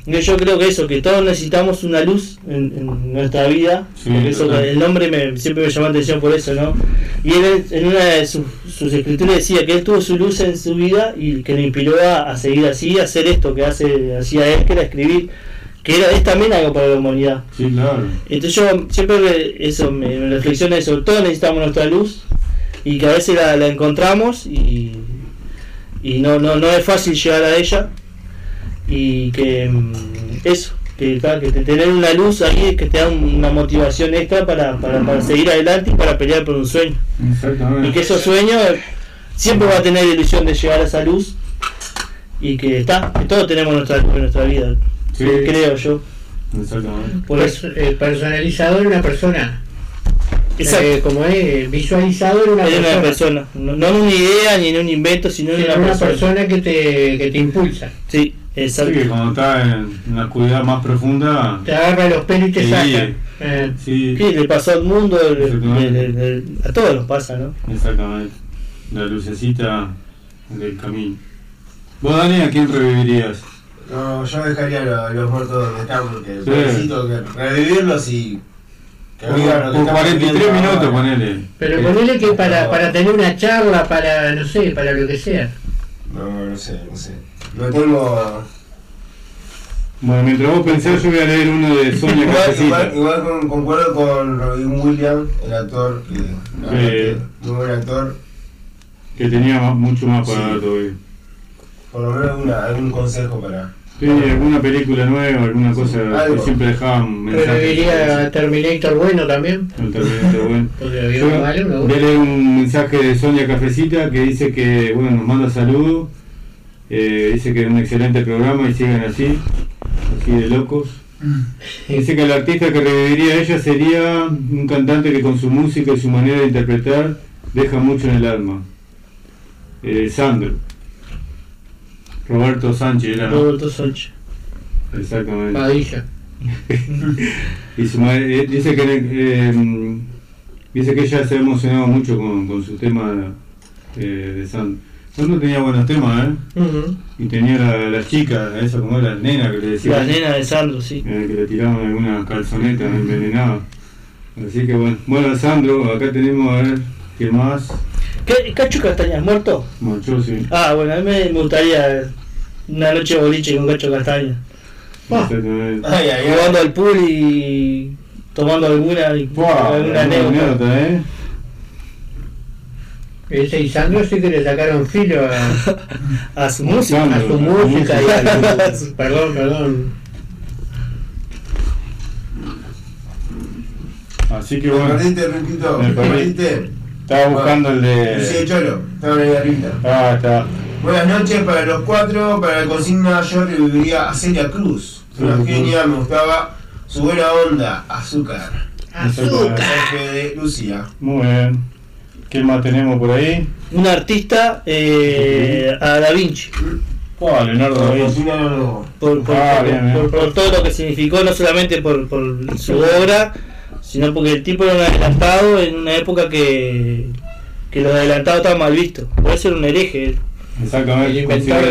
Yo creo que eso, que todos necesitamos una luz en, en nuestra vida, Sí, porque eso, total. el nombre me, siempre me llamó la atención por eso, ¿no? Y él en una de sus, sus escrituras decía que él tuvo su luz en su vida y que le inspiró a, a seguir así, a hacer esto que hace, hacía él, que era escribir, que era, es también algo para la humanidad. Sí, claro. Entonces yo siempre re- eso me, me reflexiona eso, todos necesitamos nuestra luz y que a veces la, la encontramos y, y no, no, no es fácil llegar a ella y que mm, eso, que, que te- tener una luz ahí que te da un- una motivación extra para, para, para seguir adelante y para pelear por un sueño. Exactamente. Y que esos sueños siempre va a tener la ilusión de llegar a esa luz y que está, que todos tenemos nuestra luz en nuestra vida, Sí. creo yo. Exactamente. Por eso. Eh, personalizado en una persona. Exacto. Eh, como es, visualizado en una Es persona. una persona, no, no en una idea ni en un invento, sino en Sino una, una persona. persona que te, que te impulsa. Sí, Sí, exacto. que cuando está en, en la oscuridad más profunda. Te agarra los pelos y te Sí. saca. Eh, Sí, Sí, le pasó al mundo, le- Exactamente. le- le- le- a todos nos pasa, ¿no? exactamente. La lucecita del camino. ¿Vos, Dani, a quién revivirías? No, yo dejaría a los, los muertos donde están porque Sí. necesito que revivirlos y que Por, vivan lo que por estamos 43 viviendo minutos, ahora. ponele. pero ponele que para, para tener una charla, para, no sé, para lo que sea. No, no sé, no sé. No tengo. Bueno, mientras vos pensás, yo voy a leer uno de Sonia Igual, Cafecita. igual, igual con- concuerdo con Robin Williams, el actor, que muy buen actor. Que tenía más- mucho más para Sí. dar todavía. Por lo menos alguna, algún consejo para. Sí, alguna película nueva, alguna cosa Algo. que siempre dejaban mensajes. Reviviría a Terminator bueno también. El Terminator, bueno. Porque me un mensaje de Sonia Cafecita que dice que, bueno, nos manda saludos. Eh, dice que es un excelente programa y sigan así, así de locos. Dice que el artista que reviviría a ella sería un cantante que con su música y su manera de interpretar deja mucho en el alma. Eh, Sandro. Roberto Sánchez era, ¿no? Roberto Sánchez. Exactamente. Padilla. Y su madre, eh, dice que eh, dice que ella se ha emocionado mucho con, con su tema de Sandro. Sandro tenía buenos temas, ¿eh? Y tenía la, las chicas, esa como era, nena que le decía. La nena de Sandro, sí. eh, que le tiraban algunas calzonetas envenenadas. Así que bueno, bueno Sandro, acá tenemos a ver qué más. ¿Qué, ¿Cacho Castañas muerto? Yo sí. Ah, bueno, a mí me gustaría una noche de boliche con Cacho Castañas. Exactamente. Ay, ay, ay. Jugando al pool y tomando alguna, Buah, alguna alguna anécdota. anécdota, ¿eh? Ese y Sandro sí que le sacaron filo a, A su música. a su música y a su, Perdón, perdón. Así que ¿Me bueno. Me ¿Me perdí. perdiste? Estaba buscando el de. Sí, Cholo, estaban ahí arriba. Ah, está. Buenas noches para los cuatro, para la consigna yo reviviría a Celia Cruz. Una genia, me gustaba su buena onda, azúcar. Azúcar. Mensaje de Lucía. Muy bien. ¿Qué más tenemos por ahí? Un artista eh, a Da Vinci. Oh, Leonardo da Vinci. Por, por- Ah, por- bien, bien. por- por todo lo que significó, no solamente por, por su obra, sino porque el tipo era un adelantado en una época que, que los adelantados estaban mal vistos. Eso era un hereje. Exactamente. El inventor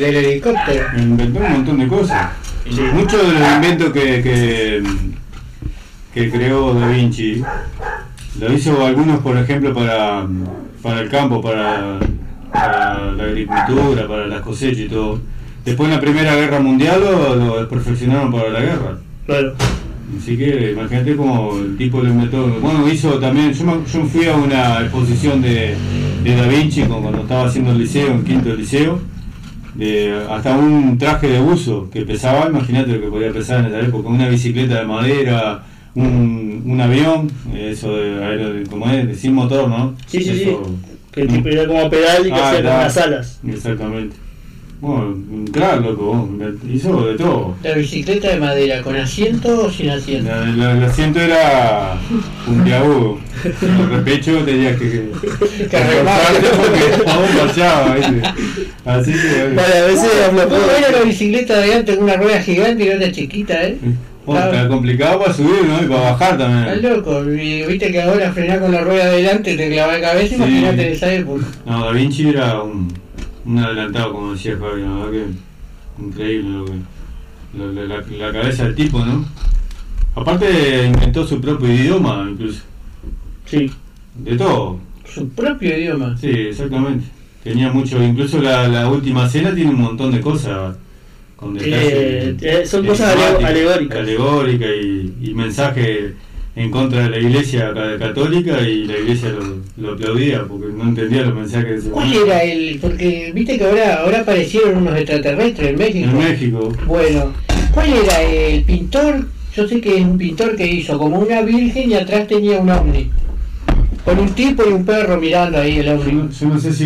del helicóptero. Inventó un montón de cosas. Muchos de los inventos que, que, que creó Da Vinci lo hizo algunos, por ejemplo, para, para el campo, para, para la agricultura, para las cosechas y todo. Después en la Primera Guerra Mundial lo, lo perfeccionaron para la guerra. Claro. Así que imagínate como el tipo lo inventó. Bueno, hizo también, yo, me- yo fui a una exposición de, de Da Vinci cuando estaba haciendo el liceo, en quinto liceo, de hasta un traje de buzo que pesaba, imagínate lo que podía pesar en esa época, una bicicleta de madera, un, un avión, eso de, aero- como es, de sin motor, ¿no? Sí, sí, sí. Que el tipo era como pedal y que Ah, hacía con las alas. Exactamente. Bueno, claro, loco, hizo de todo. La bicicleta de madera, ¿con asiento o sin asiento? La- la- El asiento era puntiagudo. El repecho tenías que, que, cortarte porque aún marchaba, ¿viste? Así que. Vale, a veces aflojó. ¿Cómo era la bicicleta de antes? Una rueda gigante y otra chiquita, ¿eh? Está complicado para subir, ¿no? Y para bajar también. loco. Y viste que ahora frenar con la rueda adelante te clava la cabeza, Sí. imagínate esa época. No, Da Vinci era un, un adelantado, como decía Javi, la verdad que increíble lo que. la, la- la cabeza del tipo, ¿no? Aparte inventó su propio idioma, incluso. Sí. De todo. Su propio idioma. Sí, exactamente. Tenía mucho, incluso la, la última cena tiene un montón de cosas Eh, eh, son cosas alegóricas. alegóricas y, y mensaje en contra de la iglesia ca- católica y la iglesia lo, lo aplaudía porque no entendía los mensajes de ese ¿Cuál momento. era el...? Porque viste que ahora, ahora aparecieron unos extraterrestres en México. En México. Bueno, ¿cuál era el pintor? Yo sé que es un pintor que hizo como una virgen y atrás tenía un ovni. Con un tipo y un perro mirando ahí el ovni. Yo no sé si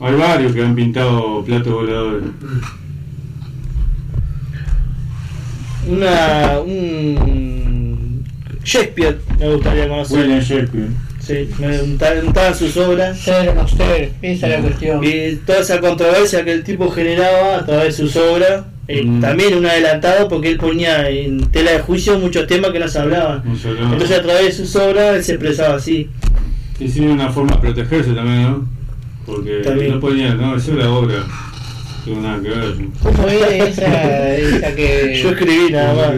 hay varios que han pintado platos voladores. Una. un. Shakespeare me gustaría conocer. William Shakespeare. Sí, me gustaban sus obras. Ser o no ser, esa es la cuestión. Y toda esa controversia que el tipo generaba a través de sus obras. eh, Mm. También un adelantado porque él ponía en tela de juicio muchos temas que no se hablaban. No se hablaba. Entonces a través de sus obras él se expresaba así. Y sí, una forma de protegerse también, ¿no? Porque También. no ponía, no, eso es la obra. No tengo nada que ver. ¿Cómo era esa, esa que Yo escribí nada más.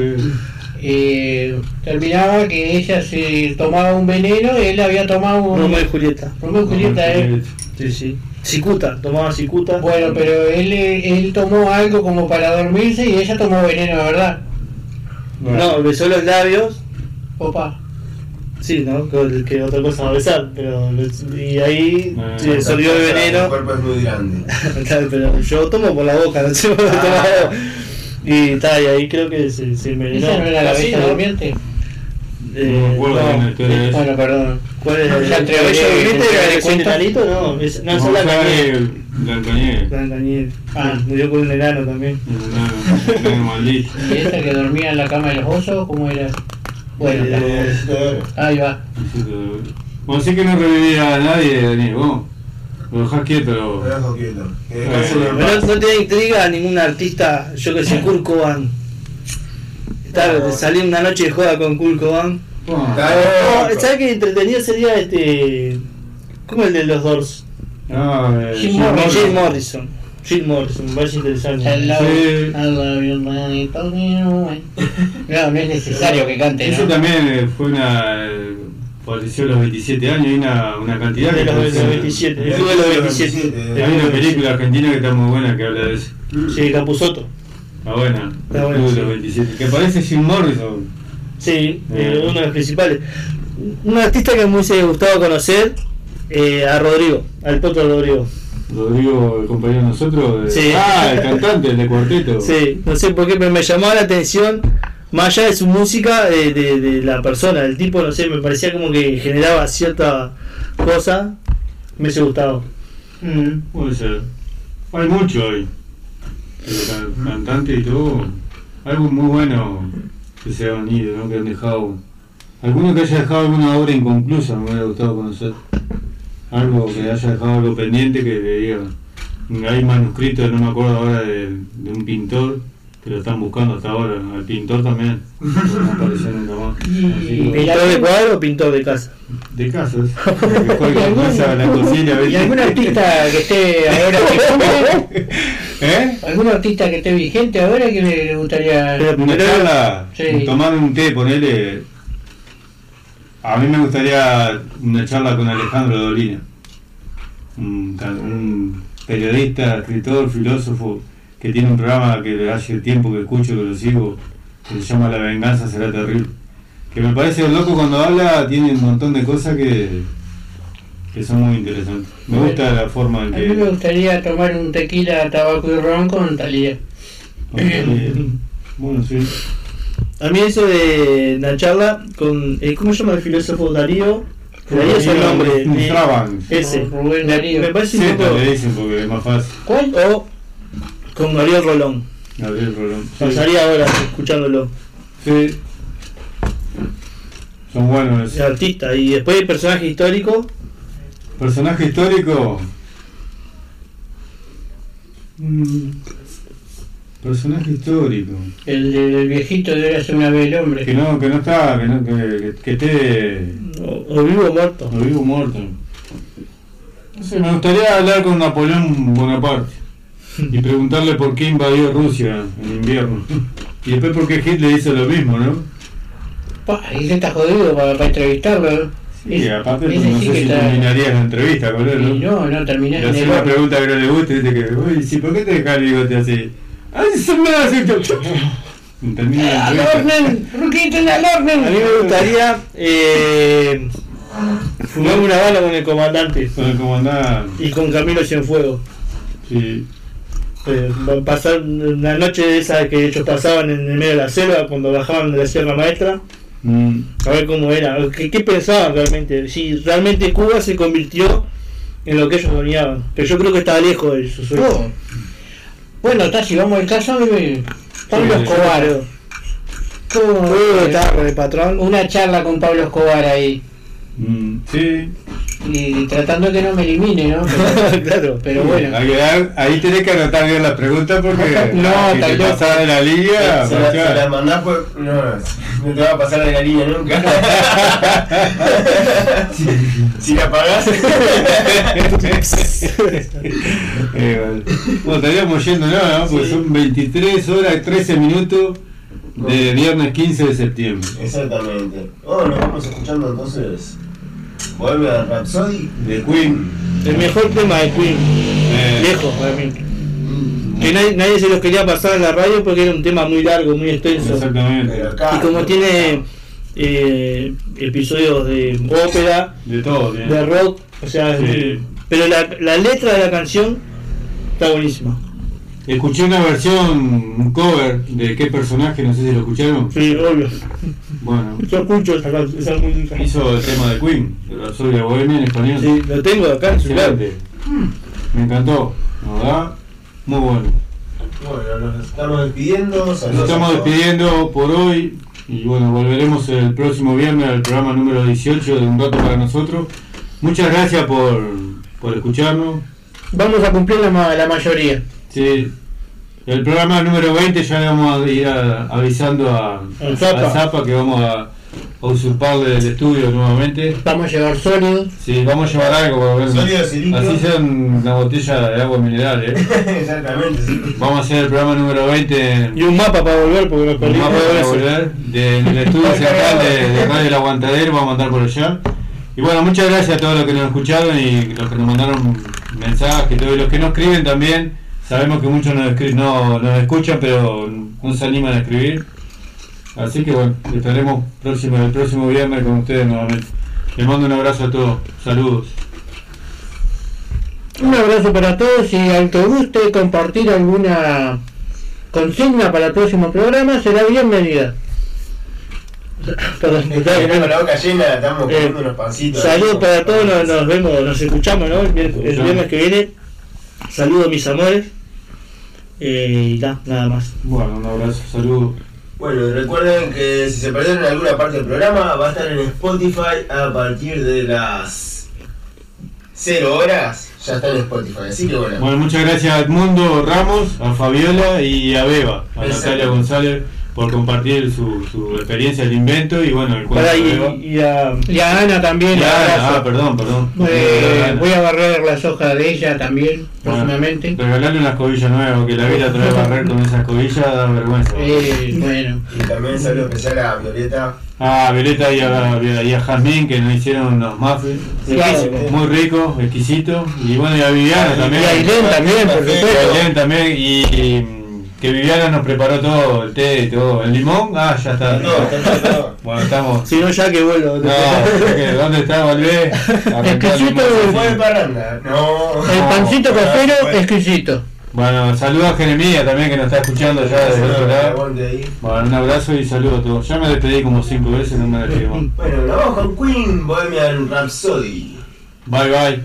eh, terminaba que ella se tomaba un veneno, él había tomado un... Romeo y Julieta. Romeo y Julieta, ¿eh? Sí, sí. Cicuta, tomaba cicuta. Bueno, pero él, él tomó algo como para dormirse y ella tomó veneno, de verdad. No, besó los labios. Opa. Sí, ¿no? Que, que otra cosa va a besar. Pero, y ahí Ah, se el El veneno. cuerpo es muy grande. Claro, pero yo tomo por la boca, no sé por qué tomaba. Y está, y ahí creo que se, se envenenó. ¿Esa no era la ¿no? durmiente? Eh, No me acuerdo no. bien la historia de eso. Bueno, perdón. ¿Cuál es No, la ya entre la bella Belén, durmiente? entre ¿La Belén de Juan cuenta. Enanito? No, es, no, esa es No, la cañera. es Blancanieves. Blancanieves. Ah. Murió con un enano también. Un enano, un enano maldito. ¿Y esa que dormía en la cama de los osos? ¿Cómo era? Bueno, Eh, ahí va. Bueno, sí que no revivía a nadie, Daniel, vos. Lo dejás quieto. Lo dejo quieto. Que Eh, Pero no, no te intriga ningún artista, yo que sé, Kurt Cobain. Claro, te salí una noche de joda con Kurt Cobain. Claro. No, ¿Sabes qué entretenido sería este. ¿Cómo el de los Doors? No, eh, Jim Jim Morrison. Jim Morrison. Jim Morrison, me parece interesante. Hello, Sí. I love you, man, you told me no es necesario que cante, ¿no? también eh, fue una. falleció a los 27 años y una, una cantidad De los, de falleció. los 27, el club de los 27. Hay una película argentina que está muy buena que habla de eso. Sí, Capuzoto. Está buena. Está el buena, sí. de los 27. Que parece Jim Morrison. Sí, eh, Eh. uno de los principales. Un artista que me hubiese gustado conocer, eh, a Rodrigo, al Potro Rodrigo. Rodrigo, el compañero de nosotros. de- Sí. Ah, el cantante, el de cuarteto. Sí, no sé por qué, pero me llamó la atención más allá de su música, de, de- de la persona, del tipo, no sé, me parecía como que generaba cierta cosa. Me hubiese gustado. Mm, puede ser. Hay mucho hoy. Can- cantante y todo. Algo muy bueno que se han ido, ¿no? Que han dejado. Alguno que haya dejado alguna obra inconclusa me hubiera gustado conocer. Algo que haya dejado algo pendiente que le diga. Hay manuscritos, no me acuerdo ahora, de, de un pintor que lo están buscando hasta ahora. Al pintor también. Que- ¿Pintor de cuadro o pintor de casa? De casas. Que juega en casa, la cocina, ¿Y algún artista que esté ahora vigente? ¿Eh? ¿Algún artista que esté vigente ahora que le gustaría Una charla, Sí. tomar un té, ponele. A mí me gustaría una charla con Alejandro Dolina, un, periodista, escritor, filósofo, que tiene un programa que hace tiempo que escucho, que lo sigo, que se llama La venganza será terrible. Que me parece loco cuando habla, tiene un montón de cosas que, que son muy interesantes. Me gusta la forma en A mí me que... gustaría tomar un tequila, tabaco y ron con Talía. Bueno, sí. A mí eso de la charla con. eh, ¿Cómo se llama el filósofo Darío? Darío es el nombre. de- Straban. Ese. Rubén Me, Darío. me parece un poco. le dicen porque es más fácil. ¿Cuál? O con Gabriel Rolón. Gabriel Rolón. Sí. Pasaría horas escuchándolo. Sí. Son buenos. Es artista. Y después el personaje histórico. Personaje histórico. Mm, Personaje histórico. El del viejito de Érase una vez el hombre. Que no, que no está, que, no, que, que esté. O, o vivo o muerto. O vivo o muerto. No sé, me gustaría hablar con Napoleón Bonaparte y preguntarle por qué invadió Rusia en invierno. Y después por qué Hitler hizo lo mismo, ¿no? Pa, y que está jodido para, para entrevistarlo. ¿no? Y aparte no sí sé si está- terminarías la entrevista con él, ¿no? Y no, no terminé Le en hace el una pregunta que no le guste, dice que, uy, ¿sí, ¿por qué te dejas el bigote así? ¡Ay, se me Termina la ¡Al entrevista. orden! ¡Ruquito en el orden! A mí me gustaría eh, fumar una bala con el comandante Con el comandante. y con Camilo Cienfuegos. Sí. Eh, va- pasar una noche de esas que ellos pasaban en el medio de la selva cuando bajaban de la Sierra Maestra. Mm. A ver cómo era, qué, qué pensaban realmente, si realmente Cuba se convirtió en lo que ellos soñaban. Pero yo creo que estaba lejos de su sueño. Oh. Bueno, está, si vamos al caso, Pablo Escobar. sí. ¿Cómo, Todo el patrón. Una charla con Pablo Escobar ahí. Mm, sí. Y tratando que no me elimine, ¿no? Pero, claro. pero bueno. Ahí tenés que anotar bien las preguntas porque No, si te pasás de la línea, Se la, la mandás por. No, no te va a pasar de la línea nunca. si, si la pagás. Eh, vale. Bueno, estaríamos yendo, ¿no? ¿no? Porque son 23 horas y 13 minutos de viernes 15 de septiembre. Exactamente. Oh, nos vamos escuchando entonces. Vuelve a Rhapsody. De Queen. El mejor tema de Queen, Eh, lejos para mí. Que nadie, nadie se los quería pasar en la radio porque era un tema muy largo, muy extenso. exactamente. Acá. Y como tiene eh, episodios de ópera, De todo, bien. de rock, o sea, Sí. pero la, la letra de la canción está buenísima. Escuché una versión, un cover de qué personaje, no sé si lo escucharon. Sí, obvio. Bueno, Yo escucho esa, can- esa música. hizo el tema de Queen, de la Soria Bohemia en español. Sí, lo tengo acá en su. Me encantó, la ¿verdad? Muy bueno. Bueno, nos estamos despidiendo. Nos estamos despidiendo por hoy y bueno, volveremos el próximo viernes al programa número 18 de Un Rato para Nosotros. Muchas gracias por, por escucharnos. Vamos a cumplir la, la mayoría. Sí, el programa número 20 ya le vamos a ir a- avisando a, Zapa. a Zapa que vamos a, a usurparle el estudio nuevamente. Vamos a llevar sólidos. Sí, vamos a llevar algo para ver. Así sea una botella de agua mineral, ¿eh? Exactamente, sí. Vamos a hacer el programa número 20 en Y un mapa para volver porque nos un perdimos mapa de para volver del estudio central de, de Radio El Aguantadero, vamos a mandar por allá. Y bueno, muchas gracias a todos los que nos escucharon y los que nos mandaron mensajes, todos los que nos escriben también. Sabemos que muchos nos, no, nos escuchan, pero no se animan a escribir. Así que bueno, estaremos próximo, el próximo viernes con ustedes nuevamente. Les mando un abrazo a todos. Saludos. Un abrazo para todos y al que guste compartir alguna consigna para el próximo programa será bienvenida. Perdón, estaba Tenemos la boca llena, estamos Eh, comiendo unos pancitos. Saludos para todos, nos, nos vemos, nos escuchamos, ¿no? El viernes que viene. Saludos mis amores. Eh, y nada, nada más. Bueno, un abrazo, saludos. Bueno, recuerden que si se perdieron alguna parte del programa, va a estar en Spotify a partir de las 0 horas. Ya está en Spotify, así que bueno. Bueno, muchas gracias a Edmundo Ramos, a Fabiola y a Beba, a. Natalia González por compartir su, su experiencia del invento y bueno, el cuento y, y a, Y a Ana también. Y a Ana, ah, perdón, perdón. Eh, voy a barrer las hojas de ella también, Bueno, próximamente. Regalarle una escobilla nueva, que la vida otra vez barrer con esa escobilla da vergüenza. Eh, bueno. Y también saludo especial a Violeta. Ah, Violeta y a, y a Jazmín que nos hicieron unos muffins Claro. muy ricos, exquisitos. Y bueno, y a Viviana también. Y a Ailén también, por Y a supuesto. Ailén también. Y, y, que Viviana nos preparó todo, el té y todo. ¿El limón? Ah, ya está. No, está todo. Bueno, estamos. si no, ya que vuelvo. No. ¿dónde está Valvé? Exquisito Se fue de parranda. No. El pancito no, casero, exquisito. Bueno, saludos a Jeremía también que nos está escuchando ya desde el otro lado. Bueno, un abrazo y saludos a todos. Ya me despedí como cinco veces, no me despedí más. Bueno, nos vamos con Queen, Bohemian Rhapsody. Bye bye.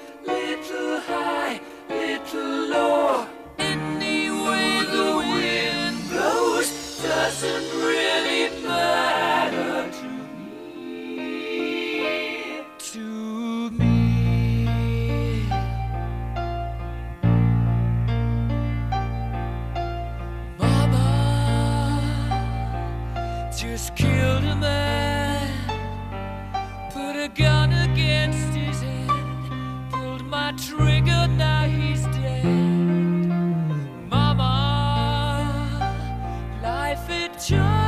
little high, little low. Any way the wind blows doesn't really matter to me. To me. Mama just killed a man, put a gun against my trigger, now he's dead. Mama, life had just